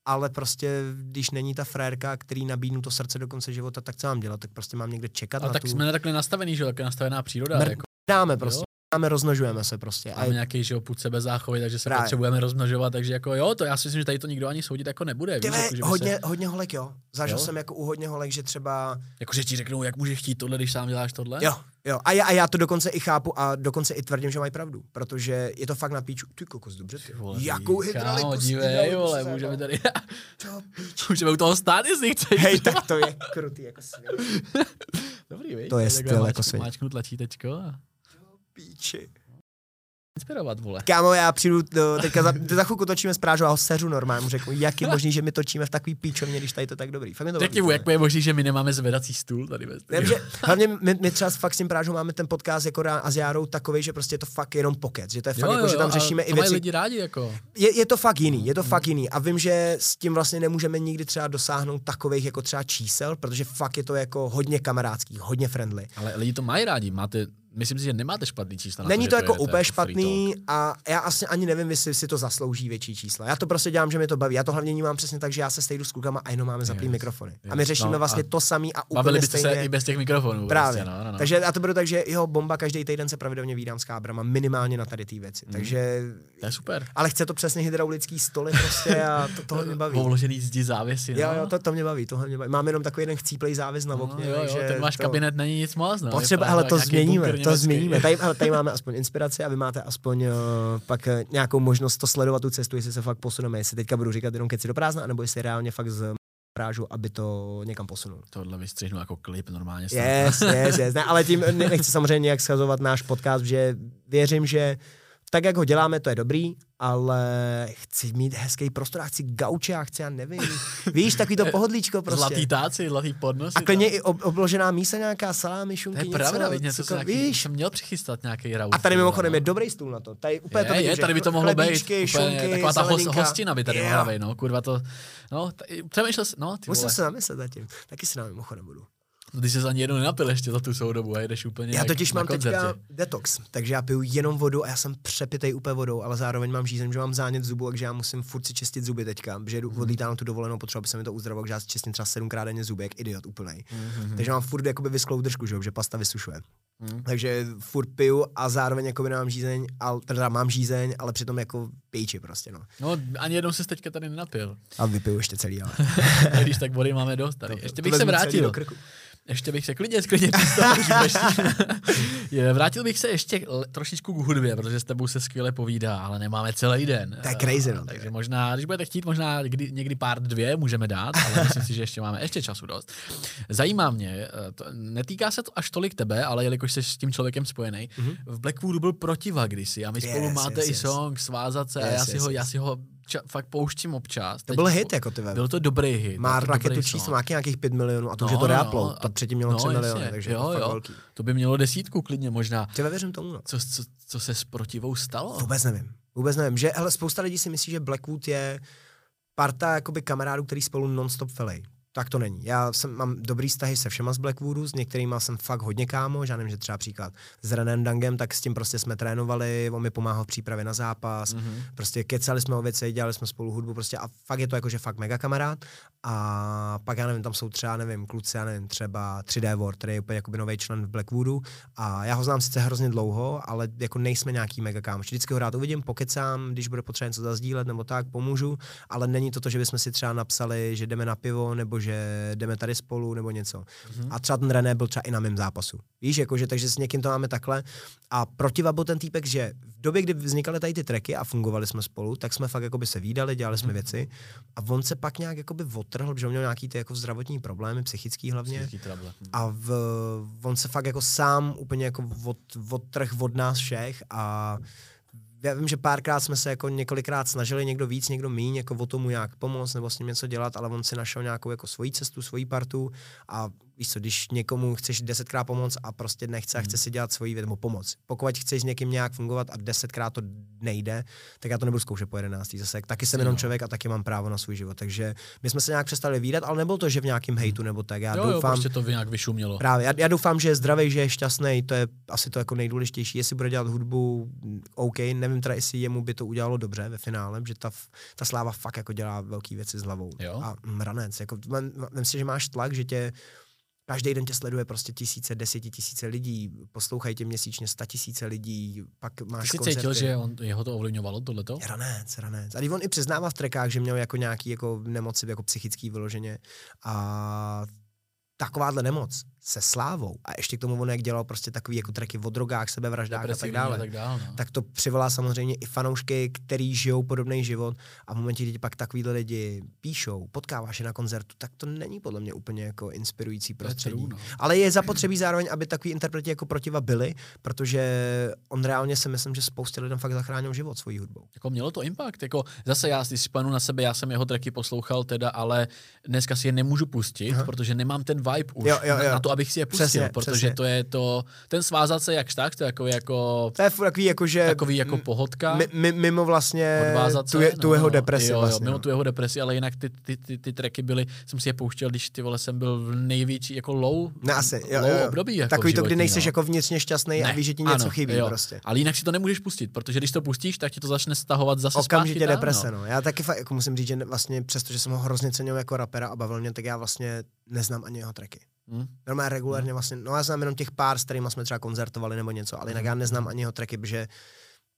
ale prostě, když není ta frérka, který nabídnu to srdce do konce života, tak co mám dělat? Tak prostě mám někde čekat Ale na tak tu... jsme takhle nastavený, že jo, tak je nastavená příroda. Mrd- jako, Dáme prostě, Jo. dáme, rozmnožujeme se prostě. A máme nějaký, že jo, půd sebe záchovy, takže se Právě. potřebujeme rozmnožovat, takže jako jo, to já si myslím, že tady to nikdo ani soudit jako nebude. víš, jako, že hodně, Se, hodně holek, jo. Zažil Jo? jsem jako u hodně holek, že třeba jako, že ti řeknou, jak můžeš chtít tohle, když sám děláš tohle? Jo, jo. A já, a já to dokonce i chápu a dokonce i tvrdím, že mají pravdu. Protože je to fakt na píču. Ty kokos, dobře ty. Vole, Jakou hydrauliku dívej, vole, můžeme tady, můžeme u toho stát, jestli chceš. Hej, tak to je krutý jako svět. Dobrý, viď? To je máč- jako svět. Máčknu tlačítečko a Píči. inspirovat, vole. Kámo, já přijdu, do, teďka za, za chvilku točíme s Prážou a ho seřu normálně. Mu řeknu, jak je možný, že my točíme v takový píčovně, když tady to tak dobrý. Fakt to Řekni mu, jak je možný, že my nemáme zvedací stůl tady ve studiu. Že hlavně my, my, třeba s fakt s tím Prážou máme ten podcast jako a s Járou takový, že prostě je to fakt jenom pokec, že to je fakt jako, že tam řešíme i věci, lidi rádi, jako. je, je to fakt jiný, je to fakt jiný. A vím, že s tím vlastně nemůžeme nikdy třeba dosáhnout takových jako třeba čísel, protože fakt je to jako hodně kamarádský, hodně friendly. Ale lidi to mají rádi. Máte myslím si, že nemáte špatný čísla. Na Není to, to jako jedete úplně jako špatný a já asi ani nevím, jestli si to zaslouží větší čísla. Já to prostě dělám, že mě to baví. Já to hlavně vnímám přesně tak, že já se stejdu s klukama a jenom máme zaplý Yes, mikrofony. A yes. my řešíme No vlastně a to samé a úplně Bavili byste stejně. se i bez těch mikrofonů. Právě. Prostě, no, no, no. Takže já to beru tak, že jeho bomba každý týden se pravidelně vídám s kábrama, minimálně na tady ty věci. Takže, To je super. ale chce to přesně hydraulický stoly prostě a to, tohle mě baví. Vložený zdi závěsy. Jo, no. jo, to, to mě baví, tohle mě baví. Mám jenom takový jeden chcíplej závěs na No, okně. jo, jo, takže ten váš to... kabinet není nic moc. No. Potřeba, ale to změníme, to změníme. Tady, ale tady máme aspoň inspiraci a vy máte aspoň uh, pak uh, nějakou možnost to sledovat tu cestu, jestli se fakt posuneme, jestli teďka budu říkat jenom keci do prázdna, anebo jestli reálně fakt z prážu, aby to někam posunul. Tohle vystřihnu jako klip normálně. Yes, yes, yes. Ne, ale tím ne- nechci samozřejmě nějak schazovat náš podcast, že věřím, že tak, jak ho děláme, to je dobrý, ale chci mít hezký prostor, já chci gauče, já chci, já nevím. Víš, takový to pohodlíčko prostě. Zlatý táci, zlatý podnosy. a klidně i ob- obložená mísa nějaká salámy, To šunky, je pravda, něco, víš, něco nějaký, víš, jsem měl přichystat nějaký rauf. A tady mimochodem no. je dobrý stůl na to. Tady úplně to je, vidím, je, tady by to mohlo být šunky, taková ta host, hostina by tady Jo. mohla být, no, kurva to, no, t- přemýšlel no, ty Musím vole, se zamyslet zatím. Taky si na mimochodem budu. Ty se ani jednou nenapil ještě za tu soudobu a jedeš úplně Já totiž mám koncertě. teďka detox, takže já piju jenom vodu a já jsem přepitej úplně vodou, ale zároveň mám žízeň, že mám zánět zubu, takže já musím furt si čistit zuby teďka, protože jdu odlítám na tu dovolenou, potřeba, aby se mi to uzdravilo, takže já si čistím třeba sedmkrát denně zuby, jak idiot úplnej. Mhm. Takže mám furt jakoby vysklou držku, že, že pasta vysušuje. Mhm. Takže furt piju a zároveň jakoby nemám žízeň, ale, teda mám žízeň, ale přitom jako píči prostě, no. No, ani jednou se teďka tady nenapil. A vypiju ještě celý, ale. Když tak vody máme dost tady. Ještě bych se vrátil. do krku. Ještě bych se klidně, klidně Vrátil bych se ještě trošičku k hudbě, protože s tebou se skvěle povídá, ale nemáme celý den. To je crazy, no. Takže možná, když budete chtít, možná kdy, někdy pár dvě můžeme dát, ale myslím si, že ještě máme ještě času dost. Zajímá mě, eh, to, netýká se to až tolik tebe, ale jelikož jsi s tím člověkem spojený, mm-hmm. v Blackwoodu byl protiva kdysi a my spolu Yes, máte yes, i yes. song Svázat se a Yes, já si yes, ho, já si ho ča, fakt pouštím občas. To byl hit, jako ty vole. Byl to dobrý hit. Má to raketu číslo, má nějakých 5 milionů a to už No, je to no, reaplo. no. To předtím mělo 3 miliony, takže jo, je to jo. velký. To by mělo desítku klidně možná. Třeba věřím tomu, no. Co, co, co se s protivou stalo? Vůbec nevím. Vůbec nevím. Že, hele, spousta lidí si myslí, že Blackwood je parta jakoby kamarádů, který spolu non-stop felej. Tak to není. Já jsem, mám dobrý vztahy se všema z Blackwoodu, s některými jsem fakt hodně kámo, já nevím, že třeba příklad s Renem Dangem, tak s tím prostě jsme trénovali, on mi pomáhal v přípravě na zápas, Mhm. mm-hmm. prostě kecali jsme o věci, dělali jsme spolu hudbu, prostě a fakt je to jakože fakt mega kamarád. A pak já nevím, tam jsou třeba, nevím, kluci, já nevím, třeba 3D War, který je úplně jakoby nový člen v Blackwoodu a já ho znám sice hrozně dlouho, ale jako nejsme nějaký mega kámoši. Vždycky ho rád uvidím, pokecám, když bude potřeba něco zazdílet nebo tak, pomůžu, ale není to to, že bychom si třeba napsali, že jdeme na pivo nebo že jdeme tady spolu nebo něco. Mm-hmm. A třeba ten René byl třeba i na mém zápasu. Víš, jakože, takže s někým to máme takhle. A protiva byl ten týpek, že v době, kdy vznikaly tady ty tracky a fungovali jsme spolu, tak jsme fakt jakoby se výdali, dělali jsme věci. A on se pak nějak jakoby odtrhl, že on měl nějaký ty jako zdravotní problémy, psychický hlavně. Psychický trouble. A v, on se fakt jako sám úplně jako od, odtrh od nás všech a já vím, že párkrát jsme se jako několikrát snažili, někdo víc, někdo míň, jako o tomu nějak pomoct nebo s ním něco dělat, ale on si našel nějakou jako svoji cestu, svoji partu a víš co, když někomu chceš desetkrát pomoct a prostě nechce a chce si dělat svoji věc, nebo pomoc. Pokud chceš s někým nějak fungovat a desetkrát to nejde, tak já to nebudu zkoušet po jedenáctý. Zase taky jsem jenom Jo. člověk a taky mám právo na svůj život. Takže my jsme se nějak přestali výdat, ale nebylo to, že v nějakém hejtu nebo tak. Já Jo, jo, doufám, prostě to nějak vyšumělo. Právě, já, já doufám, že je zdravý, že je šťastný, to je asi to jako nejdůležitější. Jestli bude dělat hudbu, OK, nevím teda, jestli jemu by to udělalo dobře ve finále, že ta, ta sláva fakt jako dělá velké věci s hlavou. Jo. A mranec, jako, vem, vem si, že máš tlak, že tě každý den tě sleduje prostě tisíce, desetitisíce lidí, poslouchají tě měsíčně sta tisíce lidí, pak Ty máš jsi koncerty. cítil, že on, jeho to ovlivňovalo tohleto? Ranec, ranec. A když on i přiznává v trekách, že měl jako nějaký jako nemoci, jako psychický vyloženě. A takováhle nemoc se slávou a ještě k tomu on jak dělal prostě takový jako treky o drogách, sebevraždách a tak dále, A tak dále no. tak to přivolá samozřejmě i fanoušky, který žijou podobný život a v momentě, kdy pak takovýhle lidi píšou, potkáváš je na koncertu, tak to není podle mě úplně jako inspirující prostředí. true, no. Ale je zapotřebí zároveň, aby takový interpreti jako protiva byli, protože on reálně si myslím, že spoustě lidem fakt zachránil život svojí hudbou. Jako mělo to impact, jako zase já si spanu na sebe, já jsem jeho tracky poslouchal teda, ale dneska si je nemůžu pustit, Aha. protože nemám ten vibe už Jo, jo, jo. Na to, abych si je pustil, Přesně, protože přesně. to je to, ten svázat se jakž tak, to je takový jako, To je takový jako, že takový jako pohodka. mi, mi, mimo vlastně odvázat tu, se, je, tu jeho no, depresi jo, vlastně. Jo, mimo no. tu jeho depresi, ale jinak ty, ty, ty, ty tracky byly, jsem si je pouštěl, když ty vole jsem byl v největší jako low, Ne, asi, jo, low jo, jo. období. Jako Takový v to, kdy životní, nejseš no. jako vnitřně šťastný a víš, že ti něco ano, chybí jo. prostě. Ale jinak si to nemůžeš pustit, protože když to pustíš, tak ti to začne stahovat zase Okamžitě zpátky deprese, no. no. Já taky fakt, jako musím říct, že vlastně přesto, že jsem ho hrozně cenil jako rapera a bavil mě, tak já vlastně neznám ani jeho tracky. Hm? Normálně regulárně vlastně, no já znám jenom těch pár, s kterými jsme třeba koncertovali nebo něco, ale jinak já neznám ani jeho tracky, protože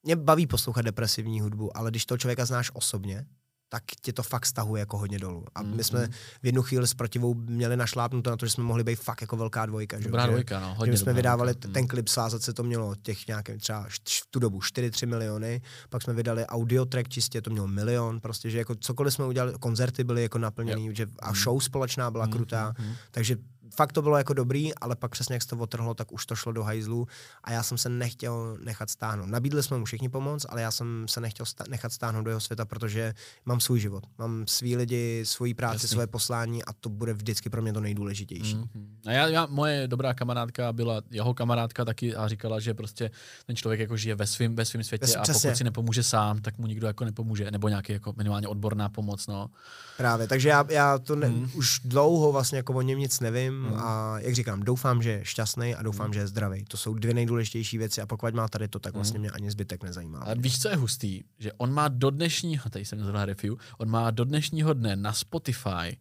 mě baví poslouchat depresivní hudbu, ale když toho člověka znáš osobně, tak tě to fakt stahuje jako hodně dolů. A my jsme v jednu chvíli s protivou měli našlápnuto na to, že jsme mohli být fakt jako velká dvojka. že Dobrá že- dvojka, no, hodně my jsme vydávali dvojka. t- Hm. ten klip svázat se to mělo těch nějaké třeba št- v tu dobu 4-3 miliony, pak jsme vydali audio track čistě, to mělo milion, prostě, že jako cokoliv jsme udělali, koncerty byly jako naplněný, že a show společná byla krutá, takže fakt to bylo jako dobrý, ale pak přesně jak se to otrhlo, tak už to šlo do hajzlu a já jsem se nechtěl nechat stáhnout. Nabídli jsme mu všichni pomoc, ale já jsem se nechtěl sta- nechat stáhnout do jeho světa, protože mám svůj život, mám svý lidi, svoji práci, Jasný. svoje poslání a to bude vždycky pro mě to nejdůležitější. Mhm. A já, já, moje dobrá kamarádka byla jeho kamarádka taky a říkala, že prostě ten člověk jako žije ve svém ve svým světě Ve- a přesně. pokud si nepomůže sám, tak mu nikdo jako nepomůže, nebo nějaký jako minimálně odborná pomoc, no. Právě, takže já, já to ne, hmm. už dlouho vlastně jako o něm nic nevím hmm. a jak říkám, doufám, že je šťastný a doufám, hmm. že je zdravý. To jsou dvě nejdůležitější věci a pokud má tady to, tak vlastně mě ani zbytek nezajímá. Ale víš, co je hustý? Že on má do dnešního, tady jsem zrovna review, on má do dnešního dne na Spotify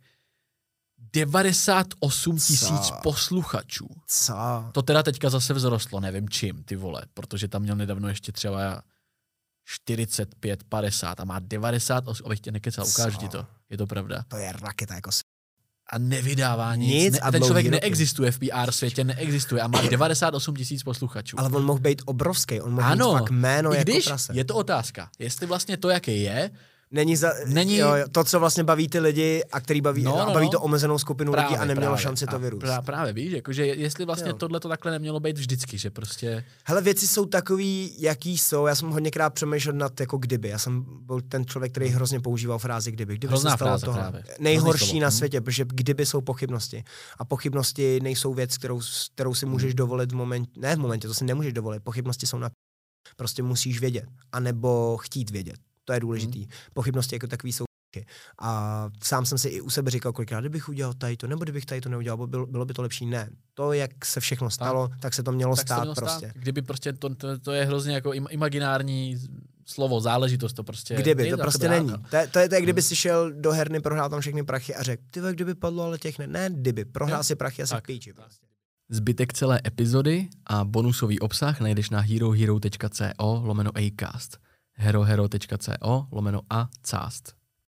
98 tisíc posluchačů. Co? To teda teďka zase vzrostlo, nevím čím, ty vole, protože tam měl nedávno ještě třeba 45, 50 a má 98, abych tě nekecal, ukážu Co? ti to, je to pravda. To je raketa jako. A nevydává nic, Nic ne, a ten člověk roky. neexistuje v PR světě, neexistuje a má 98 tisíc posluchačů. Ale on mohl být obrovský, on mohl ano, mít fakt jméno i jako když prase. je to otázka, jestli vlastně to, jaký je, Není, za, Není- Jo, to, co vlastně baví ty lidi a který baví, No, no, a baví no. to omezenou skupinu lidí a nemělo právě. šanci to vyrůst. Pra, právě, víš, jakože jestli vlastně tohle to takhle nemělo být vždycky, že prostě... Hele, věci jsou takový, jaký jsou. Já jsem hodněkrát přemýšlel nad jako kdyby. Já jsem byl ten člověk, který hrozně používal frázi kdyby. Kdyby Hrozná se stalo fráze tohle. právě. Hrozný Nejhorší slovo. na Hm. světě, protože kdyby jsou pochybnosti. A pochybnosti nejsou věc, kterou, kterou si můžeš Hm. dovolit v momentě. Ne v momentě, to si nemůžeš dovolit. Pochybnosti jsou na prostě musíš vědět. A nebo chtít vědět. To je důležitý. Hm. Pochybnosti jako takový jsou a sám jsem si i u sebe říkal, kolikrát, kdybych udělal tady to, nebo kdybych tady to neudělal, bo bylo, bylo by to lepší. Ne. To, jak se všechno stalo, tak, tak se to mělo tak se to stát mělo prostě. Stát. Kdyby prostě to, to, to, je hrozně jako im, imaginární slovo, záležitost, to prostě... Kdyby, nejde to jako prostě není. To je, to je, to je kdyby Hmm. si šel do herny, prohrál tam všechny prachy a řekl, ty kdyby padlo, ale těch ne. Ne, kdyby, prohrál si prachy a si píči. Prostě. Zbytek celé epizody a bonusový obsah najdeš na herohero.co lomeno acast herohero.co lomeno a cast.